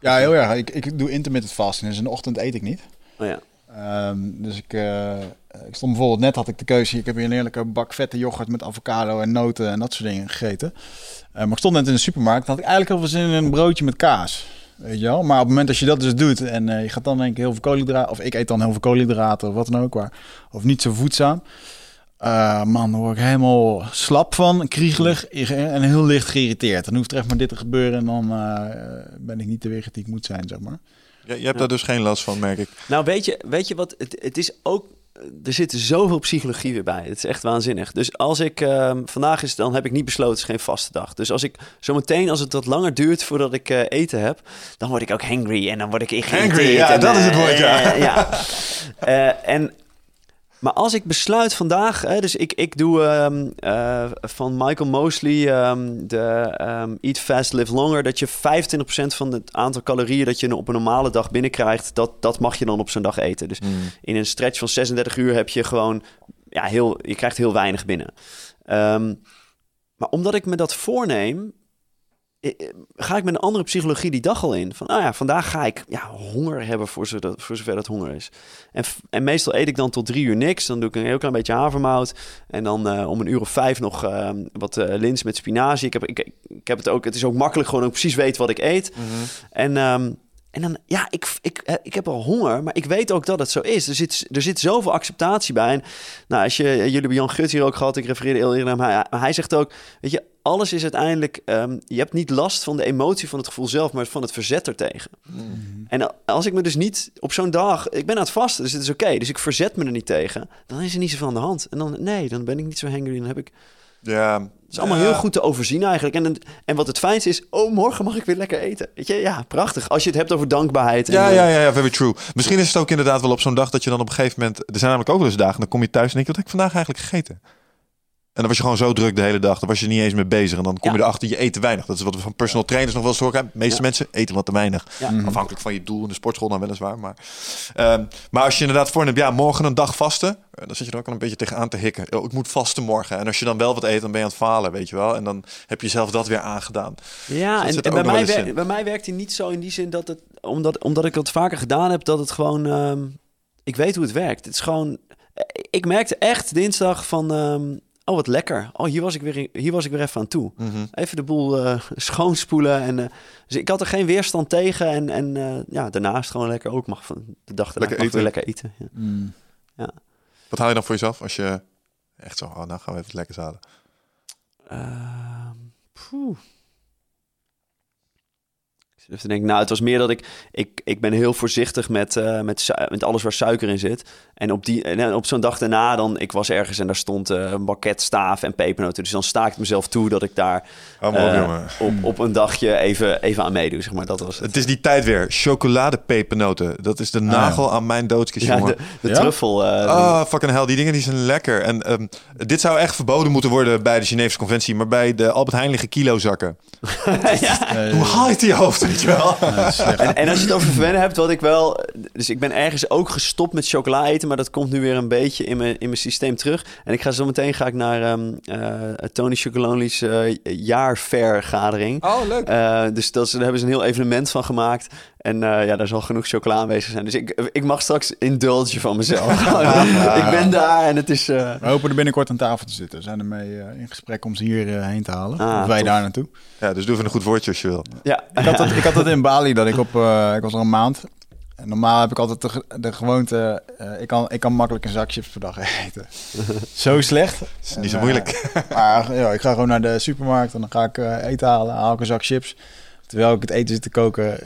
Speaker 1: Ja, heel erg. Ik, ik doe intermittent fasting, dus in de ochtend eet ik niet.
Speaker 3: Oh ja.
Speaker 1: Ehm, dus ik, eh, ik stond bijvoorbeeld net had ik de keuze. Ik heb hier een heerlijke bak vette yoghurt met avocado en noten en dat soort dingen gegeten. Eh, maar ik stond net in de supermarkt. Dan had ik eigenlijk heel veel zin in een broodje met kaas. Weet je wel? Maar op het moment dat je dat dus doet en eh, je gaat dan denk ik heel veel koolhydraten, of ik eet dan heel veel koolhydraten of wat dan ook, waar, of niet zo voedzaam. Eh, man, dan word ik helemaal slap van, kriegelig en heel licht geïrriteerd. Dan hoeft er echt maar dit te gebeuren en dan eh, ben ik niet de weer die ik moet zijn, zeg maar.
Speaker 2: Ja, je hebt daar dus geen last van, merk ik.
Speaker 3: Nou, weet je, weet je wat? Het, het is ook. Er zit zoveel psychologie weer bij. Het is echt waanzinnig. Dus als ik ehm, vandaag is, dan heb ik niet besloten, het is geen vaste dag. Dus als ik zometeen, als het wat langer duurt voordat ik eh, eten heb, dan word ik ook hangry en dan word ik geïrriteerd.
Speaker 2: Hangry, ja,
Speaker 3: en,
Speaker 2: dat is het
Speaker 3: eh,
Speaker 2: woord, ja.
Speaker 3: ja. Eh, en maar als ik besluit vandaag, hè, dus ik, ik doe ehm, eh, van Michael Mosley ehm, de ehm, Eat Fast, Live Longer, dat je 25% van het aantal calorieën dat je op een normale dag binnenkrijgt, dat, dat mag je dan op zo'n dag eten. Dus in een stretch van 36 uur heb je gewoon, ja, heel, je krijgt heel weinig binnen. Maar omdat ik me dat voorneem, ga ik met een andere psychologie die dag al in. Van, nou ja, vandaag ga ik ja, honger hebben voor, zover, voor zover dat honger is. En, en meestal eet ik dan tot drie uur niks. Dan doe ik een heel klein beetje havermout. En dan eh, om een uur of vijf nog eh, wat eh lins met spinazie. Ik heb, ik, ik heb het ook, het is ook makkelijk gewoon ik precies weet wat ik eet. En, ehm, en dan, ja, ik, ik, eh, ik heb al honger, maar ik weet ook dat het zo is. Er zit, er zit zoveel acceptatie bij. En nou, als je, jullie hebben Jan Gut hier ook gehad, ik refereerde heel eerder naar hem. Hij, maar hij zegt ook, weet je, alles is uiteindelijk, ehm, je hebt niet last van de emotie van het gevoel zelf, maar van het verzet ertegen. En a- als ik me dus niet op zo'n dag, ik ben aan het vasten, dus het is oké, dus ik verzet me er niet tegen, dan is er niet zoveel aan de hand. En dan, nee, dan ben ik niet zo hangry, dan heb ik,
Speaker 2: Ja,
Speaker 3: het is allemaal heel goed te overzien eigenlijk. En, en wat het fijnste is, oh, morgen mag ik weer lekker eten. Weet je, ja, prachtig. Als je het hebt over dankbaarheid. en,
Speaker 2: Ja,
Speaker 3: eh,
Speaker 2: ja, ja, ja, very true. Misschien is het ook inderdaad wel op zo'n dag dat je dan op een gegeven moment... Er zijn namelijk ook wel eens dagen, dan kom je thuis en denk je... Wat heb ik vandaag eigenlijk gegeten? En dan was je gewoon zo druk de hele dag. Dan was je niet eens mee bezig. En dan kom je
Speaker 3: Ja.
Speaker 2: erachter, je eet te weinig. Dat is wat we van personal trainers nog wel eens horen. De meeste
Speaker 3: Ja.
Speaker 2: mensen eten wat te weinig.
Speaker 3: Ja.
Speaker 2: Afhankelijk van je doel in de sportschool dan weliswaar. Maar, ehm, maar als je inderdaad voorneemt, ja, morgen een dag vasten. eh, Dan zit je er ook al een beetje tegenaan te hikken. Oh, ik moet vasten morgen. En als je dan wel wat eet, dan ben je aan het falen, weet je wel. En dan heb je zelf dat weer aangedaan.
Speaker 3: Ja,
Speaker 2: dat
Speaker 3: en, bij, mij
Speaker 2: wel eens
Speaker 3: wer-
Speaker 2: in.
Speaker 3: bij mij werkt hij niet zo in die zin dat het, omdat, omdat ik dat vaker gedaan heb, dat het gewoon, ehm, ik weet hoe het werkt. Het is gewoon, eh, ik merkte echt dinsdag van, ehm, oh wat lekker. Oh, hier was ik weer, hier was ik weer even aan toe.
Speaker 2: Mhm.
Speaker 3: Even de boel eh, schoonspoelen. En, eh, dus ik had er geen weerstand tegen. En, en eh, ja, daarnaast gewoon lekker ook mag van de dag daarna
Speaker 2: Lekker
Speaker 3: mag ik weer
Speaker 2: eten.
Speaker 3: lekker eten. Ja.
Speaker 1: Mm.
Speaker 2: Wat haal je dan voor jezelf als je echt zo... Oh, nou gaan we even het lekkers
Speaker 3: poeh. Ik denken, nou, het was meer dat ik... Ik, ik ben heel voorzichtig met, eh, met, met alles waar suiker in zit. En op, die, en op zo'n dag daarna, dan, ik was ergens en daar stond eh, een bakket staaf en pepernoten. Dus dan sta ik het mezelf toe dat ik daar
Speaker 2: Oh, op,
Speaker 3: eh, op, op een dagje even, even aan meedoe, zeg maar. Dat was het.
Speaker 2: Het is die tijd weer. Chocoladepepernoten. Dat is de nagel aan mijn doodskist,
Speaker 3: Ja,
Speaker 2: jongen.
Speaker 3: de, de
Speaker 1: Ja?
Speaker 3: truffel. eh,
Speaker 2: Ah, fucking hell. Die dingen die zijn lekker. En ehm, dit zou echt verboden moeten worden bij de Geneefse conventie. Maar bij de Albert Heijn liggen kilozakken.
Speaker 3: ja.
Speaker 2: Hoe haal je het in je hoofd, weet je wel?
Speaker 1: slecht.
Speaker 3: En, en als je het over verwennen hebt, wat ik wel... Dus ik ben ergens ook gestopt met chocola eten, maar dat komt nu weer een beetje in mijn, in mijn systeem terug. En ik ga zo meteen ga ik naar ehm, eh, Tony Chocolonely's eh jaarvergadering.
Speaker 2: Oh, leuk.
Speaker 3: Eh, dus dat is, daar hebben ze een heel evenement van gemaakt. En eh, ja, daar zal genoeg chocola aanwezig zijn. Dus ik, ik mag straks indulgen van mezelf. Ik ben daar en het is... eh,
Speaker 1: We hopen er binnenkort aan tafel te zitten. We zijn ermee eh, in gesprek om ze hier heen te halen.
Speaker 3: Ah,
Speaker 1: of wij
Speaker 3: tof.
Speaker 1: daar naartoe.
Speaker 2: Ja, dus doe even een goed woordje als je wil.
Speaker 3: ja.
Speaker 1: Ik had, dat, ik had dat in Bali, dat ik op... ik was er een maand. En normaal heb ik altijd de, ge- de gewoonte... eh, ik, kan, ik kan makkelijk een zak chips per dag eten. zo slecht.
Speaker 2: is niet zo moeilijk.
Speaker 1: maar ja, ik ga gewoon naar de supermarkt en dan ga ik eh, eten halen. Haal ik een zak chips. Terwijl ik het eten zit te koken,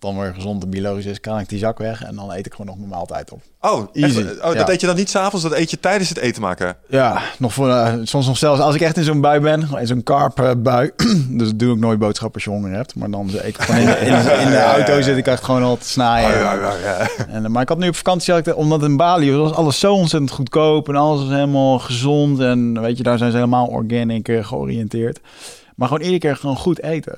Speaker 1: wat dan weer gezond en biologisch is, kan ik die zak weg. En dan eet ik gewoon nog mijn maaltijd op.
Speaker 2: Oh,
Speaker 1: Easy.
Speaker 2: echt? oh dat
Speaker 1: Ja.
Speaker 2: eet je dan niet s'avonds, dat eet je tijdens het eten maken.
Speaker 1: Ja, nog voor, eh, soms nog zelfs als ik echt in zo'n bui ben, in zo'n carp eh, bui. dus dat doe ik nooit boodschappen als je honger hebt. Maar dan eet ik gewoon in, de- in, de- in de auto zit ik echt gewoon al te snijden.
Speaker 2: Oh, ja, ja, ja.
Speaker 1: En, eh, maar ik had nu op vakantie, had ik, omdat in Bali was alles zo ontzettend goedkoop en alles was helemaal gezond. En weet je, daar zijn ze helemaal organic eh, georiënteerd. Maar gewoon iedere keer gewoon goed eten.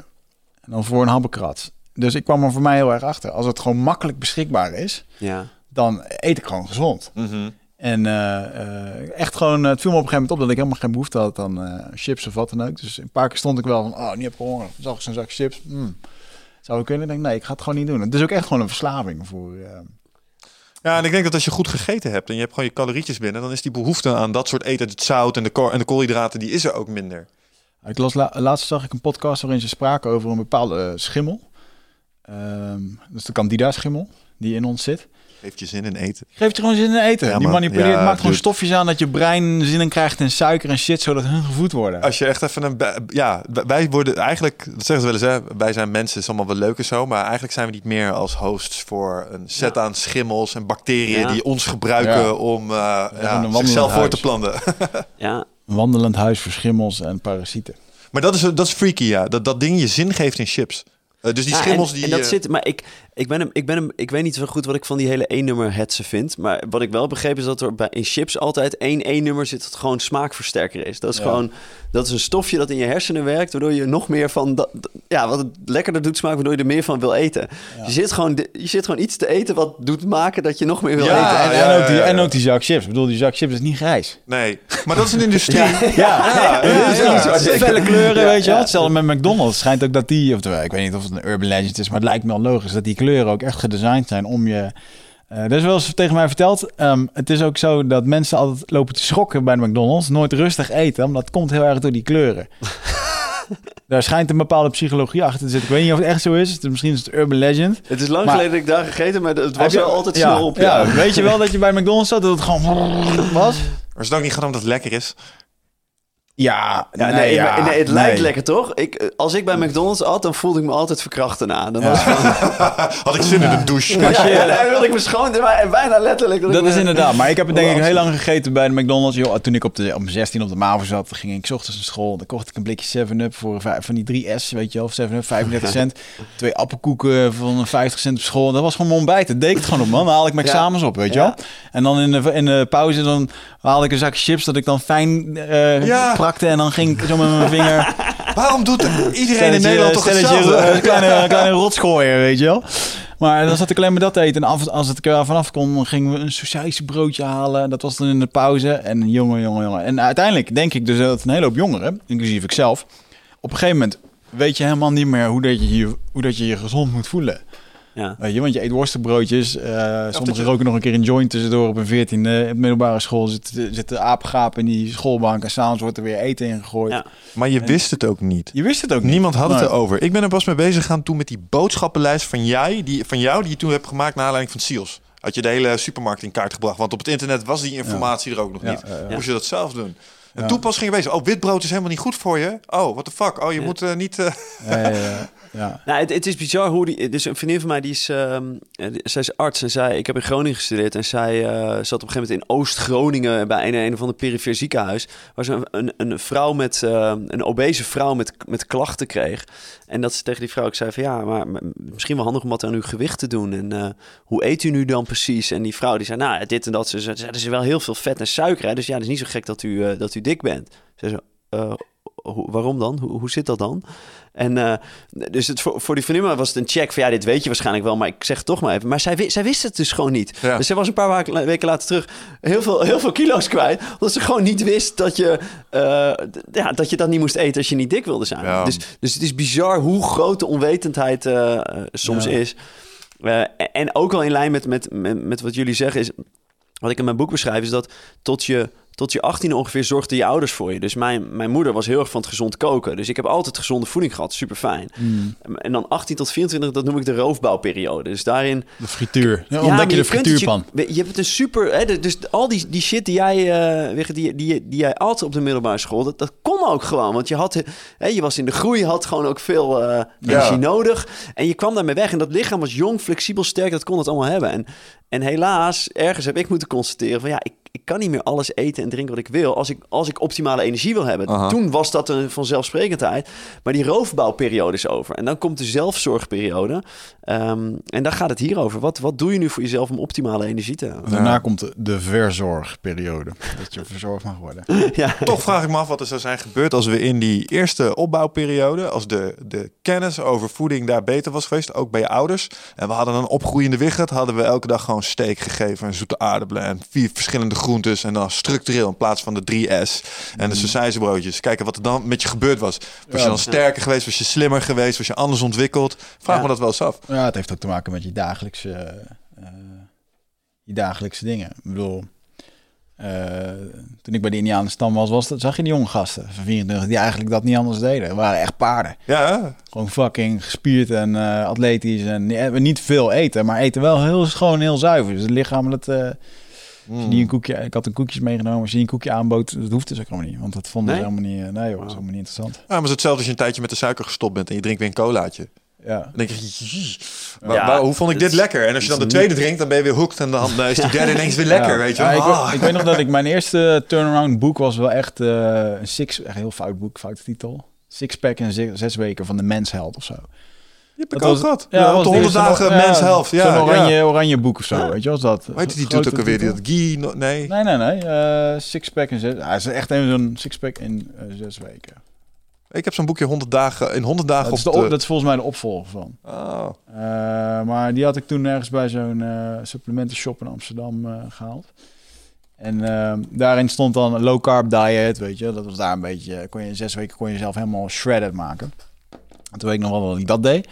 Speaker 1: En dan voor een habbekrat. Dus ik kwam er voor mij heel erg achter. Als het gewoon makkelijk beschikbaar is,
Speaker 3: ja.
Speaker 1: dan eet ik gewoon gezond.
Speaker 2: Mhm.
Speaker 1: En eh, eh, echt gewoon, het viel me op een gegeven moment op dat ik helemaal geen behoefte had aan eh, chips of wat dan ook. Dus een paar keer stond ik wel van, oh, nu heb ik honger. Dan zag ik zo'n zak chips. Hmm. Zou ik kunnen? Ik denk, nee, ik ga het gewoon niet doen. Het is ook echt gewoon een verslaving voor... eh,
Speaker 2: Ja, en ik denk dat als je goed gegeten hebt en je hebt gewoon je calorietjes binnen, dan is die behoefte aan dat soort eten, het zout en de, en de koolhydraten, die is er ook minder.
Speaker 1: Ik las la- laatst zag ik een podcast waarin ze spraken over een bepaalde eh, schimmel. Ehm dus de candida-schimmel die in ons zit.
Speaker 2: Heeft je zin in eten?
Speaker 1: Geeft je gewoon zin in eten.
Speaker 2: Ja,
Speaker 1: die
Speaker 2: man.
Speaker 1: manipuleert,
Speaker 2: Ja,
Speaker 1: maakt gewoon
Speaker 2: dude.
Speaker 1: stofjes aan dat je brein zin in krijgt in suiker en shit, zodat hun gevoed worden.
Speaker 2: Als je echt even een... Ja, wij worden eigenlijk... Dat zeggen ze wel eens, hè. Wij zijn mensen, is allemaal wel leuk en zo. Maar eigenlijk zijn we niet meer als hosts voor een set aan schimmels en bacteriën...
Speaker 3: Ja.
Speaker 2: die ons gebruiken
Speaker 1: Ja.
Speaker 2: om uh,
Speaker 1: wandelend
Speaker 2: zichzelf voor te planten.
Speaker 3: Ja,
Speaker 1: Een wandelend huis voor schimmels en parasieten.
Speaker 2: maar dat is, dat is freaky, ja. Dat, dat ding je zin geeft in chips. Eh, dus die
Speaker 3: Ja,
Speaker 2: schimmels
Speaker 3: en,
Speaker 2: die...
Speaker 3: en dat
Speaker 2: eh,
Speaker 3: zit, maar ik, ik ben hem, ik ben hem, ik weet niet zo goed wat ik van die hele één-nummer hetsen vind. Maar wat ik wel begreep is dat er bij in chips altijd één één-nummer zit dat gewoon smaakversterker is. Dat is
Speaker 1: Ja.
Speaker 3: gewoon, dat is een stofje dat in je hersenen werkt, waardoor je nog meer van, dat, ja, wat het lekkerder doet smaken, waardoor je er meer van wil eten. Je zit gewoon, je zit gewoon iets te eten wat doet maken dat je nog meer wil
Speaker 2: Ja,
Speaker 3: eten.
Speaker 1: en,
Speaker 2: ja,
Speaker 1: en, ook die,
Speaker 2: ja, ja.
Speaker 1: en ook die zak chips. Ik bedoel, die zak chips is niet grijs.
Speaker 2: Nee, maar dat is een industrie.
Speaker 1: Ja,
Speaker 2: ja,
Speaker 1: ja, felle kleuren,
Speaker 3: Ja,
Speaker 1: weet je wel. Hetzelfde met McDonald's. Het schijnt ook dat die, of ik weet niet of het een urban legend is, maar het lijkt me wel logisch dat die kleuren ook echt gedesigned zijn om je... eh er is wel eens tegen mij verteld, ehm, het is ook zo dat mensen altijd lopen te schrokken bij de McDonald's, nooit rustig eten, omdat het komt heel erg door die kleuren. Daar schijnt een bepaalde psychologie achter te zitten. Ik weet niet of het echt zo is. Het is- Misschien is het urban legend.
Speaker 3: Het is lang
Speaker 1: Maar-
Speaker 3: geleden dat ik daar gegeten, maar het was wel altijd
Speaker 1: ja,
Speaker 3: snel op.
Speaker 1: Ja. weet je wel dat je bij McDonald's zat dat het gewoon was?
Speaker 2: Maar is het ook niet gewoon omdat het lekker is?
Speaker 1: Ja,
Speaker 3: Ja, nee, maar- nee, het lijkt lekker toch? Ik, eh, als ik bij McDonald's at, dan voelde ik me altijd verkracht daarna. Dan was
Speaker 2: Had ik zin in een douche.
Speaker 3: Ja, ja, dan wilde ik me schoon, maar bijna letterlijk. Dat,
Speaker 1: is
Speaker 3: me-
Speaker 1: inderdaad. Maar ik heb het denk ik heel lang gegeten bij de McDonald's. Joh, toen ik op, de, op mijn 16 op de MAVO zat, ging ik 's ochtends naar school. Dan kocht ik een blikje 7-Up voor van die 3S, weet je wel. 7-Up, 35 cent. Twee appelkoeken van 50 cent op school. Dat was gewoon mijn ontbijt. Dat deed ik het gewoon op, man. Dan haal ik mijn
Speaker 3: Ja.
Speaker 1: examens op, weet je
Speaker 3: Ja.
Speaker 1: wel. En dan in de, in de pauze dan haalde ik een zak chips dat ik dan fijn eh Prakte. En dan ging ik zo met mijn vinger...
Speaker 2: Waarom doet iedereen in Nederland toch hetzelfde?
Speaker 1: eh, kleine, kleine rotsgooier, weet je wel. Maar dan zat ik alleen maar dat te eten. En af, als het er vanaf kon, gingen we een sausage broodje halen. Dat was dan in de pauze. En jongen, jongen, jongen. En uiteindelijk denk ik dus dat een hele hoop jongeren, inclusief ik zelf, op een gegeven moment weet je helemaal niet meer hoe dat je je, hoe dat je, je gezond moet voelen.
Speaker 3: Ja.
Speaker 1: Weet je, want je eet worstenbroodjes. eh
Speaker 2: dat
Speaker 1: sommigen
Speaker 2: je-
Speaker 1: roken nog een keer een joint tussendoor op een 14 e middelbare school. Zitten zit de apengaap in die schoolbank en s'avonds wordt er weer eten ingegooid.
Speaker 3: Ja.
Speaker 2: Maar je wist het ook niet.
Speaker 1: Je wist het ook niet.
Speaker 2: Niemand had het erover. Ik ben er pas mee bezig gaan toen met die boodschappenlijst van, jij, die, van jou... die je toen hebt gemaakt naar aanleiding van Seals. Had je de hele supermarkt in kaart gebracht. Want op het internet was die informatie er ook nog
Speaker 1: Ja,
Speaker 2: niet.
Speaker 1: ja, ja.
Speaker 2: Moest je dat zelf doen. En
Speaker 1: Ja.
Speaker 2: toen pas ging je bezig. Oh, witbrood is helemaal niet goed voor je. Oh, what the fuck. Oh, je
Speaker 3: Ja.
Speaker 2: moet eh, niet... eh,
Speaker 3: Nou, het, het is bizar hoe die. Dus een vriendin van mij die is. ehm, eh, zij is arts en zij. Ik heb in Groningen gestudeerd en zij eh, zat op een gegeven moment in Oost-Groningen bij een, een of ander perifere ziekenhuis. Waar ze een, een, een vrouw met. eh, een obese vrouw met, met klachten kreeg. En dat ze tegen die vrouw ook zei: van ja, maar misschien wel handig om wat aan uw gewicht te doen. En eh, hoe eet u nu dan precies? En die vrouw die zei: Nou, dit en dat. Ze zei: Er is wel heel veel vet en suiker. Hè? Dus ja, het is niet zo gek dat u, eh, dat u dik bent. Ze zei: "Eh, hoe- waarom dan? Hoe zit dat dan? En eh, dus het, voor, voor die vriendin was het een check van ja, dit weet je waarschijnlijk wel, maar ik zeg het toch maar even. Maar zij, zij wist het dus gewoon niet.
Speaker 2: Ja.
Speaker 3: Dus zij was een paar weken later terug heel veel, heel veel kilo's kwijt, omdat ze gewoon niet wist dat je, eh, ja, dat je dat niet moest eten als je niet dik wilde zijn.
Speaker 2: Ja.
Speaker 3: Dus, dus het is bizar hoe groot de onwetendheid eh, soms
Speaker 1: Ja.
Speaker 3: is. En ook wel in lijn met, met, met, met wat jullie zeggen is, wat ik in mijn boek beschrijf, is dat tot je, tot je 18 ongeveer zorgden je ouders voor je. Dus mijn, mijn moeder was heel erg van het gezond koken. Dus ik heb altijd gezonde voeding gehad, super fijn.
Speaker 1: Mm.
Speaker 3: En dan 18 tot 24, dat noem ik de roofbouwperiode. Dus daarin...
Speaker 1: De frituur. Ja, ontdek je de frituurpan.
Speaker 3: Je, je hebt een super... Hè, dus al die, die shit die jij, je, die, die, die jij at op de middelbare school... Dat, dat kon ook gewoon. Want je, had, hè, je was in de groei, had gewoon ook veel eh energie nodig. En je kwam daarmee weg. En dat lichaam was jong, flexibel, sterk. Dat kon het allemaal hebben. En, en helaas, ergens heb ik moeten constateren van... ja, ik, ik kan niet meer alles eten en drinken wat ik wil... als ik, als ik optimale energie wil hebben.
Speaker 2: Aha.
Speaker 3: Toen was dat een vanzelfsprekendheid. Maar die roofbouwperiode is over. En dan komt de zelfzorgperiode. Ehm, en daar gaat het hier over. Wat, wat doe je nu voor jezelf om optimale energie te hebben?
Speaker 1: Daarna komt de, de verzorgperiode. Dat je verzorgd mag worden.
Speaker 3: ja.
Speaker 2: Toch vraag ik me af wat er zou zijn gebeurd als we in die eerste opbouwperiode, als de, de kennis over voeding daar beter was geweest, ook bij je ouders. En we hadden een opgroeiende wicht, hadden we elke dag gewoon steak gegeven en zoete aardappelen en vier verschillende groentes en dan structureel in plaats van de 3S en de sausijzenbroodjes. Kijken wat er dan met je gebeurd was. Was je dan sterker geweest? Was je slimmer geweest? Was je anders ontwikkeld? Vraag
Speaker 3: Ja.
Speaker 2: me dat wel eens af.
Speaker 1: Ja, het heeft ook te maken met je dagelijkse, eh, je dagelijkse dingen. Ik bedoel, eh, toen ik bij de Indianen stam was, was dat, zag je die jonge gasten van 24 die eigenlijk dat niet anders deden. Het waren echt paarden.
Speaker 2: Ja,
Speaker 1: Gewoon fucking gespierd en eh, atletisch. En niet veel eten, maar eten wel heel schoon, heel zuiver. Dus het lichaam, dat, eh, als je die een koekje, ik had een koekjes meegenomen. Als je die een koekje aanbood, dat hoeft dus ook helemaal niet. Want dat vonden
Speaker 3: Nee?
Speaker 1: ze helemaal niet, eh, nee joh, dat is helemaal niet interessant.
Speaker 2: Ja, maar het is hetzelfde als je een tijdje met de suiker gestopt bent en je drinkt weer een colaatje.
Speaker 1: Ja.
Speaker 2: Dan denk je, "Jee, wa-
Speaker 3: Ja,
Speaker 2: wa- hoe vond ik dit lekker? En als je dan de tweede drinkt, dan ben je weer hooked en dan eh, is die derde ineens weer lekker,
Speaker 1: Ja.
Speaker 2: weet je
Speaker 1: Ja,
Speaker 2: wel.
Speaker 1: ik,
Speaker 2: Ah.
Speaker 1: weet- ik weet nog dat ik mijn eerste turnaround boek was wel echt eh, een six, echt een heel fout boek, foute titel. Sixpack in zes, zes weken van de mensheld of zo.
Speaker 2: Je hebt ik
Speaker 1: Dat
Speaker 2: ook gehad.
Speaker 1: Ja,
Speaker 2: op de
Speaker 1: was
Speaker 2: 100
Speaker 1: eerste
Speaker 2: dagen mens helft. Ja,
Speaker 1: Zo'n oranje,
Speaker 2: ja.
Speaker 1: oranje boek of zo, weet je was dat?
Speaker 2: Hoe heet die doet ook alweer? Dat Guy, no- nee.
Speaker 1: Nee, nee, nee. eh sixpack in zes. Hij is echt even zo'n sixpack in eh, zes weken.
Speaker 2: Ik heb zo'n boekje 100 dagen, in 100 dagen
Speaker 1: Dat is,
Speaker 2: op
Speaker 1: de, dat is volgens mij de opvolger van.
Speaker 2: Oh.
Speaker 1: Eh, maar die had ik toen ergens bij zo'n eh supplementenshop in Amsterdam eh, gehaald. En eh, daarin stond dan een low carb diet, weet je. Dat was daar een beetje, kon je in zes weken kon je jezelf helemaal shredded maken. En toen weet ik nog wel dat ik dat deed.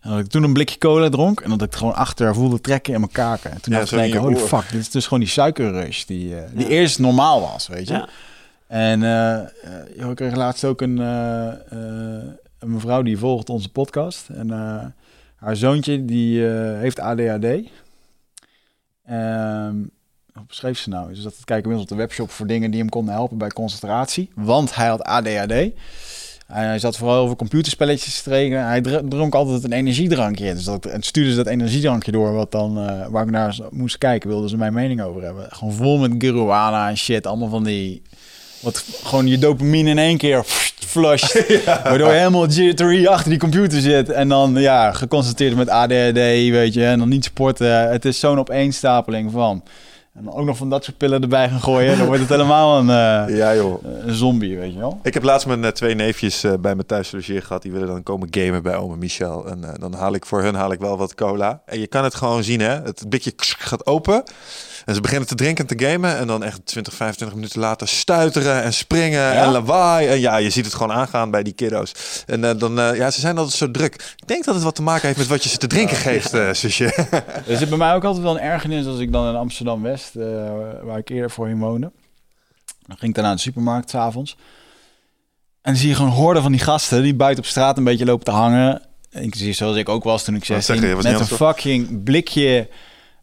Speaker 1: En dat ik toen een blikje cola dronk en dat ik het gewoon achter voelde trekken in mijn kaken. En toen
Speaker 2: Ja,
Speaker 1: dacht ik,
Speaker 2: je
Speaker 1: holy
Speaker 2: oor.
Speaker 1: fuck, dit is dus gewoon die suikerrush die, eh, die
Speaker 3: Ja.
Speaker 1: eerst normaal was, weet je.
Speaker 3: Ja.
Speaker 1: En eh, eh, joh, ik kreeg laatst ook een, eh, een mevrouw die volgt onze podcast. En haar zoontje die heeft ADHD. Ehm hoe beschreef ze nou? Dus dat kijken we op de webshop voor dingen die hem konden helpen bij concentratie. Want hij had ADHD. Hij zat vooral over computerspelletjes te rekenen. Hij dr- dronk altijd een energiedrankje. Dus dat, en stuurde ze dat energiedrankje door, wat dan, eh, waar ik naar moest kijken, wilden ze mijn mening over hebben. Gewoon vol met guarana en shit. Allemaal van die wat gewoon je dopamine in één keer flusht. Waardoor je helemaal jittery achter die computer zit. En dan ja, geconcentreerd met ADHD, weet je. En dan niet sporten. Het is zo'n opeenstapeling van. En dan ook nog van dat soort pillen erbij gaan gooien. Dan wordt het helemaal een, eh,
Speaker 2: Ja joh.
Speaker 1: een zombie, weet je wel.
Speaker 2: Ik heb laatst mijn eh, twee neefjes eh, bij me thuis logeer gehad. Die willen dan komen gamen bij oma Michel. En eh, dan haal ik voor hun haal ik wel wat cola. En je kan het gewoon zien, hè. Het blikje gaat open. En ze beginnen te drinken en te gamen. En dan echt 20, 25 minuten later stuiteren en springen en lawaai. En ja, je ziet het gewoon aangaan bij die kiddo's. En eh, dan, eh, ja, ze zijn altijd zo druk. Ik denk dat het wat te maken heeft met wat je ze te drinken geeft, eh zusje.
Speaker 1: Er zit bij mij ook altijd wel een ergernis als ik dan in Amsterdam-West, waar ik eerder voorheen woonde. Dan ging ik dan naar de supermarkt s'avonds. En dan zie je gewoon horden van die gasten die buiten op straat een beetje lopen te hangen. Inclusief zoals ik ook was toen ik
Speaker 2: Wou
Speaker 1: 16
Speaker 2: zeggen, je was
Speaker 1: Met een fucking blikje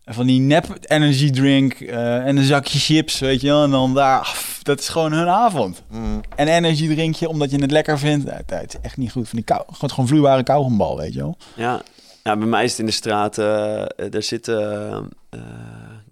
Speaker 1: van die nep energy drink eh, en een zakje chips, weet je wel. En dan daar, af, dat is gewoon hun avond.
Speaker 2: Mm.
Speaker 1: En energy drinkje omdat je het lekker vindt. Ja, Het is echt niet goed. Van die kou, gewoon, gewoon vloeibare kauwgombal, weet je wel.
Speaker 3: Ja. ja, bij mij is het in de straat. eh er zitten. eh,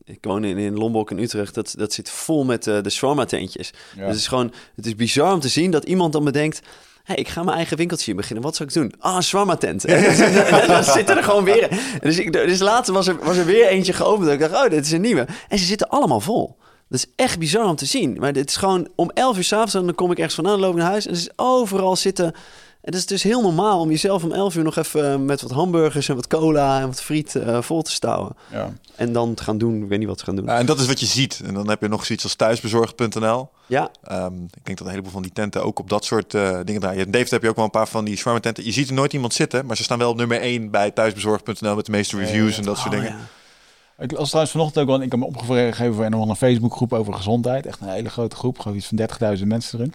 Speaker 3: ik woon in, in Lombok in Utrecht. Dat, dat zit vol met de shawarma tentjes.
Speaker 1: Ja.
Speaker 3: Dus het is gewoon. Het is bizar om te zien dat iemand dan bedenkt. Hey, ik ga mijn eigen winkeltje beginnen. Wat zou ik doen? Ah, een shawarma tent. En dan zitten er gewoon weer. Dus, ik, dus later was er, was er weer eentje geopend. Ik dacht, oh, dit is een nieuwe. En ze zitten allemaal vol. Dat is echt bizar om te zien. Maar het is gewoon om 11 uur s'avonds. Dan kom ik ergens vandaan, loop ik naar huis. En er is overal zitten. En het is dus heel normaal om jezelf om 11 uur nog even eh, met wat hamburgers en wat cola en wat friet eh, vol te stouwen.
Speaker 1: Ja.
Speaker 3: En dan te gaan doen, ik weet niet wat te gaan doen.
Speaker 2: Ja, en dat is wat je ziet. En dan heb je nog zoiets als thuisbezorgd.nl.
Speaker 3: Ja,
Speaker 2: Ehm, ik denk dat een heleboel van die tenten ook op dat soort eh, dingen draaien. In heb je ook wel een paar van die shawarma tenten. Je ziet er nooit iemand zitten, maar ze staan wel op nummer 1 bij thuisbezorgd.nl met de meeste reviews en dat soort
Speaker 3: Oh,
Speaker 2: dingen.
Speaker 3: ja.
Speaker 1: Ik las trouwens vanochtend ook wel, ik heb me opgegeven voor een of andere Facebookgroep over gezondheid. Echt een hele grote groep, gewoon iets van 30.000 mensen erin.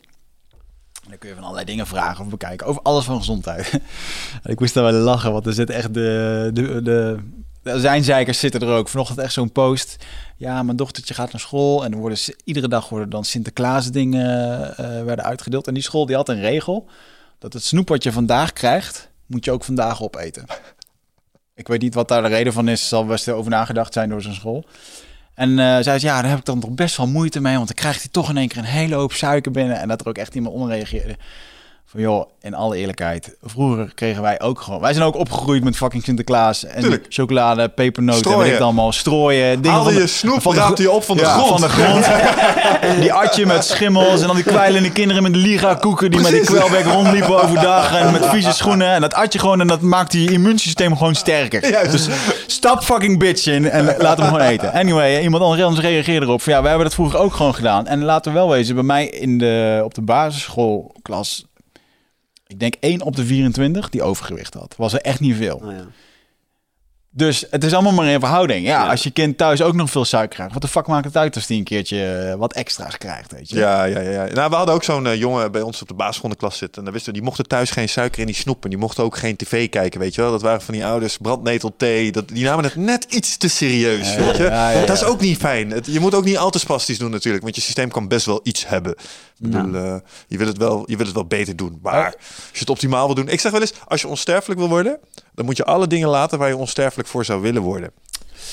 Speaker 1: Dan kun je van allerlei dingen vragen of bekijken, over alles van gezondheid. Ik moest daar wel lachen, want er zit echt de, de, de, zijnzeikers zitten er ook. Vanochtend echt zo'n post. Ja, mijn dochtertje gaat naar school en worden, iedere dag worden dan Sinterklaas dingen eh, werden uitgedeeld. En die school die had een regel, dat het snoep wat je vandaag krijgt, moet je ook vandaag opeten. Ik weet niet wat daar de reden van is. Er zal best over nagedacht zijn door zijn school. En eh zei ze, ja, daar heb ik dan toch best wel moeite mee. Want dan krijgt hij toch in één keer een hele hoop suiker binnen. En dat er ook echt iemand onder reageerde. Van joh, in alle eerlijkheid. Vroeger kregen wij ook gewoon... Wij zijn ook opgegroeid met fucking Sinterklaas. En
Speaker 2: Tuurlijk.
Speaker 1: chocolade, pepernoten,
Speaker 2: Strooien.
Speaker 1: weet ik het allemaal. Strooien. dingen van
Speaker 2: je snoep,
Speaker 1: van de
Speaker 2: je op van de
Speaker 1: Ja,
Speaker 2: grond.
Speaker 1: van de grond. die atje met schimmels. En dan die kwijlende kinderen met de liga-koeken... die met die
Speaker 2: Precies.
Speaker 1: kwelbek rondliepen overdag. En met vieze schoenen. En dat atje gewoon... en dat maakt die immuunsysteem gewoon sterker.
Speaker 2: Juist.
Speaker 1: Dus stap fucking bitch in en laat hem gewoon eten. Anyway, iemand anders reageerde erop van ja, wij hebben dat vroeger ook gewoon gedaan. En laten we wel wezen, bij mij in de, op de basisschoolklas, ik denk 1 op de 24 die overgewicht had. Was er echt niet veel.
Speaker 3: Oh, ja.
Speaker 1: Dus het is allemaal maar in verhouding. Ja,
Speaker 3: Ja.
Speaker 1: als je kind thuis ook nog veel suiker krijgt. Wat de fuck maakt het uit als die een keertje eh, wat extra's krijgt, weet je?
Speaker 2: Ja, ja, ja. ja. Nou, we hadden ook zo'n eh, jongen bij ons op de basisschool de klas zitten. En dan wisten we, die mochten thuis geen suiker in die snoep. En die mochten ook geen tv kijken, weet je wel. Dat waren van die ouders, brandnetelthee. Dat, die namen het net iets te serieus, weet je.
Speaker 1: ja,
Speaker 2: Dat is ook niet fijn. Het, je moet ook niet al te spastisch doen natuurlijk. Want je systeem kan best wel iets hebben. Ik bedoel, eh, je, wil het wel, je wil het wel beter doen. Maar als je het optimaal wil doen. Ik zeg wel eens, als je onsterfelijk wil worden... dan moet je alle dingen laten waar je onsterfelijk voor zou willen worden.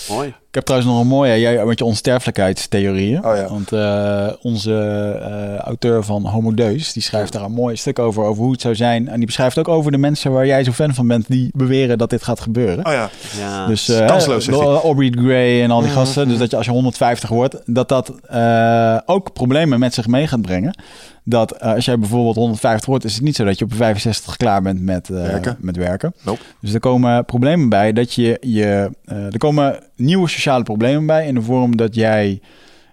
Speaker 3: Mooi.
Speaker 1: Ik heb trouwens nog een mooie, jij met je onsterfelijkheidstheorieën.
Speaker 2: Oh ja.
Speaker 1: Want eh, onze eh, auteur van Homo Deus, die schrijft daar een mooi stuk over, over hoe het zou zijn. En die beschrijft ook over de mensen waar jij zo fan van bent, die beweren dat dit gaat gebeuren.
Speaker 2: Oh ja,
Speaker 3: Ja.
Speaker 1: Dus eh,
Speaker 2: kansloos.
Speaker 1: Aubrey Gray en al die gasten. Dus dat je als je 150 wordt, dat dat eh, ook problemen met zich mee gaat brengen. Dat eh, als jij bijvoorbeeld 150 wordt, is het niet zo dat je op 65 klaar bent met eh,
Speaker 2: Werken.
Speaker 1: Met werken.
Speaker 2: Nope.
Speaker 1: Dus er komen problemen bij dat je je. eh, er komen nieuwe sociale problemen bij in de vorm dat jij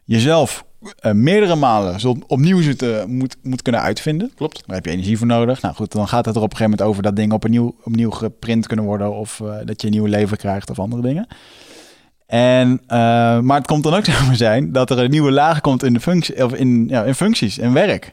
Speaker 1: jezelf meerdere malen zult opnieuw zult, eh, moet, moet kunnen uitvinden.
Speaker 2: klopt.
Speaker 1: Daar heb je energie voor nodig. Nou goed, dan gaat het er op een gegeven moment over dat dingen opnieuw, opnieuw geprint kunnen worden. Of dat je een nieuw leven krijgt of andere dingen. En, eh, maar het komt dan ook zo zijn dat er een nieuwe laag komt in, de functie, of in, ja, in functies, in werk.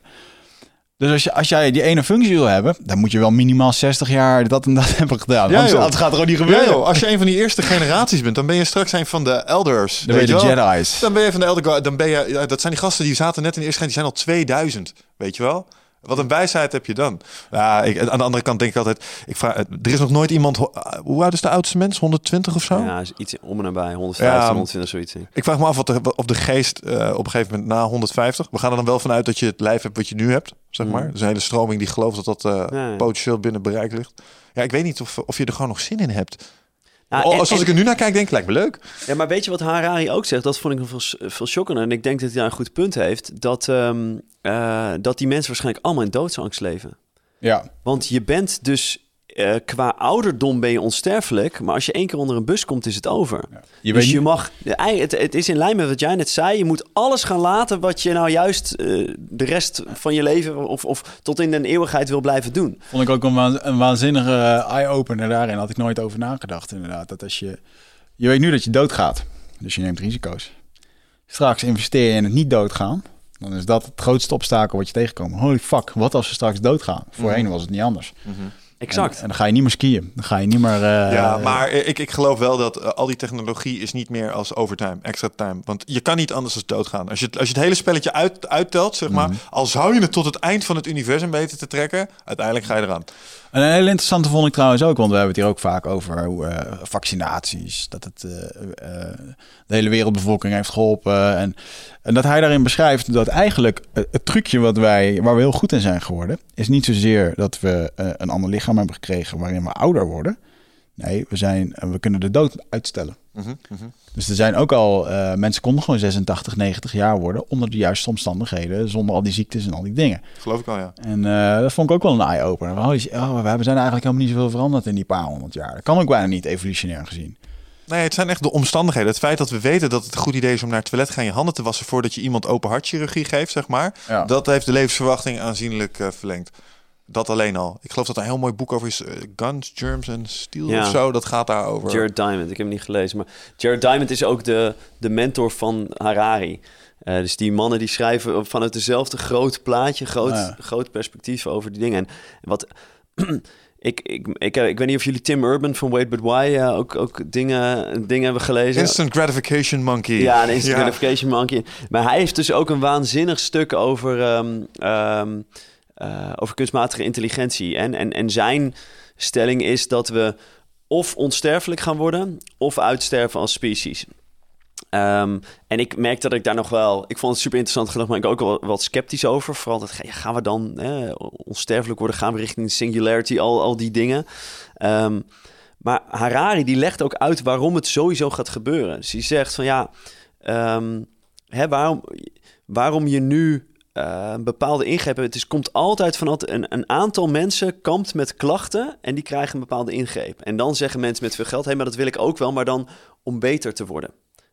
Speaker 1: Dus als, je, als jij die ene functie wil hebben, dan moet je wel minimaal 60 jaar dat en dat hebben gedaan.
Speaker 2: Ja,
Speaker 1: anders gaat er ook niet
Speaker 2: Ja,
Speaker 1: gebeuren.
Speaker 2: joh, als je een van die eerste generaties bent, dan ben je straks een van de elders.
Speaker 1: dan ben je de? Jedi's.
Speaker 2: Dan ben je van de elder. Dan ben je, ja, dat zijn die gasten die zaten net in de eerste generatie, die zijn al 2000. Weet je wel? Wat een wijsheid heb je dan. Ja, ik, aan de andere kant denk ik altijd, ik vraag, er is nog nooit iemand, ho- hoe oud is de oudste mens? 120 of zo?
Speaker 3: Ja, is iets om en nabij. 150,
Speaker 2: Ja.
Speaker 3: 120, zoiets. ik.
Speaker 2: Vraag me af wat de, of de geest eh, op een gegeven moment na 150. We gaan er dan wel vanuit dat je het lijf hebt wat je nu hebt, zeg maar.
Speaker 3: Mm.
Speaker 2: Er is een hele stroming die gelooft dat dat eh, potentieel binnen bereik ligt. Ja, ik weet niet of, of je er gewoon nog zin in hebt.
Speaker 3: Nou, en-
Speaker 2: als
Speaker 3: en-
Speaker 2: ik er nu naar kijk, denk ik, lijkt me leuk.
Speaker 3: Ja, maar weet je wat Harari ook zegt? Dat vond ik nog veel, veel. En ik denk dat hij daar een goed punt heeft. Dat, ehm, eh, dat die mensen waarschijnlijk allemaal in doodsangst leven.
Speaker 1: Ja,
Speaker 3: Want je bent dus... eh, qua ouderdom ben je onsterfelijk, maar als je één keer onder een bus komt, is het over.
Speaker 1: je
Speaker 3: dus
Speaker 1: weet
Speaker 3: je mag, het, het is in lijn met wat jij net zei. Je moet alles gaan laten wat je nou juist eh, de rest van je leven of, of tot in de eeuwigheid wil blijven doen.
Speaker 1: Vond ik ook een, waan- een waanzinnige eye-opener daarin. Had ik nooit over nagedacht, inderdaad. Dat als je... Je weet nu dat je doodgaat. Dus je neemt risico's. Straks investeer je in het niet doodgaan. Dan is dat het grootste obstakel wat je tegenkomt. Holy fuck, wat als we straks doodgaan? Voorheen was het niet anders.
Speaker 3: Exact.
Speaker 1: En, en dan ga je niet meer skiën. Dan ga je niet meer... eh,
Speaker 2: Ja, maar ik, ik geloof wel dat eh, al die technologie is niet meer als overtime, extra time. Want je kan niet anders dan doodgaan. Als je, het- als je het hele spelletje uit, uittelt, zeg maar, al zou je het tot het eind van het universum weten te trekken, uiteindelijk ga je eraan.
Speaker 1: En een hele interessante vond ik trouwens ook, want we hebben het hier ook vaak over hoe, eh, vaccinaties. Dat het eh, eh, de hele wereldbevolking heeft geholpen. En, en dat hij daarin beschrijft dat eigenlijk het, trucje wat wij, waar we heel goed in zijn geworden, is niet zozeer dat we een ander lichaam hebben gekregen waarin we ouder worden. Nee, we, zijn, we kunnen de dood uitstellen.
Speaker 2: Mhm.
Speaker 1: Dus er zijn ook al, eh, mensen konden gewoon 86, 90 jaar worden onder de juiste omstandigheden, zonder al die ziektes en al die dingen.
Speaker 2: Geloof ik wel, ja.
Speaker 1: En eh, dat vond ik ook wel een eye-opener. Shit, Oh, we zijn eigenlijk helemaal niet zoveel veranderd in die paar honderd jaar. Dat kan ook bijna niet evolutionair gezien.
Speaker 2: Nee, het zijn echt de omstandigheden. Het feit dat we weten dat het een goed idee is om naar het toilet te gaan je handen te wassen voordat je iemand open hartchirurgie geeft, zeg maar.
Speaker 1: Ja.
Speaker 2: Dat heeft de levensverwachting aanzienlijk eh, verlengd. Dat alleen al. Ik geloof dat er een heel mooi boek over is. eh, Guns, Germs en Steel
Speaker 3: Ja.
Speaker 2: of zo. Dat gaat daarover.
Speaker 3: Jared Diamond, ik heb hem niet gelezen. Maar Jared Diamond is ook de, de mentor van Harari. Eh, dus die mannen die schrijven vanuit dezelfde groot plaatje, groot,
Speaker 1: Ja.
Speaker 3: groot perspectief over die dingen. En wat... Ik, ik, ik, ik weet niet of jullie Tim Urban van Wait But Why eh, ook, ook dingen, dingen hebben gelezen.
Speaker 2: Instant gratification monkey.
Speaker 3: Ja, een instant
Speaker 2: Ja.
Speaker 3: gratification monkey. Maar hij heeft dus ook een waanzinnig stuk over, ehm, ehm, eh, over kunstmatige intelligentie. En, en, en zijn stelling is dat we of onsterfelijk gaan worden... of uitsterven als species. Ehm, en ik merk dat ik daar nog wel... Ik vond het super interessant gedacht, maar ik ook wel wat sceptisch over. Vooral dat, gaan we dan onsterfelijk worden? Gaan we richting singularity? Al, al die dingen. Ehm, maar Harari die legt ook uit waarom het sowieso gaat gebeuren. Dus hij zegt van ja, ehm, hè, waarom, waarom je nu eh, een bepaalde ingreep. Het is, komt altijd van een, een aantal mensen kampt met klachten en die krijgen een bepaalde ingreep. En dan zeggen mensen met veel geld, hé, maar dat wil ik ook wel, maar dan om beter te worden.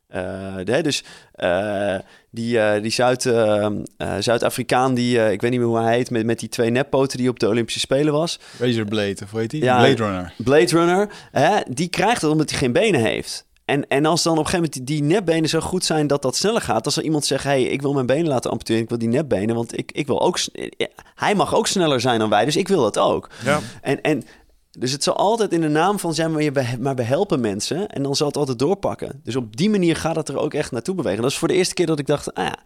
Speaker 3: Eh, hè, dus eh, die, eh, die Zuid, eh, eh, Zuid-Afrikaan, die, eh, ik weet niet meer hoe hij heet, met, met die twee neppoten die op de Olympische Spelen was.
Speaker 1: Razorblade, of hoe heet die?
Speaker 3: Ja,
Speaker 1: Blade Runner.
Speaker 3: Blade Runner, hè, die krijgt het omdat hij geen benen heeft. En, en als dan op een gegeven moment die, nepbenen zo goed zijn dat dat sneller gaat. Als er iemand zegt, hey, ik wil mijn benen laten amputeren, ik wil die nepbenen, want ik, ik wil ook, s- eh, hij mag ook sneller zijn dan wij, dus ik wil dat ook.
Speaker 2: Ja.
Speaker 3: En, en dus het zal altijd in de naam van zijn, maar, je maar we helpen mensen en dan zal het altijd doorpakken. Dus op die manier gaat het er ook echt naartoe bewegen. Dat is voor de eerste keer dat ik dacht, ah ja,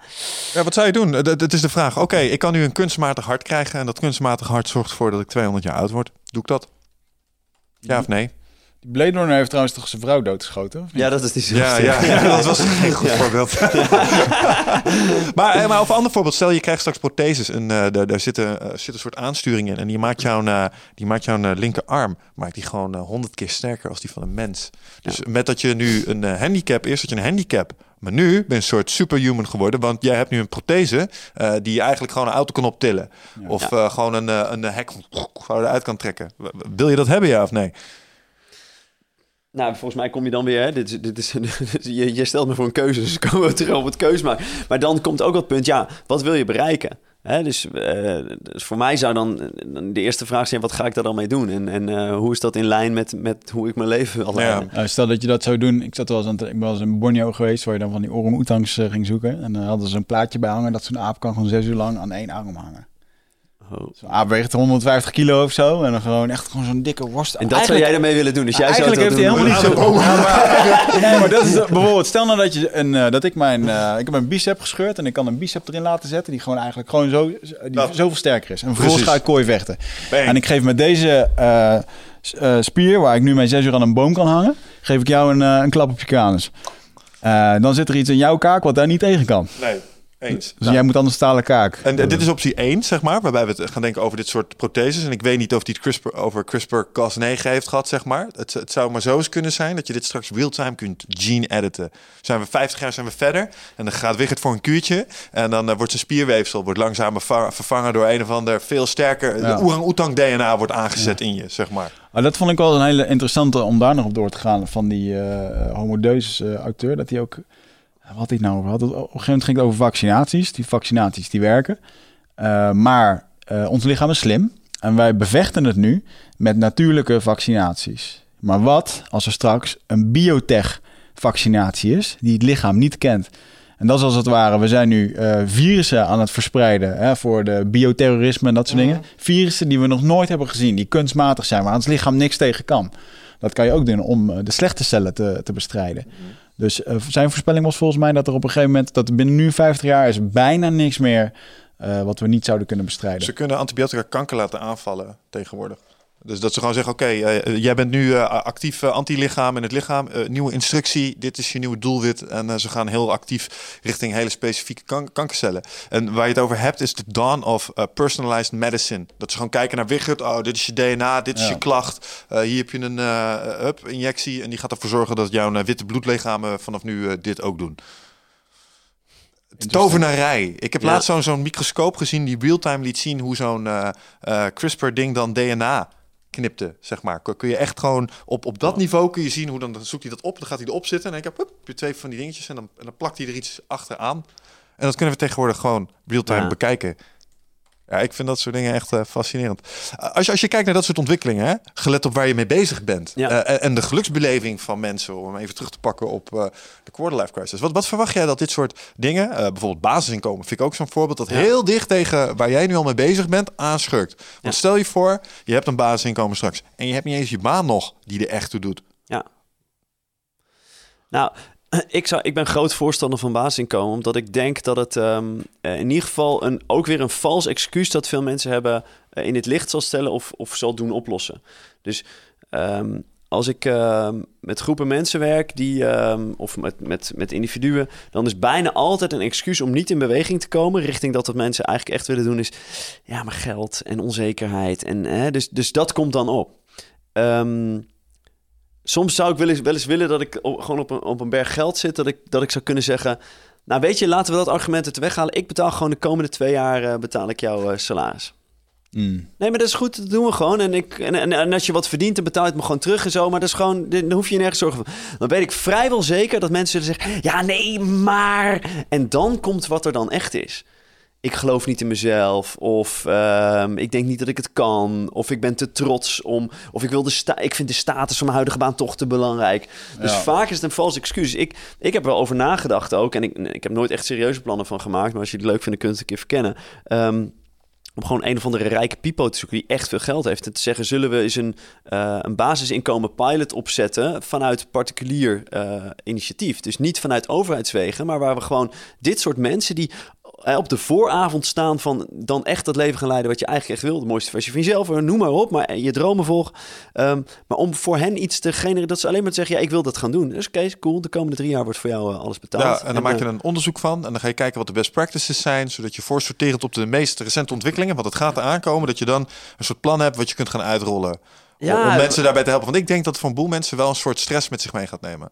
Speaker 2: Ja, wat zou je doen? Dat, dat is de vraag. Oké, ik kan nu een kunstmatig hart krijgen en dat kunstmatig hart zorgt ervoor dat ik 200 jaar oud word. Doe ik dat? Ja of nee?
Speaker 1: Runner heeft trouwens toch zijn vrouw doodgeschoten? of niet?
Speaker 3: ja dat is die
Speaker 2: Ja, ja, ja, dat was geen goed voorbeeld. maar, eh, maar of een ander voorbeeld. Stel, je krijgt straks protheses en eh, daar, daar zit, een, eh, zit een soort aansturing in. En die maakt jouw, eh, die maakt jouw eh, linkerarm maakt die gewoon eh, honderd keer sterker als die van een mens. Dus met dat je nu een eh, handicap, eerst had je een handicap. Maar nu ben je een soort superhuman geworden. Want jij hebt nu een prothese eh, die je eigenlijk gewoon een auto kan optillen. Of eh, gewoon een, eh, een hek gewoon eruit kan trekken. Wil je dat hebben, ja of nee?
Speaker 3: Nou, volgens mij kom je dan weer. Hè, dit, is- dit is, je, je stelt me voor een keuze, dus komen we terug op het keus maken. Maar dan komt ook het punt, ja, wat wil je bereiken? Hè, dus, eh, dus voor mij zou dan de eerste vraag zijn: wat ga ik daar dan mee doen? En, en eh, hoe is dat in lijn met, met hoe ik mijn leven wil leiden?
Speaker 1: Nou, stel dat je dat zou doen. Ik, zat wel eens aan ik ben wel eens in Borneo geweest, waar je dan van die orang-oetangs eh, ging zoeken. En dan hadden ze een plaatje bij hangen dat zo'n aap kan gewoon zes uur lang aan één arm hangen.
Speaker 3: Oh.
Speaker 1: Zo'n aap weegt 150 kilo of zo. En dan gewoon echt gewoon zo'n dikke worst.
Speaker 3: En dat zou jij daarmee willen doen. Dus jij zou
Speaker 1: Eigenlijk
Speaker 3: het
Speaker 1: heeft hij helemaal niet zo. Ja, maar, nee, maar dat is bijvoorbeeld. Stel nou dat, je een, eh, dat ik mijn. eh, ik heb mijn bicep gescheurd en ik kan een bicep erin laten zetten die gewoon eigenlijk gewoon zo die zoveel sterker is. En vervolgens ga ik kooi vechten.
Speaker 2: Bang.
Speaker 1: En ik geef met deze eh, eh, spier waar ik nu mijn zes uur aan een boom kan hangen, geef ik jou een, een klap op je kanus. Dan zit er iets in jouw kaak wat daar niet tegen kan.
Speaker 2: Nee, eens.
Speaker 1: Dus jij moet anders stalen kaak.
Speaker 2: En dit is optie 1, zeg maar, waarbij we het gaan denken over dit soort protheses. En ik weet niet of die het CRISPR over CRISPR-Cas9 heeft gehad, zeg maar. Het, het zou maar zo eens kunnen zijn dat je dit straks real-time kunt gene editen. Zijn we 50 jaar zijn we verder en dan gaat Wigert voor een kuurtje. En dan eh, wordt zijn spierweefsel wordt langzaam verva- vervangen door een of ander veel sterker...
Speaker 1: Ja.
Speaker 2: De orang-oetang DNA wordt aangezet in je, zeg maar.
Speaker 1: Maar dat vond ik wel een hele interessante om daar nog op door te gaan van die eh Homo Deus eh, auteur. Dat hij ook, wat hij nou over had? Op een gegeven moment ging het over vaccinaties. Die vaccinaties die werken. Eh, maar eh, ons lichaam is slim en wij bevechten het nu met natuurlijke vaccinaties. Maar wat als er straks een biotech vaccinatie is die het lichaam niet kent? En dat is als het ware, we zijn nu eh, virussen aan het verspreiden hè, voor de bioterrorisme en dat soort dingen. Virussen die we nog nooit hebben gezien, die kunstmatig zijn, waar ons lichaam niks tegen kan. Dat kan je ook doen om de slechte cellen te, te bestrijden. Dus eh, zijn voorspelling was volgens mij dat er op een gegeven moment, dat binnen nu 50 jaar is bijna niks meer eh, wat we niet zouden kunnen bestrijden.
Speaker 2: Ze kunnen antibiotica kanker laten aanvallen tegenwoordig. Dus dat ze gewoon zeggen, oké, eh, jij bent nu eh, actief eh, antilichaam in het lichaam. nieuwe instructie, dit is je nieuwe doelwit. En ze gaan heel actief richting hele specifieke kan- kankercellen. En waar je het over hebt is de dawn of personalized medicine. Dat ze gewoon kijken naar Wigert. Oh, dit is je DNA, dit is je klacht. Hier heb je een up injectie. En die gaat ervoor zorgen dat jouw witte bloedlichamen vanaf nu dit ook doen. Tovenarij. Ik heb
Speaker 3: Ja.
Speaker 2: laatst zo'n zo'n microscoop gezien die real-time liet zien hoe zo'n CRISPR-ding dan DNA knipte, zeg maar. Kun- je echt gewoon op, op dat niveau kun je zien hoe dan, dan zoekt hij dat op, dan gaat hij erop zitten en dan heb je twee van die dingetjes en dan, en dan plakt hij er iets achteraan. En dat kunnen we tegenwoordig gewoon real-time
Speaker 3: Ja.
Speaker 2: bekijken. Ja, ik vind dat soort dingen echt eh, fascinerend. Uh, als, je, als je kijkt naar dat soort ontwikkelingen, hè, gelet op waar je mee bezig bent.
Speaker 3: Ja.
Speaker 2: eh, en- en de geluksbeleving van mensen, om even terug te pakken op eh, de quarterlife crisis. Wat, wat verwacht jij dat dit soort dingen, bijvoorbeeld basisinkomen, vind ik ook zo'n voorbeeld, dat
Speaker 3: Ja.
Speaker 2: heel dicht tegen waar jij nu al mee bezig bent, aanschurkt. Want
Speaker 3: Ja.
Speaker 2: stel je voor, je hebt een basisinkomen straks en je hebt niet eens je baan nog die er echt toe doet.
Speaker 3: Ja. Nou, ik, ik ben groot voorstander van basisinkomen, omdat ik denk dat het ehm, eh, in ieder geval een, ook weer een vals excuus dat veel mensen hebben eh, in het licht zal stellen of, of zal doen oplossen. Dus ehm, als ik ehm, met groepen mensen werk die, of met, met, met individuen, dan is bijna altijd een excuus om niet in beweging te komen richting dat wat mensen eigenlijk echt willen doen is, ja, maar geld en onzekerheid. En, hè, dus, dus dat komt dan op. Ehm, soms zou ik wel eens, wel eens willen dat ik op- gewoon op een, op een berg geld zit. Dat ik, dat ik zou kunnen zeggen... Nou weet je, laten we dat argument uit de weg halen. Ik betaal gewoon de komende twee jaar eh, betaal ik jouw eh, salaris.
Speaker 1: Mm.
Speaker 3: Nee, maar dat is goed, dat doen we gewoon. En, ik, en, en, en als je wat verdient, dan betaal je het me gewoon terug en zo. Maar dat is gewoon, dan hoef je je nergens zorgen voor. Dan weet ik vrijwel zeker dat mensen zullen zeggen... Ja, nee, maar... En dan komt wat er dan echt is. Ik geloof niet in mezelf. Of ehm, ik denk niet dat ik het kan. Of ik ben te trots om... Of ik, wil de sta ik vind de status van mijn huidige baan toch te belangrijk. Dus
Speaker 1: Ja.
Speaker 3: vaak is het een vals excuus. Ik, ik heb er wel over nagedacht ook. En ik, ik heb nooit echt serieuze plannen van gemaakt. Maar als je het leuk vindt, dan kunt het een keer verkennen. Ehm, om gewoon een of andere rijke pipo te zoeken die echt veel geld heeft. En te zeggen, zullen we eens een, eh, een basisinkomen pilot opzetten vanuit particulier eh, initiatief. Dus niet vanuit overheidswegen, maar waar we gewoon dit soort mensen die op de vooravond staan van dan echt dat leven gaan leiden wat je eigenlijk echt wil. De mooiste versie van jezelf, eh, noem maar op, maar je dromen volgen. Ehm, maar om voor hen iets te genereren, dat ze alleen maar te zeggen, ja, ik wil dat gaan doen. Dus is cool, de komende drie jaar wordt voor jou eh, alles betaald.
Speaker 2: Ja, en dan maak je
Speaker 3: eh,
Speaker 2: een onderzoek van. En dan ga je kijken wat de best practices zijn. Zodat je voorsorterend op de meest recente ontwikkelingen. Want het gaat eraan komen. Dat je dan een soort plan hebt wat je kunt gaan uitrollen.
Speaker 3: Ja,
Speaker 2: om, mensen daarbij te helpen. Want ik denk dat het voor een boel mensen wel een soort stress met zich mee gaat nemen.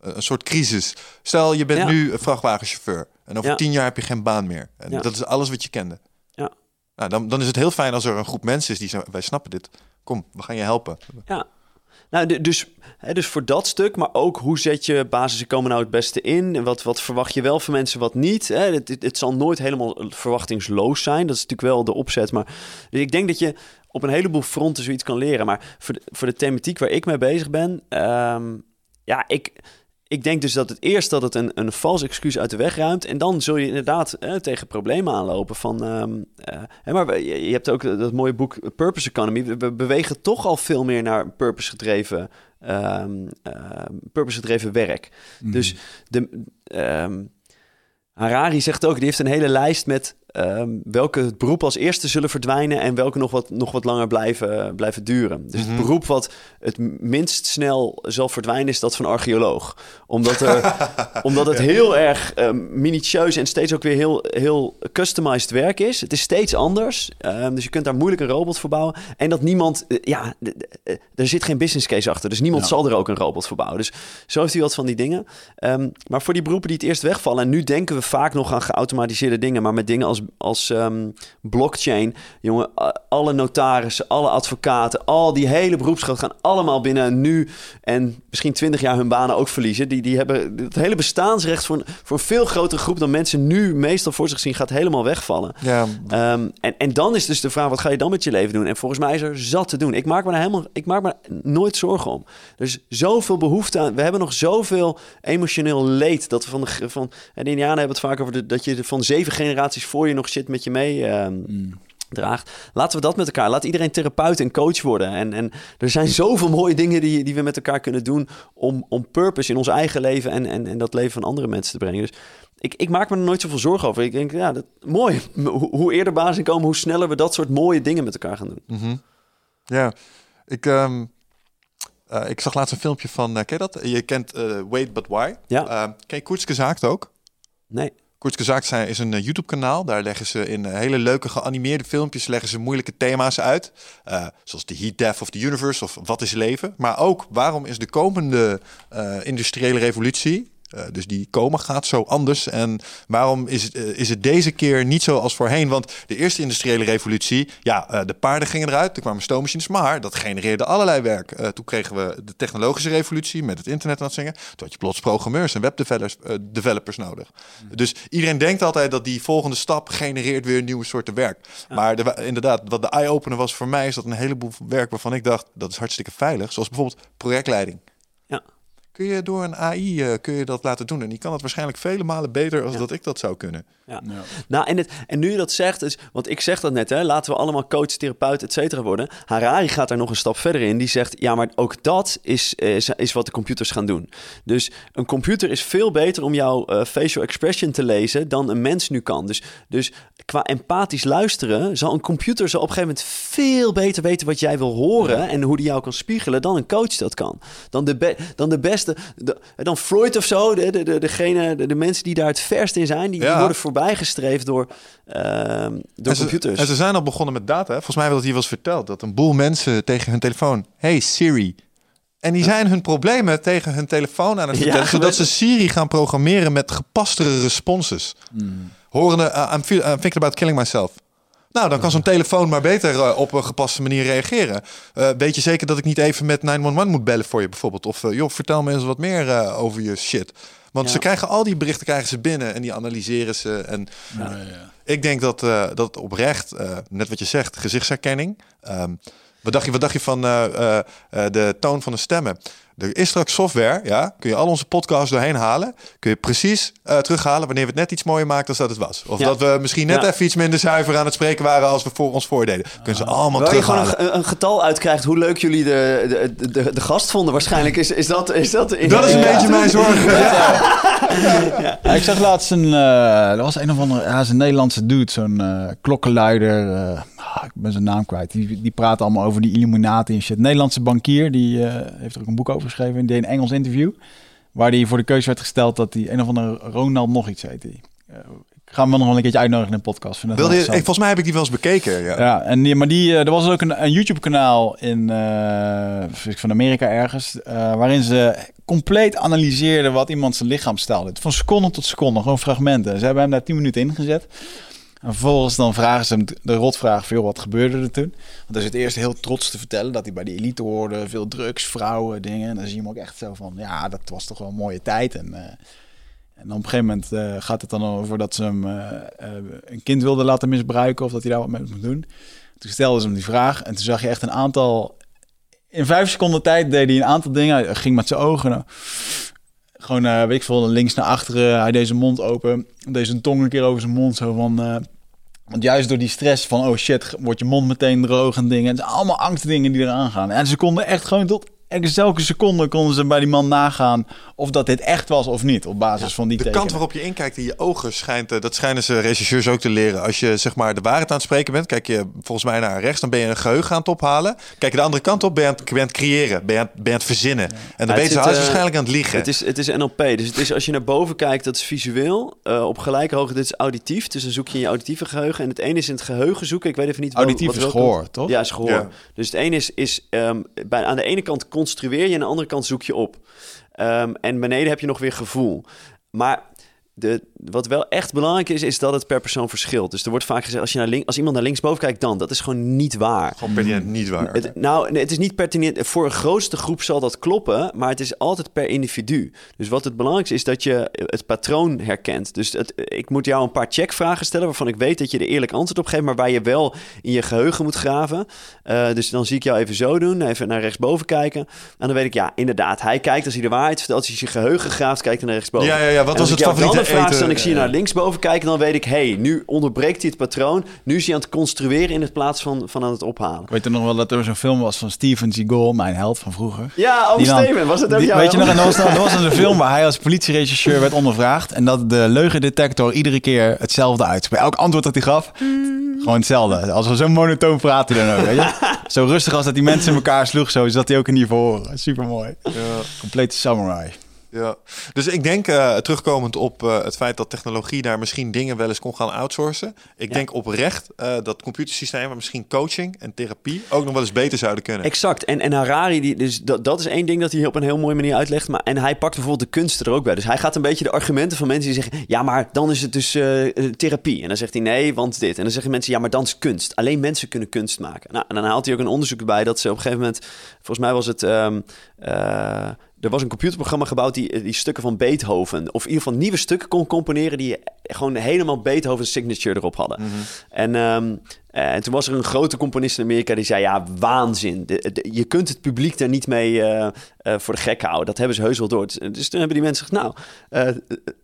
Speaker 2: Eh, Een soort crisis. Stel, je bent
Speaker 3: Ja.
Speaker 2: nu een vrachtwagenchauffeur. En over
Speaker 3: Ja.
Speaker 2: tien jaar heb je geen baan meer. En
Speaker 3: Ja.
Speaker 2: dat is alles wat je kende.
Speaker 3: Ja.
Speaker 2: Nou, dan, dan is het heel fijn als er een groep mensen is die zeggen... wij snappen dit. Kom, we gaan je helpen.
Speaker 3: Ja. Nou, dus, hè, dus voor dat stuk, maar ook hoe zet je basisinkomen nou het beste in? En wat, wat verwacht je wel van mensen, wat niet? Hè? Het, het, het zal nooit helemaal verwachtingsloos zijn. Dat is natuurlijk wel de opzet. Maar dus ik denk dat je op een heleboel fronten zoiets kan leren. Maar voor de, voor de thematiek waar ik mee bezig ben, ehm, ja, ik, ik denk dus dat het eerst dat het een, een vals excuus uit de weg ruimt. En dan zul je inderdaad eh, tegen problemen aanlopen. Van, ehm, eh, hè, maar je, hebt ook dat mooie boek Purpose Economy. We, we bewegen toch al veel meer naar purpose gedreven, ehm, ehm, purpose gedreven werk. Dus de, ehm, Harari zegt ook, die heeft een hele lijst met ehm, welke beroepen als eerste zullen verdwijnen en welke nog wat, nog wat langer blijven, blijven duren. Dus het beroep wat het minst snel zal verdwijnen is dat van archeoloog. Omdat, er, omdat het heel erg ehm, minutieus en steeds ook weer heel, heel customized werk is. Het is steeds anders, ehm, dus je kunt daar moeilijk een robot voor bouwen. En dat niemand, eh, ja, eh, er zit geen business case achter, dus niemand
Speaker 1: Ja.
Speaker 3: zal er ook een robot voor bouwen. Dus zo heeft hij wat van die dingen. Maar voor die beroepen die het eerst wegvallen, en nu denken we vaak nog aan geautomatiseerde dingen, maar met dingen als, als ehm, blockchain, jongen, alle notarissen, alle advocaten, al die hele beroepsgroep gaan allemaal binnen nu en misschien twintig jaar hun banen ook verliezen. Die, die hebben het hele bestaansrecht voor een, voor een veel grotere groep dan mensen nu meestal voor zich zien, gaat helemaal wegvallen.
Speaker 2: Ja,
Speaker 3: Ehm, en, en dan is dus de vraag, wat ga je dan met je leven doen? En volgens mij is er zat te doen. Ik maak me daar helemaal, ik maak me nooit zorgen om. Er is zoveel behoefte aan. We hebben nog zoveel emotioneel leed. Dat we van de, van, en de Indianen hebben het vaak over de, dat je van zeven generaties voor je nog shit met je mee ehm, draagt. Laten we dat met elkaar. Laat iedereen therapeut en coach worden. En, en er zijn zoveel mooie dingen die, die we met elkaar kunnen doen om, om purpose in ons eigen leven en, en, en dat leven van andere mensen te brengen. Dus ik, ik maak me er nooit zoveel zorgen over. Ik denk, ja, dat, mooi. Hoe, hoe eerder basis komen, hoe sneller we dat soort mooie dingen met elkaar gaan doen.
Speaker 2: Mhm. Ja, ik, ehm, eh, ik zag laatst een filmpje van, eh, ken je dat? Je kent eh, Wait But Why.
Speaker 3: Ja.
Speaker 2: Eh, ken je Koetske Zaakt ook?
Speaker 3: Nee.
Speaker 2: Koetske Zaakt zijn- is een eh, YouTube-kanaal. Daar leggen ze in eh, hele leuke geanimeerde filmpjes leggen ze moeilijke thema's uit. Eh, zoals de heat death of the universe of wat is leven. Maar ook waarom is de komende eh, industriële revolutie... eh, dus die komen gaat zo anders. En waarom is het, eh, is het deze keer niet zo als voorheen? Want de eerste industriële revolutie, ja, eh, de paarden gingen eruit, er kwamen stoommachines, maar dat genereerde allerlei werk. Toen kregen we de technologische revolutie met het internet en dat zingen. Toen had je plots programmeurs en webdevelopers developers nodig. Dus iedereen denkt altijd dat die volgende stap genereert weer nieuwe soorten werk. Maar de, inderdaad, wat de eye-opener was voor mij, is dat een heleboel werk waarvan ik dacht, dat is hartstikke veilig. Zoals bijvoorbeeld projectleiding. Kun je door een AI eh, kun je dat laten doen. En die kan het waarschijnlijk vele malen beter als
Speaker 3: Ja.
Speaker 2: dat ik dat zou kunnen.
Speaker 3: Ja.
Speaker 1: Ja.
Speaker 3: Nou, en, het, en nu je dat zegt, is, want ik zeg dat net, hè, laten we allemaal coach, therapeut, et cetera worden. Harari gaat daar nog een stap verder in. Die zegt, ja, maar ook dat is, is, is wat de computers gaan doen. Dus een computer is veel beter om jouw eh, facial expression te lezen dan een mens nu kan. Dus, dus qua empathisch luisteren zal een computer zal op een gegeven moment veel beter weten wat jij wil horen en hoe die jou kan spiegelen dan een coach dat kan. Dan de, be- dan de beste, de- dan Freud of zo, de, de, de, degene, de, de mensen die daar het verst in zijn, die, die
Speaker 2: Ja.
Speaker 3: worden voorbijgestreefd door, ehm, door
Speaker 2: en, ze,
Speaker 3: computers.
Speaker 2: en ze zijn al begonnen met data. Volgens mij hebben dat hier wel eens verteld. Dat een boel mensen tegen hun telefoon... Hey Siri. En die zijn hun problemen tegen hun telefoon aan het
Speaker 3: Ja,
Speaker 2: vertellen. zodat
Speaker 3: geweldig.
Speaker 2: ze Siri gaan programmeren met gepastere responses. Horende, uh, I'm, feel, I'm thinking about killing myself. Nou, dan kan zo'n telefoon maar beter eh, op een gepaste manier reageren. Eh, weet je zeker dat ik niet even met 911 moet bellen voor je bijvoorbeeld? Of eh, joh, vertel me eens wat meer eh, over je shit. Want
Speaker 3: Ja.
Speaker 2: ze krijgen al die berichten krijgen ze binnen en die analyseren ze. En ik denk dat, eh, dat oprecht, eh, net wat je zegt, gezichtsherkenning. Ehm, wat, dacht je, wat dacht je van eh, eh, eh, de toon van de stemmen? Er is straks software, ja, kun je al onze podcasts doorheen halen. Kun je precies eh, terughalen wanneer we het net iets mooier maakten dan dat het was. Of
Speaker 3: Ja.
Speaker 2: dat we misschien net
Speaker 3: Ja.
Speaker 2: even iets minder zuiver aan het spreken waren als we voor ons voordeden. Kunnen ze allemaal
Speaker 3: Waar je gewoon
Speaker 2: terughalen.
Speaker 3: een, een getal uitkrijgt hoe leuk jullie de, de, de, de gast vonden. Waarschijnlijk is, is dat... Is dat,
Speaker 2: Dat is een
Speaker 1: Ja.
Speaker 2: beetje mijn zorg.
Speaker 1: Ja, ik zag laatst een, eh er was een of andere, ja, is een Nederlandse dude, zo'n eh, klokkenluider, eh, ah, ik ben zijn naam kwijt. Die, die praat allemaal over die Illuminati en shit. Nederlandse bankier, die eh, heeft er ook een boek over geschreven, die deed een Engels interview, waar die voor de keuze werd gesteld dat hij een of andere Ronald nog iets heet. Die. Eh, ik ga hem wel nog wel een keertje uitnodigen in een podcast. Vind
Speaker 2: Wilde je, ik, volgens mij heb ik die wel eens bekeken. Ja.
Speaker 1: Ja, en die, maar die, eh, er was ook een, een YouTube-kanaal in van Amerika ergens, waarin ze compleet analyseerden wat iemand zijn lichaamstaal deed. Van seconde tot seconde, gewoon fragmenten. Ze hebben hem daar 10 minuten ingezet. En vervolgens dan vragen ze hem de rotvraag veel wat gebeurde er toen. Want hij zit eerst heel trots te vertellen dat hij bij de elite hoorde, veel drugs, vrouwen, dingen. En dan zie je hem ook echt zo van, ja, dat was toch wel een mooie tijd. En, eh, en op een gegeven moment eh, gaat het dan over dat ze hem eh, een kind wilden laten misbruiken of dat hij daar wat mee moet doen. Toen stelden ze hem die vraag en toen zag je echt een aantal... In vijf seconden tijd deed hij een aantal dingen. Hij ging met zijn ogen... gewoon, eh weet ik veel, links naar achteren. Hij zijn mond open. Zijn tong een keer over zijn mond. Zo van... eh, want juist door die stress van... Oh shit, wordt je mond meteen droog en dingen. Het zijn allemaal angstdingen die eraan gaan. En ze konden echt gewoon tot... Elke seconde konden ze bij die man nagaan... of dat dit echt was of niet. Op basis van die
Speaker 2: De
Speaker 1: tekenen.
Speaker 2: kant waarop je inkijkt in je ogen schijnt, eh, dat schijnen ze regisseurs ook te leren. Als je zeg maar de waarheid aan het spreken bent, kijk je volgens mij naar rechts, dan ben je een geheugen aan het ophalen. Kijk je de andere kant op, ben je aan het, ben je aan het creëren, ben je aan, ben je aan het verzinnen. En dan hij is
Speaker 3: eh,
Speaker 2: waarschijnlijk aan het liegen.
Speaker 3: Het is, het is NLP. Dus het is, als je naar boven kijkt, dat is visueel. Eh, op gelijke hoogte, dit is auditief. Dus dan zoek je in je auditieve geheugen. En het ene is in het geheugen zoeken. Ik weet even niet wel-
Speaker 1: Auditief
Speaker 3: wat
Speaker 1: is gehoor, toch?
Speaker 3: Ja, is gehoor.
Speaker 2: Ja.
Speaker 3: Dus het ene is, is ehm, bij, aan de ene kant construeer je... en aan de andere kant zoek je op. Ehm, en beneden heb je nog weer gevoel. Maar de, wat wel echt belangrijk is, is dat het per persoon verschilt. Dus er wordt vaak gezegd, als, je naar als iemand naar linksboven kijkt, dan. Dat is gewoon niet waar.
Speaker 2: Gewoon pertinent niet waar.
Speaker 3: Het, nou, het is niet pertinent. Voor een grootste groep zal dat kloppen, maar het is altijd per individu. Dus wat het belangrijkste is dat je het patroon herkent. Dus het, ik moet jou een paar checkvragen stellen waarvan ik weet dat je er eerlijk antwoord op geeft, maar waar je wel in je geheugen moet graven. Eh, dus dan zie ik jou even zo doen, even naar rechtsboven kijken. En dan weet ik, ja, inderdaad, hij kijkt als hij de waarheid vertelt. Als hij je geheugen graaft, kijkt hij naar rechtsboven.
Speaker 2: Ja, ja, ja. Wat
Speaker 3: En
Speaker 2: was het favoriete
Speaker 3: vraag en
Speaker 2: eten?
Speaker 3: ik zie je naar linksboven kijken, dan weet ik, hé, hey, nu onderbreekt hij het patroon. Nu is hij aan het construeren in het plaats van, van aan het ophalen.
Speaker 1: Ik weet er nog wel dat er zo'n film was van Steven Seagal, mijn held van vroeger.
Speaker 3: Ja, oh
Speaker 1: dan-
Speaker 3: Steven, was het ook
Speaker 1: Die-
Speaker 3: jou?
Speaker 1: weet je nog, en er was, er was een film waar hij als politieregisseur werd ondervraagd. En dat de leugendetector iedere keer hetzelfde uit. Bij elk antwoord dat hij gaf, gewoon hetzelfde. Als we zo monotoon praten dan ook, weet je. Zo rustig als dat die mensen in elkaar sloeg, zo zat hij ook in die verhoren. Super mooi.
Speaker 2: Ja.
Speaker 1: Complete samurai.
Speaker 2: Ja, dus ik denk uh, terugkomend op uh, het feit dat technologie daar misschien dingen wel eens kon gaan outsourcen. Ik
Speaker 3: Ja.
Speaker 2: denk oprecht uh, dat computersystemen misschien coaching en therapie ook nog wel eens beter zouden kunnen.
Speaker 3: Exact. En, en Harari, die, dus dat, dat is één ding dat hij op een heel mooie manier uitlegt. Maar, en hij pakt bijvoorbeeld de kunst er ook bij. Dus hij gaat een beetje de argumenten van mensen die zeggen... ja, maar dan is het dus eh, therapie. En dan zegt hij nee, want dit. En dan zeggen mensen, ja, maar dan is kunst. Alleen mensen kunnen kunst maken. Nou, en dan haalt hij ook een onderzoek erbij dat ze op een gegeven moment... volgens mij was het... ehm, eh, er was een computerprogramma gebouwd die, die stukken van Beethoven... of in ieder geval nieuwe stukken kon componeren... die gewoon helemaal Beethoven signature erop hadden. En, ehm, eh, en toen was er een grote componist in Amerika die zei... ja, waanzin. De- de- je kunt het publiek daar niet mee eh, eh, voor de gek houden. Dat hebben ze heus wel door. Dus toen hebben die mensen gezegd... nou, eh,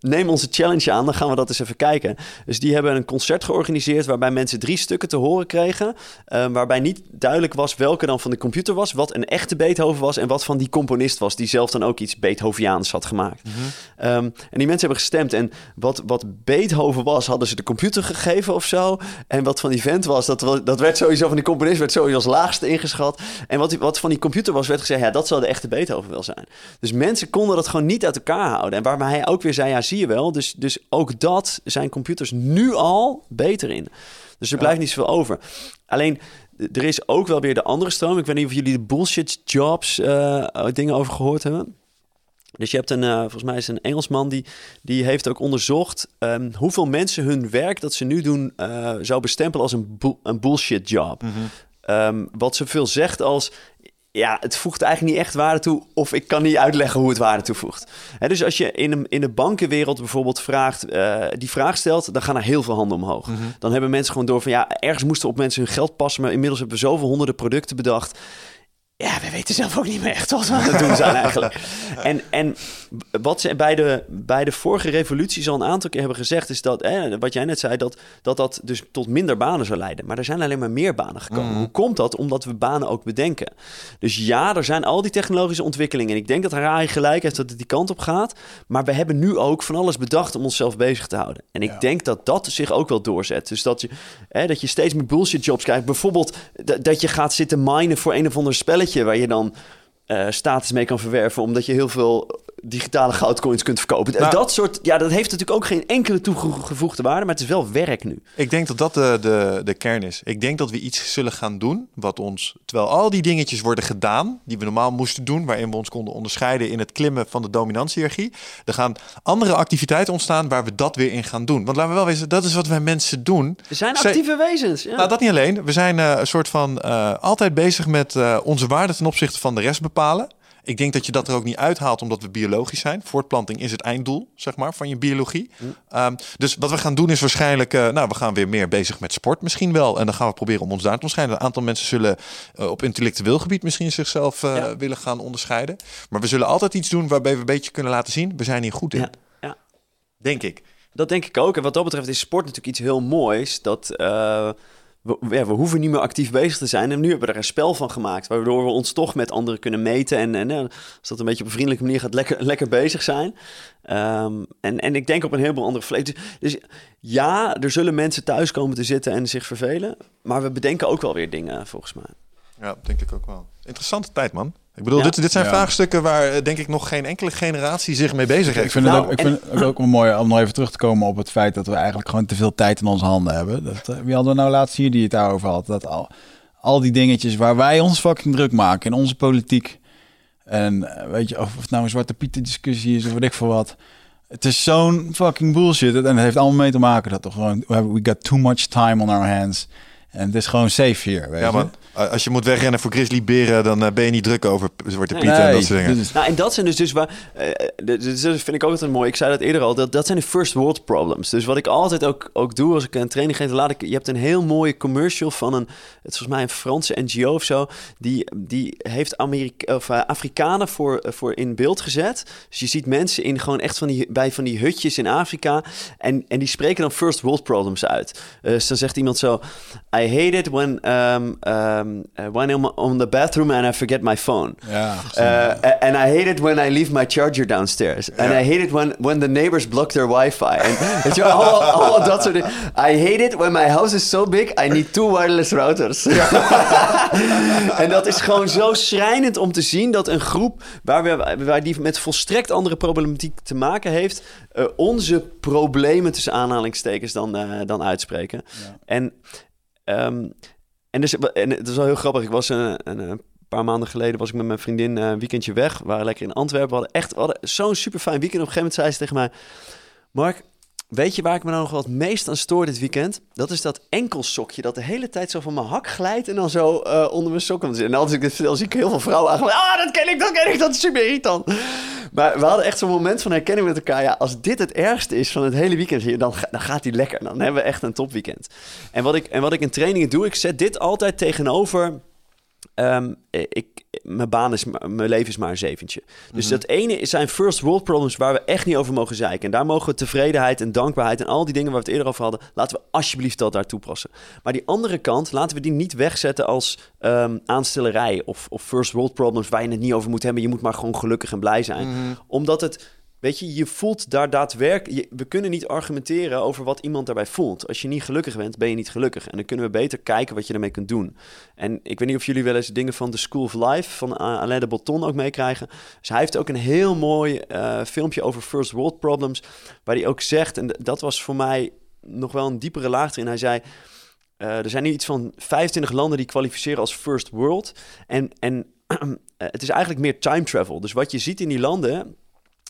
Speaker 3: neem onze challenge aan, dan gaan we dat eens even kijken. Dus die hebben een concert georganiseerd... waarbij mensen drie stukken te horen kregen... eh, waarbij niet duidelijk was welke dan van de computer was... wat een echte Beethoven was... en wat van die componist was... die zelf dan ook iets Beethoviaans had gemaakt. Ehm, en die mensen hebben gestemd. En wat, wat Beethoven was, hadden ze de computer gegeven of zo. En wat van die vent was, dat, dat werd sowieso van die componist... werd sowieso als laagste ingeschat. En wat, wat van die computer was, werd gezegd... ja, dat zal de echte Beethoven wel zijn. Dus mensen konden dat gewoon niet uit elkaar houden. En waarbij hij ook weer zei, ja, zie je wel. Dus, dus ook dat zijn computers nu al beter in. Dus er blijft niet zoveel over. Alleen, er is ook wel weer de andere stroom. Ik weet niet of jullie de bullshit jobs eh, dingen over gehoord hebben. Dus je hebt een, uh, volgens mij is een Engelsman die, die heeft ook onderzocht um, hoeveel mensen hun werk dat ze nu doen uh, zou bestempelen als een, een bullshit job. Mm um, wat zoveel zegt als ja, het voegt eigenlijk niet echt waarde toe. Of ik kan niet uitleggen hoe het waarde toevoegt. He, dus als je in, een, in de bankenwereld bijvoorbeeld vraagt, uh, die vraag stelt, dan gaan er heel veel handen omhoog. Mm -hmm. Dan hebben mensen gewoon door van ja, ergens moesten op mensen hun geld passen. Maar inmiddels hebben we zoveel honderden producten bedacht ja, we weten zelf ook niet meer echt wat we aan het doen zijn eigenlijk. En, en wat ze bij de, bij de vorige revoluties al een aantal keer hebben gezegd... is dat, eh, wat jij net zei, dat, dat dat dus tot minder banen zou leiden. Maar er zijn alleen maar meer banen gekomen.
Speaker 2: Mhm.
Speaker 3: Hoe komt dat? Omdat we banen ook bedenken. Dus ja, er zijn al die technologische ontwikkelingen. En ik denk dat Harari gelijk heeft dat het die kant op gaat. Maar we hebben nu ook van alles bedacht om onszelf bezig te houden. En ik
Speaker 1: Ja.
Speaker 3: denk dat dat zich ook wel doorzet. Dus dat je, dat je steeds meer bullshit jobs krijgt. Bijvoorbeeld dat je gaat zitten minen voor een of ander spelletje... waar je dan eh, status mee kan verwerven... omdat je heel veel digitale goudcoins kunt verkopen.
Speaker 2: Nou-
Speaker 3: dat soort, ja, dat heeft natuurlijk ook geen enkele toegevoegde waarde... maar het is wel werk nu.
Speaker 2: Ik denk dat dat de, de, de kern is. Ik denk dat we iets zullen gaan doen wat ons, terwijl al die dingetjes worden gedaan, die we normaal moesten doen, waarin we ons konden onderscheiden in het klimmen van de dominantiehierarchie, er gaan andere activiteiten ontstaan waar we dat weer in gaan doen. Want laten we wel wezen, dat is wat wij mensen doen.
Speaker 3: We zijn actieve wezens. Ja.
Speaker 2: Nou, dat niet alleen. We zijn eh, een soort van eh, altijd bezig met eh, onze waarde ten opzichte van de rest bepalen. Ik denk dat je dat er ook niet uithaalt omdat we biologisch zijn. Voortplanting is het einddoel, zeg maar, van je biologie. Ehm, dus wat we gaan doen is waarschijnlijk... eh, nou, we gaan weer meer bezig met sport misschien wel. En dan gaan we proberen om ons daar te onderscheiden. Een aantal mensen zullen eh, op intellectueel gebied misschien zichzelf eh,
Speaker 3: Ja.
Speaker 2: willen gaan onderscheiden. Maar we zullen altijd iets doen waarbij we een beetje kunnen laten zien... we zijn hier goed in.
Speaker 3: Ja, ja.
Speaker 2: Denk ik.
Speaker 3: Dat denk ik ook. En wat dat betreft is sport natuurlijk iets heel moois. Dat we, we hoeven niet meer actief bezig te zijn. En nu hebben we er een spel van gemaakt. Waardoor we ons toch met anderen kunnen meten. En, en eh, als dat een beetje op een vriendelijke manier gaat, lekker, lekker bezig zijn. Ehm, en, en ik denk op een heleboel andere vlakken. Dus, dus ja, er zullen mensen thuis komen te zitten en zich vervelen. Maar we bedenken ook wel weer dingen, volgens mij.
Speaker 2: Ja, denk ik ook wel. Interessante tijd, man. Ik bedoel,
Speaker 3: Ja.
Speaker 2: dit, dit zijn
Speaker 1: Ja.
Speaker 2: vraagstukken waar eh, denk ik nog geen enkele generatie zich mee bezig
Speaker 1: Ik
Speaker 2: heeft.
Speaker 1: vind, het
Speaker 3: Nou,
Speaker 1: ook, ik
Speaker 3: en-
Speaker 1: vind het ook wel mooi om nog even terug te komen op het feit dat we eigenlijk gewoon te veel tijd in onze handen hebben. Dat, eh, wie hadden we nou laatst hier die het daarover had? Dat al, al die dingetjes waar wij ons fucking druk maken in onze politiek. En eh, weet je, of het nou een zwarte pieten discussie is of weet ik veel wat. Het is zo'n fucking bullshit. En het heeft allemaal mee te maken dat we gewoon, we got too much time on our hands. En het is gewoon safe hier, weet
Speaker 2: Ja. Uh, Als je moet wegrennen voor grizzly beren, dan eh, ben je niet druk over zwarte
Speaker 3: Nee.
Speaker 2: pieten en dat soort dingen.
Speaker 3: Nou, en dat zijn dus, dus waar. eh, eh, dus dat vind ik ook altijd mooi. Ik zei dat eerder al. Dat, dat zijn de first world problems. Dus wat ik altijd ook, ook doe als ik een training geef, laat ik. Je hebt een heel mooie commercial van een. Het is volgens mij een Franse NGO of zo. Die, die heeft Amerika, of, Afrikanen voor, voor in beeld gezet. Dus je ziet mensen in gewoon echt van die, bij van die hutjes in Afrika. En, en die spreken dan first world problems uit. Eh, dus dan zegt iemand zo: I hate it when, um, um, uh, when I'm on the bathroom and I forget my phone.
Speaker 1: ja,
Speaker 3: Uh, and I hate it when I leave my charger downstairs. And I hate it when, when the neighbors block their wifi. En weet je, wel, allemaal, allemaal dat soort dingen. I hate it when my house is so big, I need two wireless routers. en dat is gewoon zo schrijnend om te zien dat een groep waar, we, waar die met volstrekt andere problematiek te maken heeft, eh, onze problemen tussen aanhalingstekens dan, eh, dan uitspreken. En, ehm, en, dus, en het is wel heel grappig. Ik was een, een, een paar maanden geleden was ik met mijn vriendin eh, een weekendje weg. We waren lekker in Antwerpen. We hadden echt zo'n super fijn weekend. Op een gegeven moment zei ze tegen mij: Mark, weet je waar ik me nou nog wat meest aan stoor dit weekend? Dat is dat enkelsokje dat de hele tijd zo van mijn hak glijdt en dan zo eh, onder mijn sok komt zitten. En als ik dit zie ik heel veel vrouwen eigenlijk. Ah, dat ken ik, dat ken ik, dat is super irritant. Maar we hadden echt zo'n moment van herkenning met elkaar. Ja, als dit het ergste is van het hele weekend dan, dan gaat hij lekker. Dan hebben we echt een topweekend. En wat ik, en wat ik in trainingen doe, ik zet dit altijd tegenover Ehm, ik, mijn baan is, mijn leven is maar een zeventje. Dus dat ene is zijn first world problems waar we echt niet over mogen zeiken. En daar mogen we tevredenheid en dankbaarheid en al die dingen waar we het eerder over hadden, laten we alsjeblieft dat daar toepassen. Maar die andere kant, laten we die niet wegzetten als ehm aanstellerij of, of first world problems waar je het niet over moet hebben. Je moet maar gewoon gelukkig en blij zijn. Omdat het Weet je, je voelt daar daadwerkelijk... We kunnen niet argumenteren over wat iemand daarbij voelt. Als je niet gelukkig bent, ben je niet gelukkig. En dan kunnen we beter kijken wat je ermee kunt doen. En ik weet niet of jullie wel eens dingen van The School of Life... van Alain de ook meekrijgen. Dus hij heeft ook een heel mooi eh, filmpje over first world problems... waar hij ook zegt, en dat was voor mij nog wel een diepere laag erin. Hij zei... eh, er zijn nu iets van 25 landen die kwalificeren als first world. En, en eh, het is eigenlijk meer time travel. Dus wat je ziet in die landen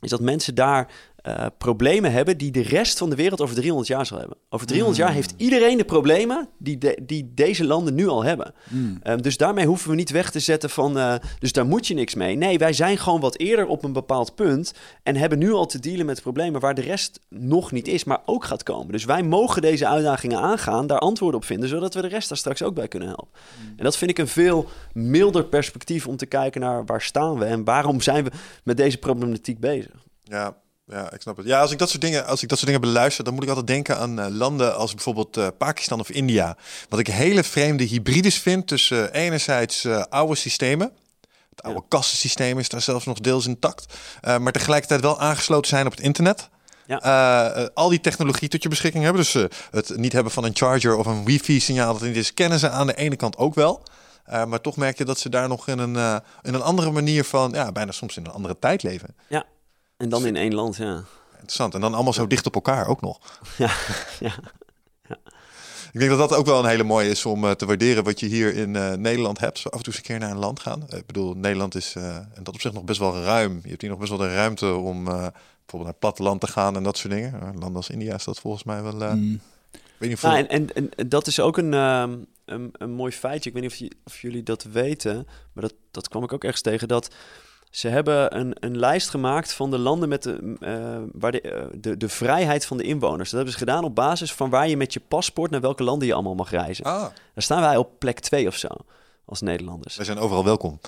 Speaker 3: is dat mensen daar eh, problemen hebben die de rest van de wereld over 300 jaar zal hebben. Over 300 jaar heeft iedereen de problemen die, de- die deze landen nu al hebben. Ehm, dus daarmee hoeven we niet weg te zetten van, eh, dus daar moet je niks mee. Nee, wij zijn gewoon wat eerder op een bepaald punt en hebben nu al te dealen met problemen waar de rest nog niet is, maar ook gaat komen. Dus wij mogen deze uitdagingen aangaan, daar antwoorden op vinden, zodat we de rest daar straks ook bij kunnen helpen. En dat vind ik een veel milder perspectief om te kijken naar waar staan we en waarom zijn we met deze problematiek bezig.
Speaker 2: Ja, ja, ik snap het. Ja, als ik dat soort dingen, als ik dat soort dingen beluister, dan moet ik altijd denken aan eh, landen als bijvoorbeeld eh, Pakistan of India. Wat ik hele vreemde hybrides vind tussen eh, enerzijds oude systemen. Het oude kassensysteem is daar zelfs nog deels intact. maar tegelijkertijd wel aangesloten zijn op het internet.
Speaker 3: Ja.
Speaker 2: Al die technologie tot je beschikking hebben. Dus het niet hebben van een charger of een wifi-signaal dat niet is, kennen ze aan de ene kant ook wel. Maar toch merk je dat ze daar nog in een, in een andere manier van, ja, bijna soms in een andere tijd leven.
Speaker 3: Ja, en dan in één land, ja.
Speaker 2: Interessant. En dan allemaal zo dicht op elkaar ook nog.
Speaker 3: Ja, ja.
Speaker 2: Ik denk dat dat ook wel een hele mooie is om eh, te waarderen wat je hier in eh, Nederland hebt. Zo af en toe eens een keer naar een land gaan. Eh, ik bedoel, Nederland is uh, en dat op zich nog best wel ruim. Je hebt hier nog best wel de ruimte om uh, bijvoorbeeld naar het platteland te gaan en dat soort dingen. Uh, landen als India is dat volgens mij wel. Mm.
Speaker 3: weet niet of nou, en, en, en, dat is ook een, um, een, een, mooi feitje. Ik weet niet of, je, of jullie dat weten, maar dat, dat kwam ik ook ergens tegen. Dat ze hebben een, een lijst gemaakt van de landen met de, uh, waar de, uh, de, de vrijheid van de inwoners. Dat hebben ze gedaan op basis van waar je met je paspoort naar welke landen je allemaal mag reizen.
Speaker 2: Ah.
Speaker 3: Daar staan wij op plek 2 of zo als Nederlanders.
Speaker 2: Wij zijn overal welkom.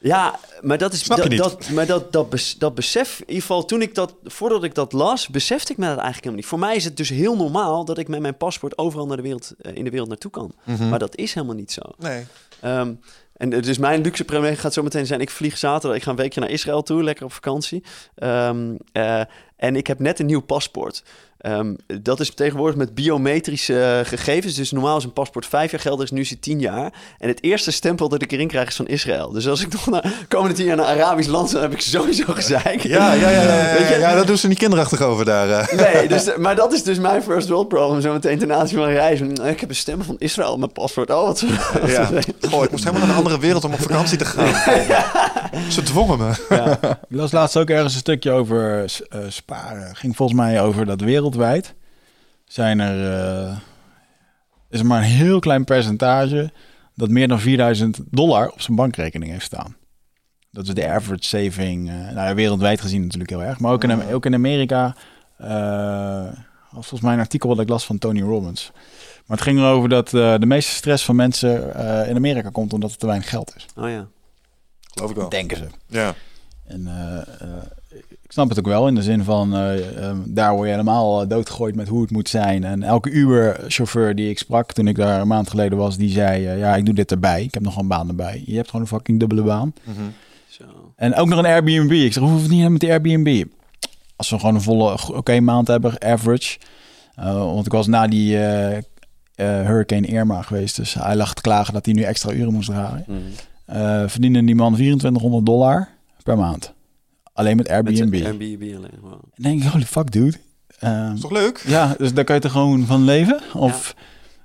Speaker 3: Ja, maar dat is
Speaker 2: Snap je
Speaker 3: dat,
Speaker 2: niet?
Speaker 3: dat, maar dat, dat, bes, dat besef, in ieder geval toen ik dat, voordat ik dat las, besefte ik me dat eigenlijk helemaal niet. Voor mij is het dus heel normaal dat ik met mijn paspoort overal naar de wereld, uh, in de wereld naartoe kan.
Speaker 2: Mhm.
Speaker 3: Mm -hmm. Maar dat is helemaal niet zo.
Speaker 2: Nee.
Speaker 3: Um, en dus mijn luxe premier gaat zo meteen zijn: ik vlieg zaterdag, ik ga een weekje naar Israël toe, lekker op vakantie. Um, en ik heb net een nieuw paspoort. Um, dat is tegenwoordig met biometrische uh, gegevens. Dus normaal is een paspoort vijf jaar geldig, is nu is het tien jaar. En het eerste stempel dat ik erin krijg is van Israël. Dus als ik nog naar komende tien jaar naar Arabisch land dan heb ik sowieso gezeik.
Speaker 2: Ja, ja, ja, ja, ja, ja, dat doen ze niet kinderachtig over daar. Uh.
Speaker 3: Nee, dus, maar dat is dus mijn first world problem. Zo meteen internationaal reizen. Ik heb een stempel van Israël op mijn paspoort. Oh, wat, wat
Speaker 2: ja. Oh, ik moest helemaal naar een andere wereld om op vakantie te gaan. ja. Ze dwongen me.
Speaker 1: Ja. Ik las laatst ook ergens een stukje over uh, sparen. Ging volgens mij over dat wereldwijd zijn er uh, is er maar een heel klein percentage dat meer dan 4000 dollar op zijn bankrekening heeft staan. Dat is de average saving, uh, nou wereldwijd gezien natuurlijk heel erg, maar ook in, ook in Amerika. Uh, volgens mij een artikel wat ik las van Tony Robbins. Maar het ging erover dat uh, de meeste stress van mensen uh, in Amerika komt omdat er te weinig geld is.
Speaker 3: Oh ja.
Speaker 2: Geloof ik wel.
Speaker 1: Denken ze.
Speaker 2: Ja.
Speaker 1: En uh, ik snap het ook wel in de zin van um, daar word je helemaal doodgegooid met hoe het moet zijn. En elke Uber-chauffeur die ik sprak toen ik daar een maand geleden was, die zei: Ja, ik doe dit erbij. Ik heb nog een baan erbij. Je hebt gewoon een fucking dubbele baan.
Speaker 2: Mhm.
Speaker 3: Mm -hmm. Zo.
Speaker 1: En ook nog een Airbnb. Ik zeg: Hoe hoeft het niet met die Airbnb? Als we gewoon een volle oké okay, maand hebben, average. Uh, want ik was na die uh, uh, Hurricane Irma geweest. Dus hij lag te klagen dat hij nu extra uren moest draaien.
Speaker 3: Mm
Speaker 1: -hmm. verdiende die man 2400 dollar per maand. Alleen met Airbnb.
Speaker 3: Met Airbnb alleen. Wow.
Speaker 1: En denk ik, holy fuck, dude. Uh,
Speaker 2: is toch leuk?
Speaker 1: Ja, dus daar kan je er gewoon van leven? Of ja.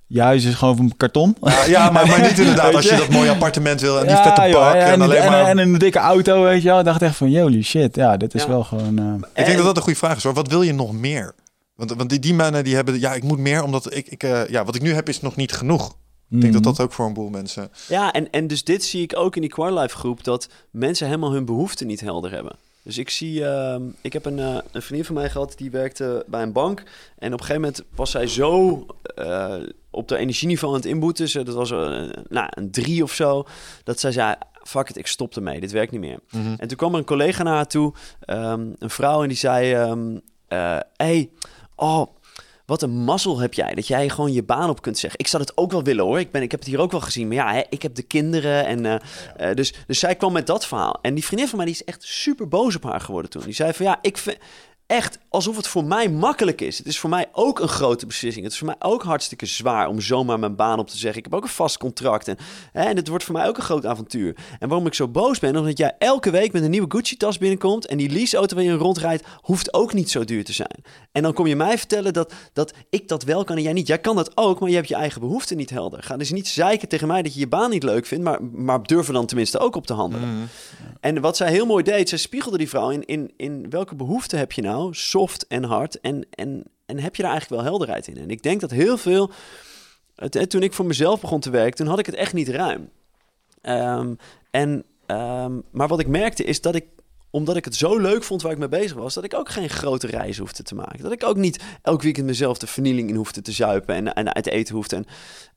Speaker 1: je huis is gewoon van karton?
Speaker 2: Ja, ja maar, maar niet inderdaad als je dat mooie appartement wil en die
Speaker 1: ja,
Speaker 2: vette
Speaker 1: joh,
Speaker 2: park.
Speaker 1: ja,
Speaker 2: en,
Speaker 1: en,
Speaker 2: alleen
Speaker 1: en,
Speaker 2: maar...
Speaker 1: en, een dikke auto, weet je wel. Ik dacht echt van, holy shit, ja, dit is
Speaker 3: Ja.
Speaker 1: wel gewoon... uh,
Speaker 2: Ik denk dat dat een goede vraag is hoor. Wat wil je nog meer? Want, want die, die mannen die hebben, ja, ik moet meer, omdat ik, ik uh, ja, wat ik nu heb is nog niet genoeg. Ik denk dat dat ook voor een boel mensen.
Speaker 3: Ja, en, en dus dit zie ik ook in die Quarlife groep, dat mensen helemaal hun behoeften niet helder hebben. Dus ik zie, uh, ik heb een, uh, een vriendin van mij gehad die werkte bij een bank. En op een gegeven moment was zij zo uh, op de energieniveau aan het inboeten. Dus dat was een, nou, een drie of zo. Dat zij zei, fuck it, ik stop ermee, dit werkt niet meer.
Speaker 2: Mm -hmm.
Speaker 3: En toen kwam er een collega naar haar toe, um, een vrouw, en die zei... Um, hey, oh, wat een mazzel heb jij, dat jij gewoon je baan op kunt zeggen. Ik zou het ook wel willen hoor, ik, ben, ik heb het hier ook wel gezien. Maar ja, hè, ik heb de kinderen en... Ja. uh, dus, dus zij kwam met dat verhaal. En die vriendin van mij die is echt super boos op haar geworden toen. Die zei van ja, ik vind... echt alsof het voor mij makkelijk is. Het is voor mij ook een grote beslissing. Het is voor mij ook hartstikke zwaar om zomaar mijn baan op te zeggen. Ik heb ook een vast contract en, hè, en het wordt voor mij ook een groot avontuur. En waarom ik zo boos ben, omdat jij elke week met een nieuwe Gucci-tas binnenkomt en die leaseauto waar je rondrijdt, hoeft ook niet zo duur te zijn. En dan kom je mij vertellen dat, dat ik dat wel kan en jij niet. Jij kan dat ook, maar je hebt je eigen behoeften niet helder. Ga dus niet zeiken tegen mij dat je je baan niet leuk vindt, maar, maar durf er dan tenminste ook op te handelen.
Speaker 2: Mhm.
Speaker 3: En wat zij heel mooi deed, zij spiegelde die vrouw in, in, in welke behoeften heb je nou, soft en hard, en, en, en heb je daar eigenlijk wel helderheid in? En ik denk dat heel veel, het, toen ik voor mezelf begon te werken, toen had ik het echt niet ruim. Ehm, en, ehm, maar wat ik merkte is dat ik omdat ik het zo leuk vond waar ik mee bezig was, dat ik ook geen grote reis hoefde te maken. Dat ik ook niet elk weekend mezelf de vernieling in hoefde te zuipen en, en uit eten hoefde. En,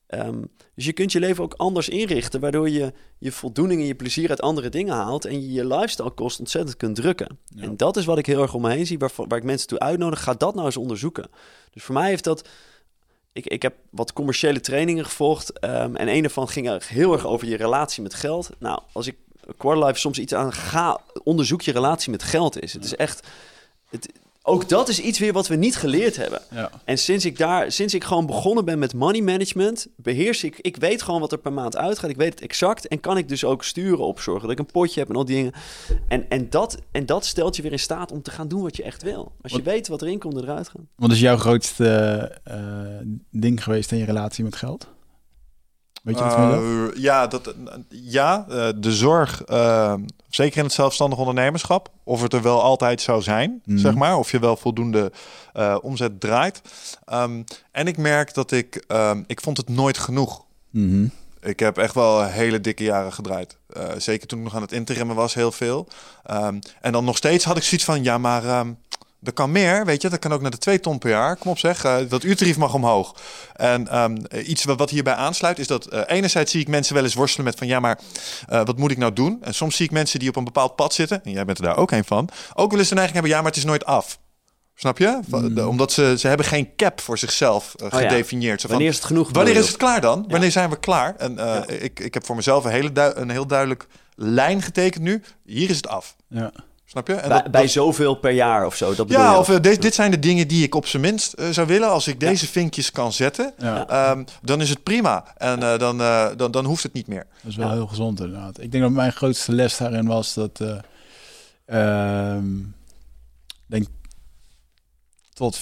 Speaker 3: ehm, dus je kunt je leven ook anders inrichten, waardoor je je voldoening en je plezier uit andere dingen haalt en je je lifestyle kost ontzettend kunt drukken. En dat is wat ik heel erg om me heen zie, waar, waar ik mensen toe uitnodig. Ga dat nou eens onderzoeken. Dus voor mij heeft dat ik, ik heb wat commerciële trainingen gevolgd. ehm, en een daarvan ging er heel erg over je relatie met geld. Nou, als ik Quarterlife soms iets aan ga, onderzoek je relatie met geld is. Het is echt. Het, ook dat is iets weer wat we niet geleerd hebben.
Speaker 1: Ja.
Speaker 3: En sinds ik daar, sinds ik gewoon begonnen ben met money management, beheers ik, ik weet gewoon wat er per maand uitgaat. Ik weet het exact en kan ik dus ook sturen op zorgen dat ik een potje heb en al die dingen. En, en, dat, en dat stelt je weer in staat om te gaan doen wat je echt wil. Als je weet wat erin komt en eruit gaat.
Speaker 1: Wat is jouw grootste eh, ding geweest in je relatie met geld? Weet je wat van jezelf?
Speaker 2: Eh, ja, dat, ja eh, de zorg, eh, zeker in het zelfstandig ondernemerschap, of het er wel altijd zou zijn,
Speaker 1: Mhm.
Speaker 2: zeg maar, of je wel voldoende eh, omzet draait. Ehm, en ik merk dat ik, ehm, ik vond het nooit genoeg.
Speaker 1: Mhm.
Speaker 2: Ik heb echt wel hele dikke jaren gedraaid. Eh, zeker toen ik nog aan het interimmen was, heel veel. Ehm, en dan nog steeds had ik zoiets van, ja, maar er kan meer, weet je. Dat kan ook naar de 2 ton per jaar. Kom op zeg, eh, dat uurtarief mag omhoog. En ehm, iets wat, wat hierbij aansluit is dat eh, enerzijds zie ik mensen wel eens worstelen met van, ja, maar eh, wat moet ik nou doen? En soms zie ik mensen die op een bepaald pad zitten, en jij bent er daar ook een van, ook wel eens de neiging hebben, ja, maar het is nooit af. Snap je? De- omdat ze, ze hebben geen cap voor zichzelf eh,
Speaker 3: Oh ja.
Speaker 2: gedefinieerd.
Speaker 3: Wanneer is het genoeg?
Speaker 2: Wanneer
Speaker 3: bedoel
Speaker 2: is
Speaker 3: je?
Speaker 2: het klaar dan? Wanneer zijn we klaar? En eh, ik, ik heb voor mezelf een, hele een heel duidelijk lijn getekend nu. Hier is het af.
Speaker 1: Ja.
Speaker 2: Snap je? En
Speaker 3: Bij,
Speaker 2: dat-
Speaker 3: bij
Speaker 2: dat-
Speaker 3: zoveel per jaar of zo. Dat bedoel
Speaker 2: ja,
Speaker 3: je?
Speaker 2: of eh, dit, dit zijn de dingen die ik op zijn minst eh, zou willen. Als ik deze vinkjes kan zetten,
Speaker 1: Ja.
Speaker 2: ehm, dan is het prima. En eh, dan, eh, dan, dan hoeft het niet meer.
Speaker 1: Dat is wel
Speaker 3: Ja.
Speaker 1: heel gezond inderdaad. Ik denk dat mijn grootste les daarin was dat... eh ehm, denk tot...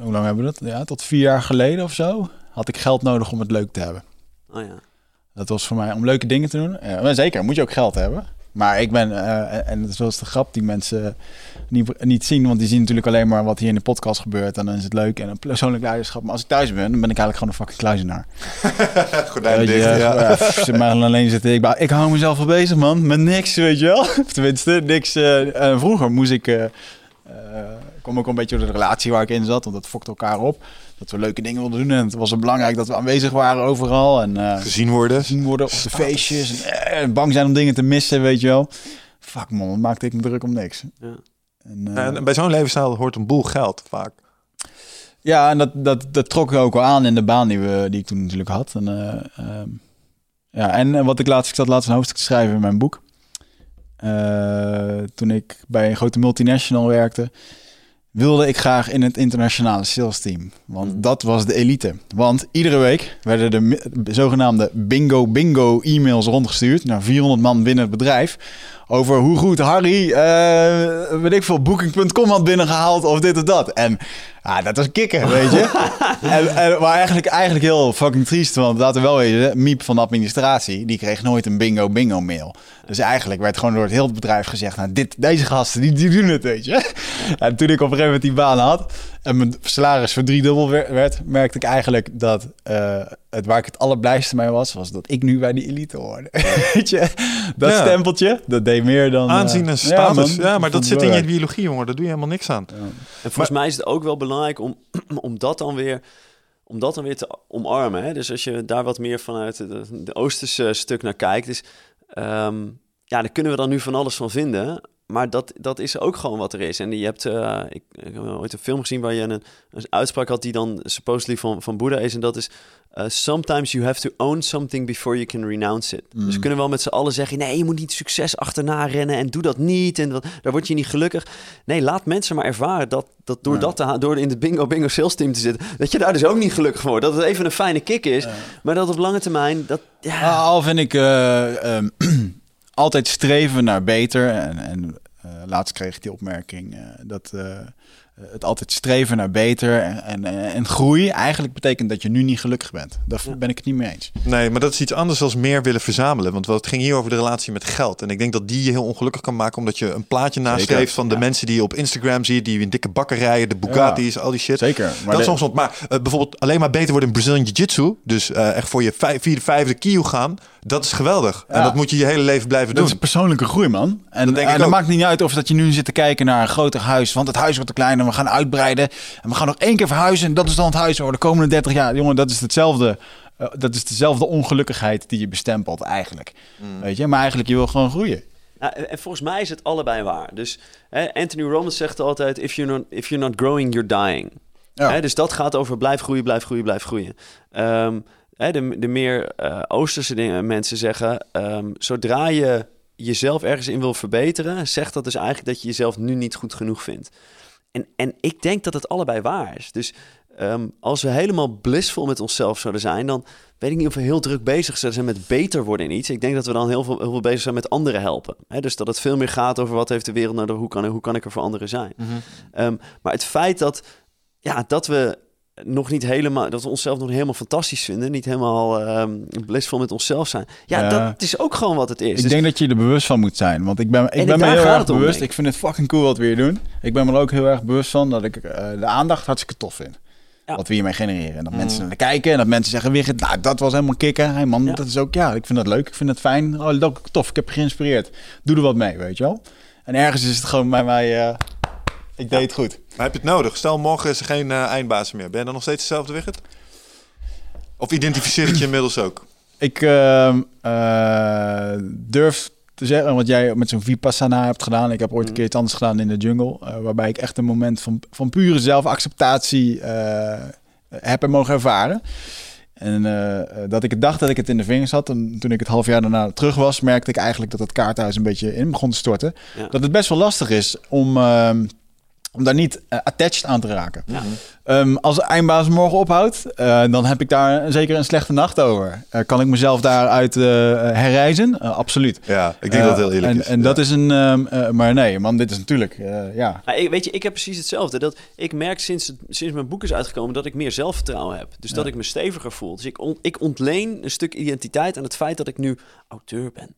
Speaker 1: Hoe lang hebben we dat? Ja, tot vier jaar geleden of zo had ik geld nodig om het leuk te hebben.
Speaker 3: Oh ja.
Speaker 1: Dat was voor mij om leuke dingen te doen. Ja, maar zeker, moet je ook geld hebben. Maar ik ben, eh, en dat is wel eens de grap die mensen niet, niet zien, want die zien natuurlijk alleen maar wat hier in de podcast gebeurt. En dan is het leuk en een persoonlijk leiderschap. Maar als ik thuis ben, dan ben ik eigenlijk gewoon een fucking kluizenaar. Weet je,
Speaker 2: dicht, ja.
Speaker 1: ja, pff, maar alleen zitten. Ik, ik hou mezelf wel bezig, man. Met niks, weet je wel. Tenminste, niks. eh, eh, vroeger moest ik... kwam ook een beetje door de relatie waar ik in zat. Want dat fokte elkaar op. Dat we leuke dingen wilden doen. En het was er belangrijk dat we aanwezig waren overal. En eh,
Speaker 2: Gezien worden.
Speaker 1: gezien worden op de feestjes. En, eh, bang zijn om dingen te missen, weet je wel. Fuck man, wat maakte ik me druk om niks.
Speaker 3: Ja.
Speaker 1: En, eh,
Speaker 2: En bij zo'n levensstijl hoort een boel geld vaak.
Speaker 1: Ja, en dat, dat, dat trok ook wel aan in de baan die, we, die ik toen natuurlijk had. En, eh, ehm, ja, en wat ik laatst, ik zat laatst een hoofdstuk te schrijven in mijn boek. Eh, toen ik bij een grote multinational werkte, wilde ik graag in het internationale sales team. Want
Speaker 3: Mm.
Speaker 1: dat was de elite. Want iedere week werden de zogenaamde bingo bingo e-mails rondgestuurd naar 400 man binnen het bedrijf. Over hoe goed Harry, eh weet ik veel, booking.com had binnengehaald of dit of dat. En ja, dat was kicken, weet je. en, en, maar eigenlijk, eigenlijk heel fucking triest, want laten we wel weten, Miep van de administratie, die kreeg nooit een bingo bingo mail. Dus eigenlijk werd gewoon door het hele bedrijf gezegd, nou dit, deze gasten, die, die doen het, weet je. En toen ik op een gegeven moment die baan had en mijn salaris verdriedubbeld wer- werd, merkte ik eigenlijk dat eh, het waar ik het allerblijste mee was, was dat ik nu bij die elite hoorde. weet je, dat
Speaker 2: Ja.
Speaker 1: stempeltje, dat deed meer dan... eh,
Speaker 2: Aanzien en
Speaker 1: ja,
Speaker 2: status.
Speaker 1: man.
Speaker 2: Ja, maar dat zit in je biologie, jongen. Daar doe je helemaal niks aan.
Speaker 3: En volgens mij is het ook wel belangrijk om, om dat dan weer, om dat dan weer te omarmen. Hè? Dus als je daar wat meer vanuit de, de Oosterse stuk naar kijkt, is, ehm, ja, daar kunnen we dan nu van alles van vinden. Maar dat, dat is ook gewoon wat er is. En je hebt, eh, ik, ik heb ooit een film gezien waar je een, een uitspraak had die dan supposedly van, van Boeddha is. En dat is, uh, sometimes you have to own something before you can renounce it. Dus we kunnen wel met z'n allen zeggen, nee, je moet niet succes achterna rennen en doe dat niet. En dat, daar word je niet gelukkig. Nee, laat mensen maar ervaren dat, dat door dat te door in het bingo bingo sales team te zitten, dat je daar dus ook niet gelukkig wordt. Dat het even een fijne kick is, maar dat op lange termijn, dat, ja...
Speaker 1: Ah, Al vind ik eh, ehm, altijd streven naar beter. En, en eh, laatst kreeg ik die opmerking eh, dat eh, het altijd streven naar beter en, en, en groei eigenlijk betekent dat je nu niet gelukkig bent. Daar ben ik het niet mee eens.
Speaker 2: Nee, maar dat is iets anders dan meer willen verzamelen. Want het ging hier over de relatie met geld. En ik denk dat die je heel ongelukkig kan maken... omdat je een plaatje nastreeft van de
Speaker 1: ja.
Speaker 2: mensen die je op Instagram ziet... die in dikke bakkerijen, de Bugatti's, al die shit.
Speaker 1: Zeker. Maar
Speaker 2: dat is Maar eh, bijvoorbeeld alleen maar beter worden in Brazilian Jiu-Jitsu... dus eh, echt voor je vijf, vierde, vijfde kilo gaan... dat is geweldig. En dat moet je je hele leven blijven
Speaker 1: Dat
Speaker 2: doen.
Speaker 1: is persoonlijke groei, man. En,
Speaker 2: Dat denk
Speaker 1: en
Speaker 2: ik
Speaker 1: dat
Speaker 2: ook.
Speaker 1: maakt niet uit of dat je nu zit te kijken naar een groter huis. Want het huis wordt te klein en we gaan uitbreiden. En we gaan nog één keer verhuizen. En dat is dan het huis voor de komende 30 jaar. Jongen, dat is hetzelfde. eh, dat is dezelfde ongelukkigheid die je bestempelt eigenlijk.
Speaker 2: Mm.
Speaker 1: Weet je? Maar eigenlijk, je wil gewoon groeien.
Speaker 3: Nou, en en volgens mij is het allebei waar. Dus hè, Anthony Robbins zegt altijd: if you're not, if you're not growing, you're dying.
Speaker 1: Ja.
Speaker 3: Hè, dus dat gaat over blijf groeien, blijf groeien, blijf groeien. Ehm, hè, de, de meer eh, Oosterse dingen, mensen zeggen: ehm, zodra je jezelf ergens in wil verbeteren, zegt dat dus eigenlijk dat je jezelf nu niet goed genoeg vindt. En, en ik denk dat het allebei waar is. Dus ehm, als we helemaal blissvol met onszelf zouden zijn, dan weet ik niet of we heel druk bezig zouden zijn met beter worden in iets. Ik denk dat we dan heel veel, heel veel bezig zijn met anderen helpen. Dus dat het veel meer gaat over wat heeft de wereld nodig, hoe kan, hoe kan ik er voor anderen zijn. Ehm, maar het feit dat, ja, dat we nog niet helemaal, dat we onszelf nog helemaal fantastisch vinden, niet helemaal ehm blissvol met onszelf zijn. Ja,
Speaker 1: Ja.
Speaker 3: dat is ook gewoon wat het is.
Speaker 1: Ik
Speaker 3: Dus-
Speaker 1: denk dat je er bewust van moet zijn. Want ik ben, ik
Speaker 3: En
Speaker 1: ben me heel erg
Speaker 3: om,
Speaker 1: bewust.
Speaker 3: ik.
Speaker 1: Vind het fucking cool wat we hier doen. Ik ben me er ook heel erg bewust van dat ik eh, de aandacht hartstikke tof vind.
Speaker 3: Ja.
Speaker 1: Wat we hiermee genereren. En dat mensen naar kijken en dat mensen zeggen, Wigert, nou, dat was helemaal kicken. Hey man,
Speaker 3: Ja.
Speaker 1: dat is ook, ja, ik vind dat leuk. Ik vind het fijn. Oh, dat tof. Ik heb geïnspireerd. Doe er wat mee, weet je wel. En ergens is het gewoon bij mij, eh, ik deed het goed.
Speaker 2: Maar heb je het nodig? Stel, morgen is er geen eh eindbaas meer. Ben je dan nog steeds dezelfde Wigert? Of identificeer het je inmiddels ook?
Speaker 1: Ik ehm, eh, durf te zeggen, wat jij met zo'n Vipassana hebt gedaan. Ik heb ooit een keer iets anders gedaan in de jungle. eh, waarbij ik echt een moment van, van pure zelfacceptatie heb en mogen ervaren. En dat ik dacht dat ik het in de vingers had. En toen ik het half jaar daarna terug was, merkte ik eigenlijk dat het kaarthuis een beetje in begon te storten.
Speaker 3: Ja.
Speaker 1: Dat het best wel lastig is om, ehm, om daar niet eh, attached aan te raken.
Speaker 3: Ja.
Speaker 1: Ehm, als de eindbaas morgen ophoudt, eh, dan heb ik daar zeker een slechte nacht over. Eh, kan ik mezelf daaruit herreizen? Absoluut.
Speaker 2: Ja, ik denk dat het heel eerlijk
Speaker 1: en,
Speaker 2: is.
Speaker 1: En
Speaker 2: Ja.
Speaker 1: dat is een... ehm, eh, maar nee, man, dit is natuurlijk... eh, ja.
Speaker 3: Ik, weet je, ik heb precies hetzelfde. Dat ik merk sinds, sinds mijn boek is uitgekomen dat ik meer zelfvertrouwen heb. Dus dat ik me steviger voel. Dus ik, on- ik ontleen een stuk identiteit aan het feit dat ik nu auteur ben.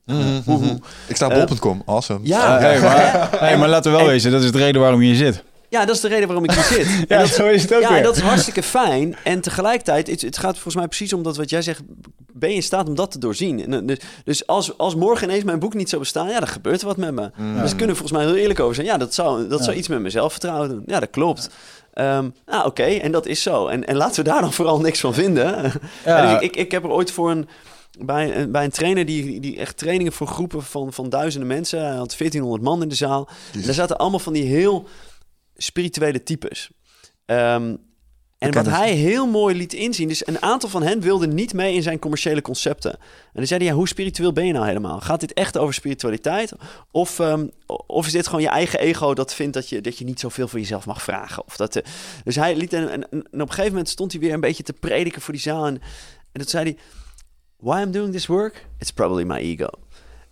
Speaker 2: Mhm, Ik sta op bol.com. Awesome.
Speaker 3: Ja,
Speaker 1: hey, maar, hey, maar laten we wel
Speaker 3: En-
Speaker 1: wezen, dat is de reden waarom je hier zit.
Speaker 3: Ja, dat is de reden waarom ik hier zit. En
Speaker 1: Ja,
Speaker 3: dat,
Speaker 1: zo is het ook
Speaker 3: ja,
Speaker 1: weer.
Speaker 3: dat is hartstikke fijn. En tegelijkertijd, het, het gaat volgens mij precies om dat wat jij zegt. Ben je in staat om dat te doorzien? En, eh, dus dus als, als morgen ineens mijn boek niet zou bestaan, ja, dan gebeurt er wat met me. Dus kunnen volgens mij heel eerlijk over zijn. Ja, dat zou, dat zou iets met mijn zelfvertrouwen doen. Ja, dat klopt. Nou, oké, en dat is zo. En, en laten we daar dan vooral niks van vinden.
Speaker 1: Ja.
Speaker 3: Dus ik, ik, ik heb er ooit voor een. Bij, een- bij een trainer die, die echt trainingen voor groepen van, van duizenden mensen. Hij had 1400 man in de zaal. Daar zaten allemaal van die heel spirituele types. Ehm, en wat hij heel mooi liet inzien, dus een aantal van hen wilden niet mee in zijn commerciële concepten. En dan zei hij, ja, hoe spiritueel ben je nou helemaal? Gaat dit echt over spiritualiteit? Of, ehm, of is dit gewoon je eigen ego dat vindt dat je, dat je niet zoveel voor jezelf mag vragen? Of dat, eh, dus hij liet, en, en, en op een gegeven moment stond hij weer een beetje te prediken voor die zaal. En, en dat zei hij, why I'm doing this work? It's probably my ego.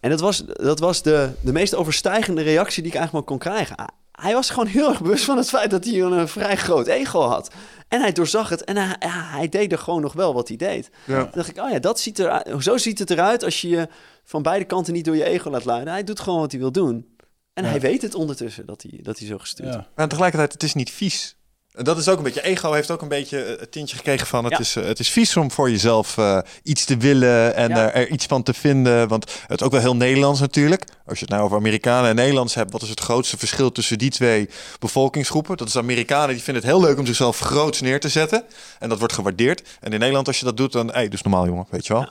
Speaker 3: En dat was, dat was de, de meest overstijgende reactie die ik eigenlijk maar kon krijgen. Hij was gewoon heel erg bewust van het feit dat hij een, eh, vrij groot ego had. En hij doorzag het en hij, ja, hij deed er gewoon nog wel wat hij deed.
Speaker 2: Ja.
Speaker 3: Toen dacht ik, oh ja, dat ziet er, zo ziet het eruit als je je van beide kanten niet door je ego laat leiden. Hij doet gewoon wat hij wil doen. En hij weet het ondertussen dat hij, dat hij zo gestuurd
Speaker 1: Ja.
Speaker 2: Maar tegelijkertijd, het is niet vies. En Dat is ook een beetje, ego heeft ook een beetje eh, het tintje gekregen van het,
Speaker 3: Ja.
Speaker 2: is, eh, het is vies om voor jezelf eh, iets te willen en
Speaker 3: Ja.
Speaker 2: er iets van te vinden. Want het is ook wel heel Nederlands natuurlijk. Als je het nou over Amerikanen en Nederlands hebt, wat is het grootste verschil tussen die twee bevolkingsgroepen? Dat is Amerikanen die vinden het heel leuk om zichzelf groots neer te zetten. En dat wordt gewaardeerd. En in Nederland, als je dat doet, dan, hey, dus normaal jongen, weet je wel.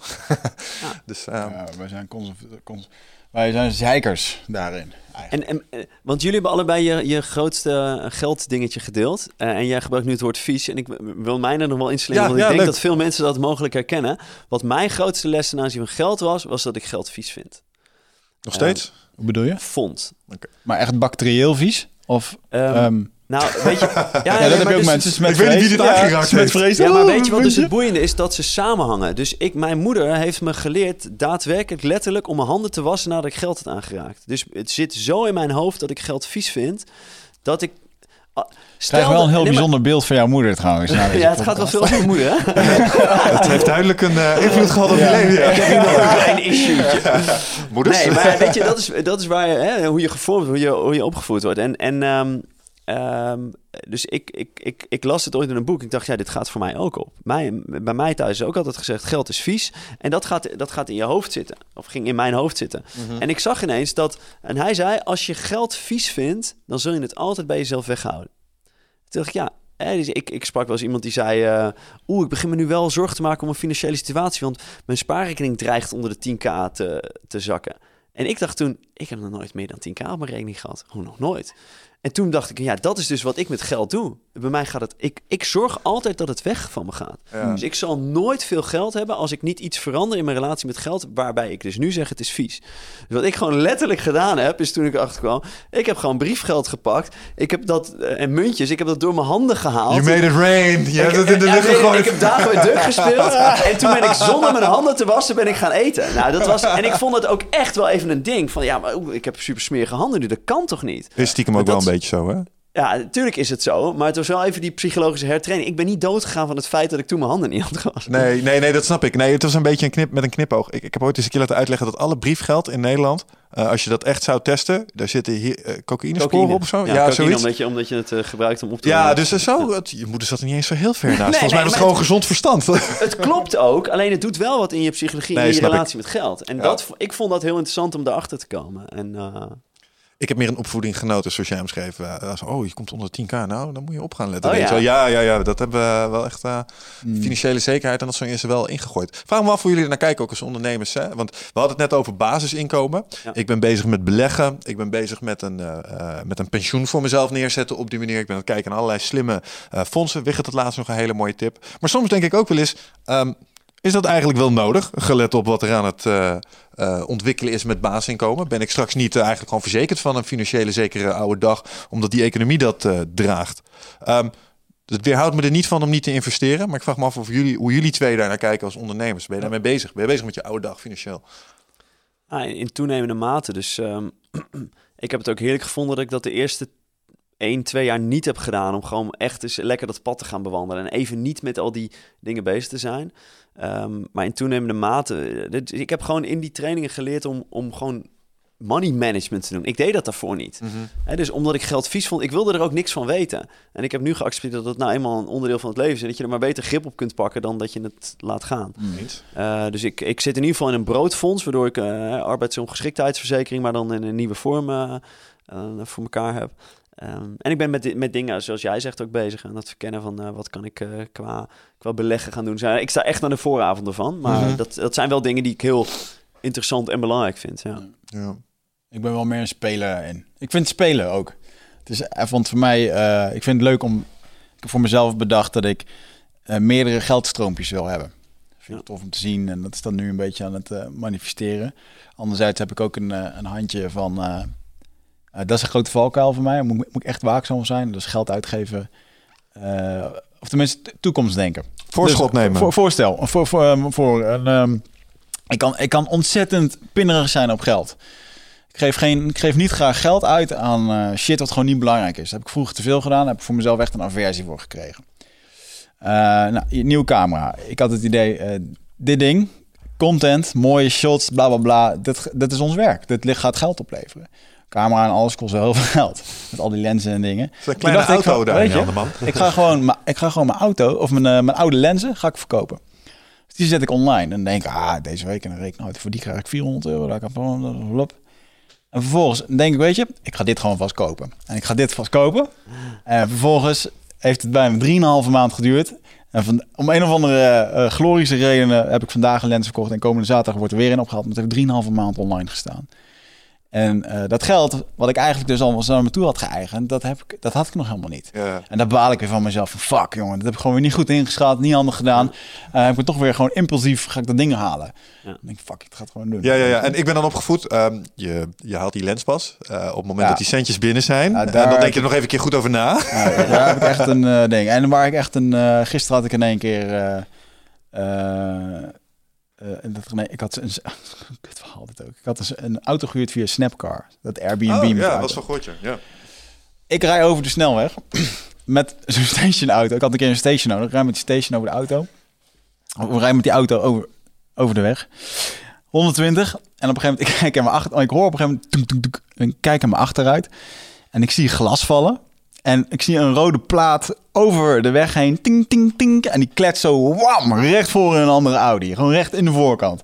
Speaker 2: dus, ehm,
Speaker 1: Ja, wij zijn conserv- cons- Wij zijn zeikers daarin.
Speaker 3: En, en, eh, want jullie hebben allebei je, je grootste eh, gelddingetje gedeeld. Eh, en jij gebruikt nu het woord vies. En ik wil mij er nog wel inslingen,
Speaker 2: Ja,
Speaker 3: want
Speaker 2: ja,
Speaker 3: ik denk
Speaker 2: leuk.
Speaker 3: dat veel mensen dat mogelijk herkennen. Wat mijn grootste les ten aanzien van geld was, was dat ik geld vies vind.
Speaker 2: Nog steeds?
Speaker 1: Hoe bedoel je?
Speaker 3: Vond.
Speaker 1: Maar echt bacterieel vies? Of,
Speaker 3: Ehm,
Speaker 1: ehm,
Speaker 3: nou, weet je... Ja,
Speaker 1: ja,
Speaker 3: nee,
Speaker 1: dat heb
Speaker 3: maar
Speaker 1: je ook
Speaker 3: dus-
Speaker 1: mensen. Met
Speaker 2: ik weet niet wie dit aangeraakt heeft.
Speaker 1: Vrees.
Speaker 3: Ja, maar weet je wat dus het boeiende is? Dat ze samenhangen. Dus ik, mijn moeder heeft me geleerd daadwerkelijk letterlijk om mijn handen te wassen nadat ik geld had aangeraakt. Dus het zit zo in mijn hoofd dat ik geld vies vind, dat ik... ah,
Speaker 1: Ik
Speaker 3: Stel
Speaker 1: krijg wel een heel
Speaker 3: nee, maar-
Speaker 1: bijzonder beeld van jouw moeder trouwens.
Speaker 3: Ja, het gaat wel veel over mijn moeder, hè?
Speaker 2: Het heeft duidelijk een eh, invloed gehad op je leven. Ja.
Speaker 3: Ik heb hier nog een klein issue'tje.
Speaker 2: Moeders?
Speaker 3: Nee, maar weet je, dat is, dat is waar je, hè, hoe je gevormd wordt, hoe je, hoe je opgevoed wordt. En, en ehm, ehm, dus ik, ik, ik, ik las het ooit in een boek. Ik dacht, ja, dit gaat voor mij ook op. Mij, bij mij thuis is ook altijd gezegd, geld is vies. En dat gaat, dat gaat in je hoofd zitten. Of ging in mijn hoofd zitten. En ik zag ineens dat... En hij zei, als je geld vies vindt, dan zul je het altijd bij jezelf weghouden. Toen dacht ik, ja... dus ik, ik sprak wel eens iemand die zei... eh, Oeh, ik begin me nu wel zorgen te maken om mijn financiële situatie... want mijn spaarrekening dreigt onder de 10k te, te zakken. En ik dacht toen, ik heb nog nooit meer dan 10k op mijn rekening gehad. Hoe nog nooit? En toen dacht ik, ja, dat is dus wat ik met geld doe. Bij mij gaat het, ik, ik zorg altijd dat het weg van me gaat.
Speaker 2: Ja.
Speaker 3: Dus ik zal nooit veel geld hebben als ik niet iets verander in mijn relatie met geld, waarbij ik dus nu zeg het is vies. Dus wat ik gewoon letterlijk gedaan heb, is toen ik erachter kwam, ik heb gewoon briefgeld gepakt. Ik heb dat, eh, en muntjes, ik heb dat door mijn handen gehaald.
Speaker 2: You made it rain. Je hebt het in de lucht gegooid.
Speaker 3: Ik heb dagen met gespeeld. En toen ben ik zonder mijn handen te wassen ben ik gaan eten. Nou, dat was, en ik vond het ook echt wel even een ding. Van ja, maar ik heb super smerige handen nu. Dat kan toch niet?
Speaker 2: Is stiekem ook
Speaker 3: Dat-
Speaker 2: wel een beetje zo, hè?
Speaker 3: Ja, natuurlijk is het zo. Maar het was wel even die psychologische hertraining. Ik ben niet doodgegaan van het feit dat ik toen mijn handen niet had gewassen.
Speaker 2: Nee, nee, nee, dat snap ik. Nee, het was een beetje een knip met een knipoog. Ik, ik heb ooit eens een keer laten uitleggen dat alle briefgeld in Nederland, eh, als je dat echt zou testen, daar zitten hier uh, cocaïnesporen op of zo.
Speaker 3: Ja,
Speaker 2: Ja,
Speaker 3: cocaïne,
Speaker 2: zoiets.
Speaker 3: Omdat je, omdat je het eh, gebruikt om op te
Speaker 2: Ja, dus eh, zo. Het, je moeder zat er niet eens zo heel ver naast. Volgens
Speaker 3: nee,
Speaker 2: mij was het gewoon gezond verstand.
Speaker 3: Het klopt ook, alleen het doet wel wat in je psychologie
Speaker 2: Nee,
Speaker 3: en je
Speaker 2: ik.
Speaker 3: relatie met geld. En
Speaker 2: Ja.
Speaker 3: dat, ik vond dat heel interessant om daarachter te komen. En eh,
Speaker 2: Ik heb meer een opvoeding genoten, zoals jij omschreef. Eh, als, oh, je komt onder 10k, nou, dan moet je op gaan letten.
Speaker 3: Oh, ja.
Speaker 2: wel. ja, ja, ja, dat hebben we wel echt eh, financiële zekerheid en dat is er wel ingegooid. Vraag me af hoe jullie er naar kijken, ook als ondernemers. Hè? Want we hadden het net over basisinkomen.
Speaker 3: Ja.
Speaker 2: Ik ben bezig met beleggen. Ik ben bezig met een, eh, eh, met een pensioen voor mezelf neerzetten op die manier. Ik ben aan het kijken naar allerlei slimme eh, fondsen. Wigget het laatst nog een hele mooie tip. Maar soms denk ik ook wel eens... ehm, is dat eigenlijk wel nodig? Gelet op wat er aan het eh, eh, ontwikkelen is met basisinkomen. Ben ik straks niet eh, eigenlijk gewoon verzekerd van een financiële zekere oude dag, omdat die economie dat draagt. Ehm het weerhoudt me er niet van om niet te investeren. Maar ik vraag me af of jullie, hoe jullie twee daar naar kijken als ondernemers. Ben je daarmee bezig? Ben je bezig met je oude dag financieel?
Speaker 3: Ah, in, in toenemende mate. Dus ehm, ik heb het ook heerlijk gevonden dat ik dat de eerste 1, 2 jaar niet heb gedaan. Om gewoon echt eens lekker dat pad te gaan bewandelen. En even niet met al die dingen bezig te zijn. Ehm, maar in toenemende mate. eh, dit- Ik heb gewoon in die trainingen geleerd om, om gewoon money management te doen. Ik deed dat daarvoor niet. Hè, dus omdat ik geld vies vond, ik wilde er ook niks van weten. En ik heb nu geaccepteerd dat het nou eenmaal een onderdeel van het leven is. En dat je er maar beter grip op kunt pakken dan dat je het laat gaan. Eh, dus ik, ik zit in ieder geval in een broodfonds, waardoor ik eh arbeidsongeschiktheidsverzekering, maar dan in een nieuwe vorm voor elkaar heb. Ehm, en ik ben met, met dingen, zoals jij zegt, ook bezig. aan het verkennen van eh, wat kan ik eh, qua, qua beleggen gaan doen. Ik sta echt aan de vooravond ervan. Maar
Speaker 2: Mhm.
Speaker 3: dat, dat zijn wel dingen die ik heel interessant en belangrijk vind. Ja.
Speaker 2: Ja.
Speaker 1: Ik ben wel meer een speler in. Ik vind spelen ook. Het is, eh, want voor mij, ik vind het leuk om. Ik heb voor mezelf bedacht dat ik meerdere geldstroompjes wil hebben. Vind ik tof om te zien en dat is dan nu een beetje aan het manifesteren. Anderzijds heb ik ook een, een handje van. Eh, dat is een grote valkuil voor mij. Moet, moet ik echt waakzaam zijn. Dus geld uitgeven. eh, of tenminste t- toekomstdenken.
Speaker 2: Voorschot
Speaker 1: Dus,
Speaker 2: nemen.
Speaker 1: Voor, voorstel. Voor, voor, ehm, voor een, ehm, ik, kan, ik kan ontzettend pinnerig zijn op geld. Ik geef, geen, ik geef niet graag geld uit aan eh, shit wat gewoon niet belangrijk is. Dat heb ik vroeger te veel gedaan. Daar heb ik voor mezelf echt een aversie voor gekregen. Eh, nou, nieuwe camera. Ik had het idee, dit ding, content, mooie shots, bla bla bla. Dit, dit is ons werk. Dit ligt- gaat geld opleveren. Camera en alles kost wel heel veel geld. Met al die lenzen en dingen.
Speaker 2: Is een kleine
Speaker 1: dacht ik
Speaker 2: auto
Speaker 1: van,
Speaker 2: daar,
Speaker 1: weet je,
Speaker 2: Man.
Speaker 1: ik ga gewoon, ik ga gewoon mijn auto of mijn, eh, mijn oude lenzen ga ik verkopen. Dus die zet ik online. En denk ik, ah, deze week en dan reken ik, nou, voor die krijg ik 400 euro. Daar kan. En vervolgens denk ik, weet je, ik ga dit gewoon vast kopen. En ik ga dit vast kopen. En vervolgens heeft het bij me 3,5 maand geduurd. En van, om een of andere eh, glorieuse redenen heb ik vandaag een lens verkocht. En komende zaterdag wordt er weer in opgehaald. Maar het heeft 3,5 maand online gestaan. En eh, dat geld, wat ik eigenlijk dus al zo naar me toe had geëigend, dat, heb ik, dat had ik nog helemaal niet.
Speaker 2: Ja.
Speaker 1: En daar baal ik weer van mezelf. Van, fuck jongen, dat heb ik gewoon weer niet goed ingeschat, niet handig gedaan. Eh, heb ik het toch weer gewoon impulsief, ga ik dat ding halen.
Speaker 3: Ja.
Speaker 1: Dan denk ik, fuck, ik ga het gewoon doen.
Speaker 2: Ja, ja, ja. En ik ben dan opgevoed. ehm, je, je haalt die lenspas eh, op het moment
Speaker 1: Ja.
Speaker 2: dat die centjes binnen zijn.
Speaker 1: Ja,
Speaker 2: en
Speaker 1: daar-
Speaker 2: dan denk je er nog even een keer goed over na.
Speaker 1: Ja, daar heb ik echt een eh, ding. En waar ik echt een... eh, gisteren had ik in één keer... eh, eh, en dat, nee, ik had een... Kut verhaal dit ook. Ik had een auto gehuurd via Snapcar. Dat Airbnb.
Speaker 2: Oh, ja, dat was van Goortje. Ja.
Speaker 1: Ik rij over de snelweg met zo'n stationauto. Ik had een keer een station nodig. Ik rij met die station over de auto. We rijden met die auto over, over de weg. 120. En op een gegeven moment, ik kijk aan mijn achter, ik hoor op een gegeven moment, toek, toek, toek, en ik kijk aan mijn achteruit. En ik zie glas vallen. En ik zie een rode plaat over de weg heen. Ting, ting, ting. En die kletst zo wam, recht voor een andere Audi. Gewoon recht in de voorkant.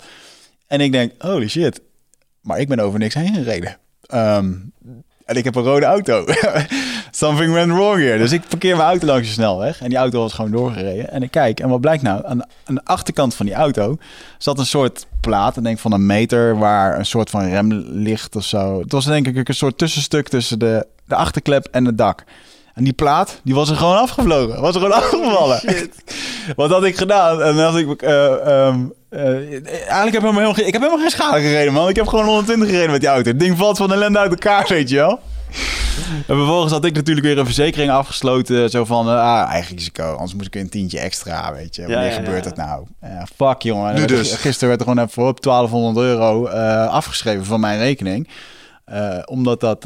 Speaker 1: En ik denk, holy shit. Maar ik ben over niks heen gereden. Ehm, en ik heb een rode auto. Something went wrong here. Dus ik parkeer mijn auto langs de snelweg. En die auto was gewoon doorgereden. En ik kijk, en wat blijkt nou? Aan de, achterkant van die auto zat een soort plaat, ik denk van een meter, waar een soort van rem ligt of zo. Het was denk ik een soort tussenstuk tussen de, de achterklep en het dak. En die plaat, die was er gewoon afgevlogen. Was er gewoon afgevallen. Wat had ik gedaan? En dan had ik... eh, ehm, eh, eigenlijk heb ik helemaal, helemaal geen- ik heb helemaal geen schade gereden, man. Ik heb gewoon 120 gereden met die auto. Het ding valt van ellende uit elkaar, weet je wel. En vervolgens had ik natuurlijk weer een verzekering afgesloten. Zo van, eh, ah, eigen risico. Anders moest ik een tientje extra, weet je. Wanneer
Speaker 3: ja,
Speaker 1: gebeurt
Speaker 3: ja.
Speaker 1: dat nou? Ja, fuck, jongen. En
Speaker 2: Nu dus.
Speaker 1: Gisteren werd er gewoon even op 1200 euro afgeschreven van mijn rekening. Omdat dat,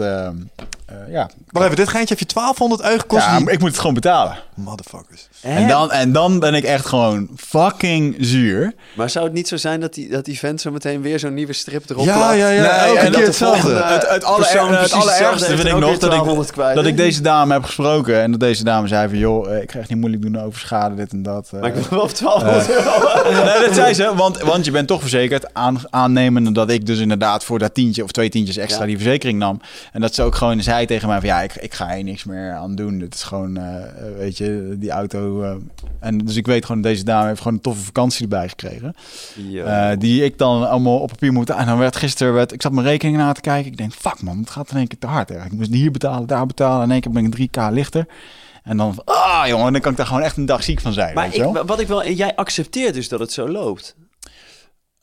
Speaker 1: eh, ja...
Speaker 2: Maar even, dit geintje heb je 1200 euro gekost.
Speaker 1: ja,
Speaker 2: die-
Speaker 1: ik moet het gewoon betalen.
Speaker 2: Motherfuckers.
Speaker 1: En dan, en dan ben ik echt gewoon fucking zuur.
Speaker 3: Maar zou het niet zo zijn dat die, dat die vent zo meteen weer zo'n nieuwe strip erop
Speaker 2: Ja, ja, ja.
Speaker 1: Nee,
Speaker 2: elke
Speaker 1: en
Speaker 2: keer
Speaker 1: dat de
Speaker 2: hetzelfde.
Speaker 1: volgende- Het, het, aller, het allerergste vind ik nog dat ik,
Speaker 3: 1200 kwijt,
Speaker 1: dat ik deze dame heb gesproken. En dat deze dame zei van... joh, eh, ik ga echt niet moeilijk doen over schade, dit en dat. eh.
Speaker 3: Maar ik wil wel op 1200 euro.
Speaker 1: nee, dat zei ze, want, want je bent toch verzekerd. Aan, aannemende dat ik dus inderdaad voor dat tientje of twee tientjes extra
Speaker 3: Ja.
Speaker 1: die verzekering nam. En dat ze ook gewoon zei tegen mij van... ja, ik, ik ga hier niks meer aan doen. Dit is gewoon, eh, weet je, die auto... eh, en dus ik weet gewoon, deze dame heeft gewoon een toffe vakantie erbij gekregen. Eh, die ik dan allemaal op papier moet. En dan werd gisteren, werd, ik zat mijn rekening na te kijken. Ik denk, fuck man, het gaat in één keer te hard. Hè. Ik moest hier betalen, daar betalen. In één keer ben ik 3k lichter. En dan, ah jongen, dan kan ik daar gewoon echt een dag ziek van zijn.
Speaker 3: Maar
Speaker 1: weet
Speaker 3: ik, wat ik wel, jij accepteert dus dat het zo loopt.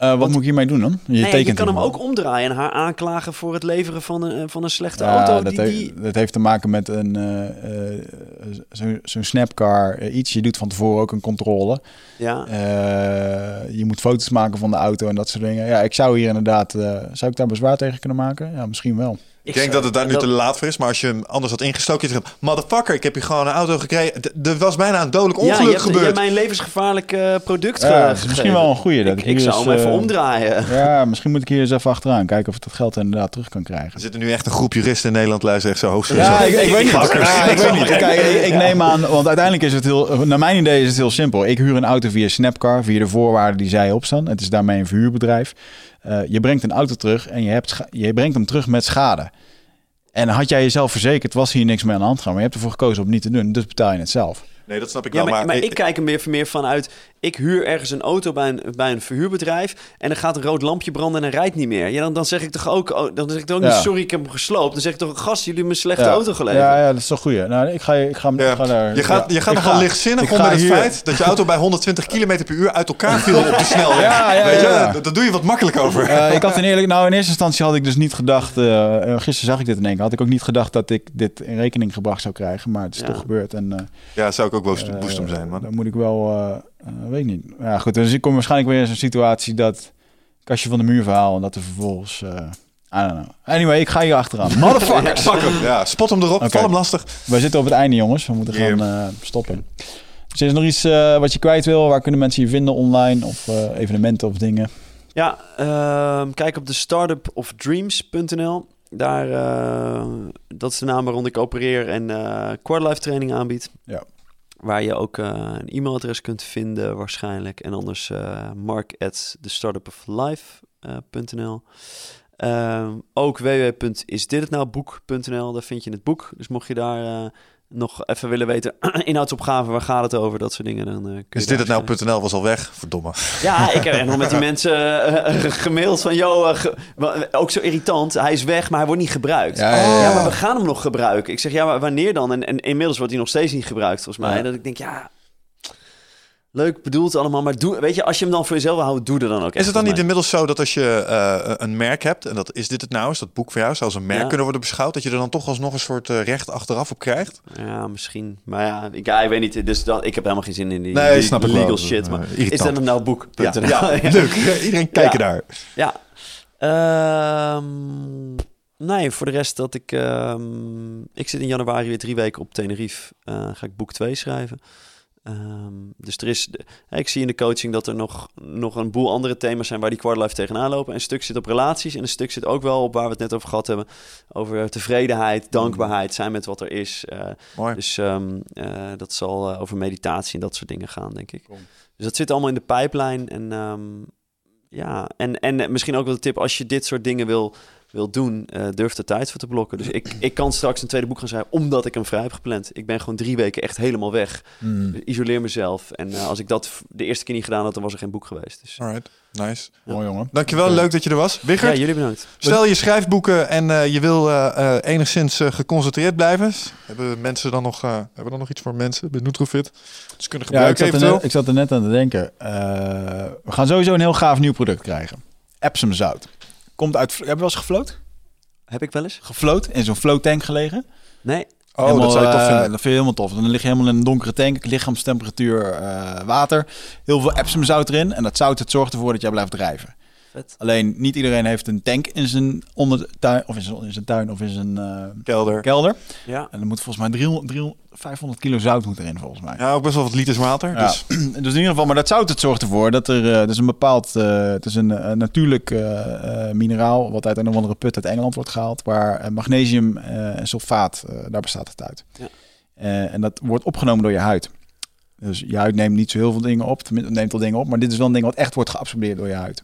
Speaker 1: Eh, wat moet ik hiermee doen dan? Je
Speaker 3: nee, je
Speaker 1: tekent
Speaker 3: kan hem
Speaker 1: hem
Speaker 3: ook omdraaien en haar aanklagen voor het leveren van een, van een slechte
Speaker 1: Ja,
Speaker 3: auto.
Speaker 1: dat,
Speaker 3: Die,
Speaker 1: heeft,
Speaker 3: die,
Speaker 1: dat heeft te maken met een eh, eh, zo'n zo'n snapcar eh, iets. Je doet van tevoren ook een controle.
Speaker 3: ja.
Speaker 1: Eh, je moet foto's maken van de auto en dat soort dingen. Ja, ik zou hier inderdaad... eh, zou ik daar bezwaar tegen kunnen maken? Ja, misschien wel.
Speaker 2: Ik denk dat het daar nu te laat voor is, maar als je hem anders had ingestoken, je zegt, motherfucker, ik heb hier gewoon een auto gekregen. Er was bijna een dodelijk
Speaker 3: Ja, je
Speaker 2: ongeluk
Speaker 3: hebt, je
Speaker 2: gebeurd.
Speaker 3: hebt mij een levensgevaarlijk eh, product
Speaker 1: Ja, is misschien wel een goeie. Dat
Speaker 3: Ik,
Speaker 1: ik
Speaker 3: ik zou
Speaker 1: eens,
Speaker 3: hem even
Speaker 1: eh,
Speaker 3: omdraaien.
Speaker 1: Ja, misschien moet ik hier eens even achteraan kijken of ik dat geld inderdaad terug kan krijgen.
Speaker 2: Er zitten nu echt een groep juristen in Nederland luisteren echt zo hoofd.
Speaker 1: Ja, ik, ik weet niet. Ik weet niet. Kijk, ik, ik neem aan, want uiteindelijk is het heel, naar mijn idee is het heel simpel. Ik huur een auto via Snapcar, via de voorwaarden die zij opstaan. Het is daarmee een verhuurbedrijf. Eh, je brengt een auto terug en je, hebt je brengt hem terug met schade. En had jij jezelf verzekerd, was hier niks mee aan de hand gaan. Maar je hebt ervoor gekozen om niet te doen, dus betaal je het zelf.
Speaker 2: Nee, dat snap ik
Speaker 3: Ja,
Speaker 2: wel.
Speaker 3: maar,
Speaker 2: maar,
Speaker 3: maar ik kijk er meer, meer vanuit. Ik huur ergens een auto bij een, bij een verhuurbedrijf. En dan gaat een rood lampje branden en hij rijdt niet meer. Ja, dan, dan zeg ik toch ook. oh, dan zeg ik toch ook
Speaker 1: Ja.
Speaker 3: niet. Sorry, ik heb hem gesloopt. Dan zeg ik toch. Gast, jullie hebben me een slechte
Speaker 1: ja.
Speaker 3: auto geleverd.
Speaker 1: Ja, ja, dat is toch goed. Nou, ik ga, ik ga, ik ga daar...
Speaker 2: je gaat,
Speaker 1: ja,
Speaker 2: je gaat nogal
Speaker 1: ga.
Speaker 2: lichtzinnig om
Speaker 1: ga
Speaker 2: met het
Speaker 1: hier-
Speaker 2: feit dat je auto bij 120 km per uur uit elkaar viel op de snelweg.
Speaker 1: Ja, ja,
Speaker 2: Weet je,
Speaker 1: ja.
Speaker 2: dat- Daar doe je wat makkelijk over.
Speaker 1: Eh, ik had in eerlijk, nou in eerste instantie had ik dus niet gedacht. eh, eh, gisteren zag ik dit in één keer. Had ik ook niet gedacht dat ik dit in rekening gebracht zou krijgen, maar het is
Speaker 3: Ja.
Speaker 1: toch gebeurd. En eh,
Speaker 2: Ja, zou ik ook woest,
Speaker 1: eh,
Speaker 2: woest om zijn, man.
Speaker 1: Dan moet ik wel, eh, eh, weet ik niet. Ja, goed. Dus ik kom waarschijnlijk weer in zo'n situatie dat kastje van de muur verhaal en dat er vervolgens. eh I don't know. Anyway, ik ga hier achteraan. Motherfuckers.
Speaker 2: Pak hem. Ja, spot hem erop. Val hem lastig.
Speaker 1: We zitten op het einde, jongens. We moeten gaan
Speaker 2: Yeah.
Speaker 1: eh, stoppen. Dus is er nog iets eh, wat je kwijt wil? Waar kunnen mensen je vinden online? Of eh, evenementen of dingen?
Speaker 3: Ja, ehm, kijk op de startupofdreams.nl. Daar, eh, dat is de naam waaronder ik opereer en eh quarterlife training aanbied.
Speaker 1: Ja.
Speaker 3: Waar je ook eh, een e-mailadres kunt vinden waarschijnlijk. En anders eh mark at thestartupoflife.nl. Ehm ook www.isdithetnouboek.nl, daar vind je het boek. Dus mocht je daar eh, nog even willen weten, inhoudsopgave, waar gaat het over, dat soort dingen. Dan, eh,
Speaker 2: Is dit het nou.nl was al weg? Verdomme.
Speaker 3: eh, Ja, ik heb nog met die mensen eh, eh, gemaild van, joh, eh, ook zo irritant. Hij is weg, maar hij wordt niet gebruikt.
Speaker 1: Ja, ja, ja.
Speaker 3: Ja, maar we gaan hem nog gebruiken. Ik zeg, ja, maar wanneer dan? En, en inmiddels wordt hij nog steeds niet gebruikt, volgens mij.
Speaker 1: Ja.
Speaker 3: Dat ik denk, ja, leuk bedoeld allemaal, maar doe, weet je, als je hem dan voor jezelf houdt, doe er dan ook echt
Speaker 2: Is het dan niet inmiddels zo dat als je eh, een merk hebt, en dat is dit het nou, is dat boek voor jou, zou als een merk
Speaker 3: Ja.
Speaker 2: kunnen worden beschouwd, dat je er dan toch alsnog een soort eh, recht achteraf op krijgt?
Speaker 3: Ja, misschien. Maar ja, ik, ja, ik weet niet. Dus dat, ik heb helemaal geen zin in die,
Speaker 2: Nee,
Speaker 3: die
Speaker 2: snap ik wel.
Speaker 3: legal shit.
Speaker 2: Eh,
Speaker 3: Maar
Speaker 2: irritant.
Speaker 3: is dat een nou boek?
Speaker 2: Ja,
Speaker 3: ja.
Speaker 2: leuk. Iedereen kijken
Speaker 3: Ja.
Speaker 2: daar.
Speaker 3: Ja. Ehm, nee, voor de rest dat ik... ehm, ik zit in januari weer drie weken op Tenerife. Eh, ga ik boek 2 schrijven. Ehm, dus er is... Ik zie in de coaching dat er nog, nog een boel andere thema's zijn... waar die quarterlife tegenaan lopen. Een stuk zit op relaties. En een stuk zit ook wel op waar we het net over gehad hebben. Over tevredenheid, dankbaarheid, zijn met wat er is. Eh,
Speaker 2: Mooi.
Speaker 3: dus ehm, eh, dat zal eh, over meditatie en dat soort dingen gaan, denk ik. Dus dat zit allemaal in de pijplijn. En ehm, ja, en, en misschien ook wel de tip, als je dit soort dingen wil, wil doen, eh, durf er tijd voor te blokken. Dus ik, ik kan straks een tweede boek gaan schrijven, omdat ik hem vrij heb gepland. Ik ben gewoon drie weken echt helemaal weg.
Speaker 1: Mm.
Speaker 3: Isoleer mezelf. En eh, als ik dat de eerste keer niet gedaan had, dan was er geen boek geweest. Dus
Speaker 2: Alright, nice.
Speaker 1: Mooi jongen.
Speaker 2: Dankjewel, leuk dat je er was.
Speaker 3: ja,
Speaker 2: Wigert,
Speaker 3: jullie bedankt.
Speaker 2: stel je schrijft boeken en eh, je wil enigszins geconcentreerd blijven. Hebben mensen dan nog, eh, hebben we dan nog iets voor mensen bij Nutrofit? Dus kunnen
Speaker 1: Ja, ik
Speaker 2: gebruiken
Speaker 1: zat, net, ik zat er net aan te denken. Eh, we gaan sowieso een heel gaaf nieuw product krijgen. Epsom zout. Komt uit... Heb je wel eens gefloot?
Speaker 3: Heb ik wel eens?
Speaker 1: Gefloot? In zo'n float tank gelegen?
Speaker 3: Nee.
Speaker 2: Oh,
Speaker 1: Helemaal,
Speaker 2: dat zou je tof
Speaker 1: eh,
Speaker 2: vinden.
Speaker 1: dat vind je helemaal tof. Dan lig je helemaal in een donkere tank, lichaamstemperatuur, eh, water. Heel veel Epsom zout erin. En dat zout het zorgt ervoor dat jij blijft drijven.
Speaker 3: Vet.
Speaker 1: Alleen niet iedereen heeft een tank in zijn ondertuin of in zijn, in zijn tuin of in zijn eh,
Speaker 2: Kelder.
Speaker 1: kelder.
Speaker 3: Ja.
Speaker 1: En er moet volgens mij 300, 300, 500 kilo zout moet erin volgens mij.
Speaker 2: Ja, ook best wel wat liters water.
Speaker 1: Ja.
Speaker 2: Dus
Speaker 1: Dus in ieder geval, maar dat zout het zorgt ervoor dat er, eh, dus een bepaald, eh, het is een natuurlijk eh, eh, mineraal wat uit een of andere put uit Engeland wordt gehaald, waar magnesium eh, en sulfaat, daar bestaat het uit.
Speaker 3: Ja.
Speaker 1: Eh, en dat wordt opgenomen door je huid. Dus je huid neemt niet zo heel veel dingen op, tenminste, neemt al dingen op, maar dit is wel een ding wat echt wordt geabsorbeerd door je huid.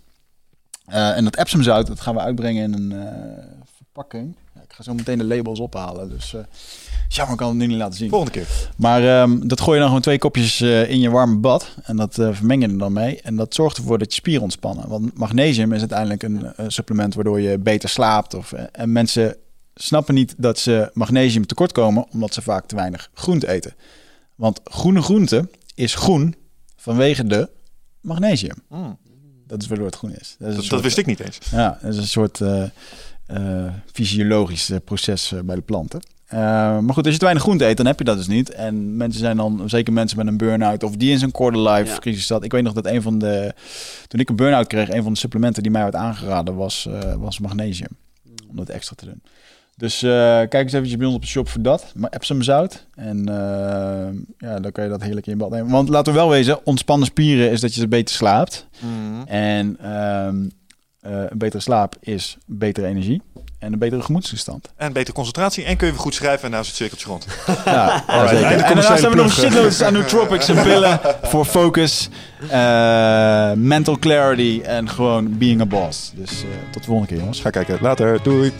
Speaker 1: Eh, en dat Epsomzout, dat gaan we uitbrengen in een eh, verpakking. Ja, ik ga zo meteen de labels ophalen, dus eh jammer, ik kan het nu niet laten zien.
Speaker 2: volgende keer.
Speaker 1: Maar ehm, dat gooi je dan gewoon twee kopjes in je warme bad. En dat vermeng je er dan mee. En dat zorgt ervoor dat je spieren ontspannen. Want magnesium is uiteindelijk een supplement waardoor je beter slaapt. Of, en mensen snappen niet dat ze magnesium tekort komen, omdat ze vaak te weinig groente eten. Want groene groente is groen vanwege de magnesium.
Speaker 2: Mm.
Speaker 1: Dat is waardoor het groen is. Dat, is
Speaker 2: Dat, wist ik niet eens.
Speaker 1: ja, dat is een soort eh, eh, fysiologisch eh, proces bij de planten. Eh, maar goed, als je te weinig groente eet, dan heb je dat dus niet. En mensen zijn dan, zeker mensen met een burn-out of die in zo'n quarter-life
Speaker 3: Ja.
Speaker 1: crisis zat. Ik weet nog dat een van de, toen ik een burn-out kreeg, een van de supplementen die mij werd aangeraden was, eh, was magnesium. Om dat extra te doen. Dus eh, kijk eens eventjes bij ons op de shop voor dat. Maar Epsom zout. En eh, ja, dan kan je dat heerlijk in bad nemen. Want laten we wel wezen, ontspannen spieren is dat je beter slaapt.
Speaker 2: Mm.
Speaker 1: En ehm, eh, een betere slaap is betere energie en een betere gemoedstoestand.
Speaker 2: En betere concentratie. En kun je weer goed schrijven en is het cirkeltje rond.
Speaker 1: Ja, zeker. En daarnaast hebben we nog shitloads aan nootropics en pillen voor focus, mental clarity en gewoon being a boss. Dus tot de volgende keer jongens.
Speaker 2: Ga kijken. Later. Doei.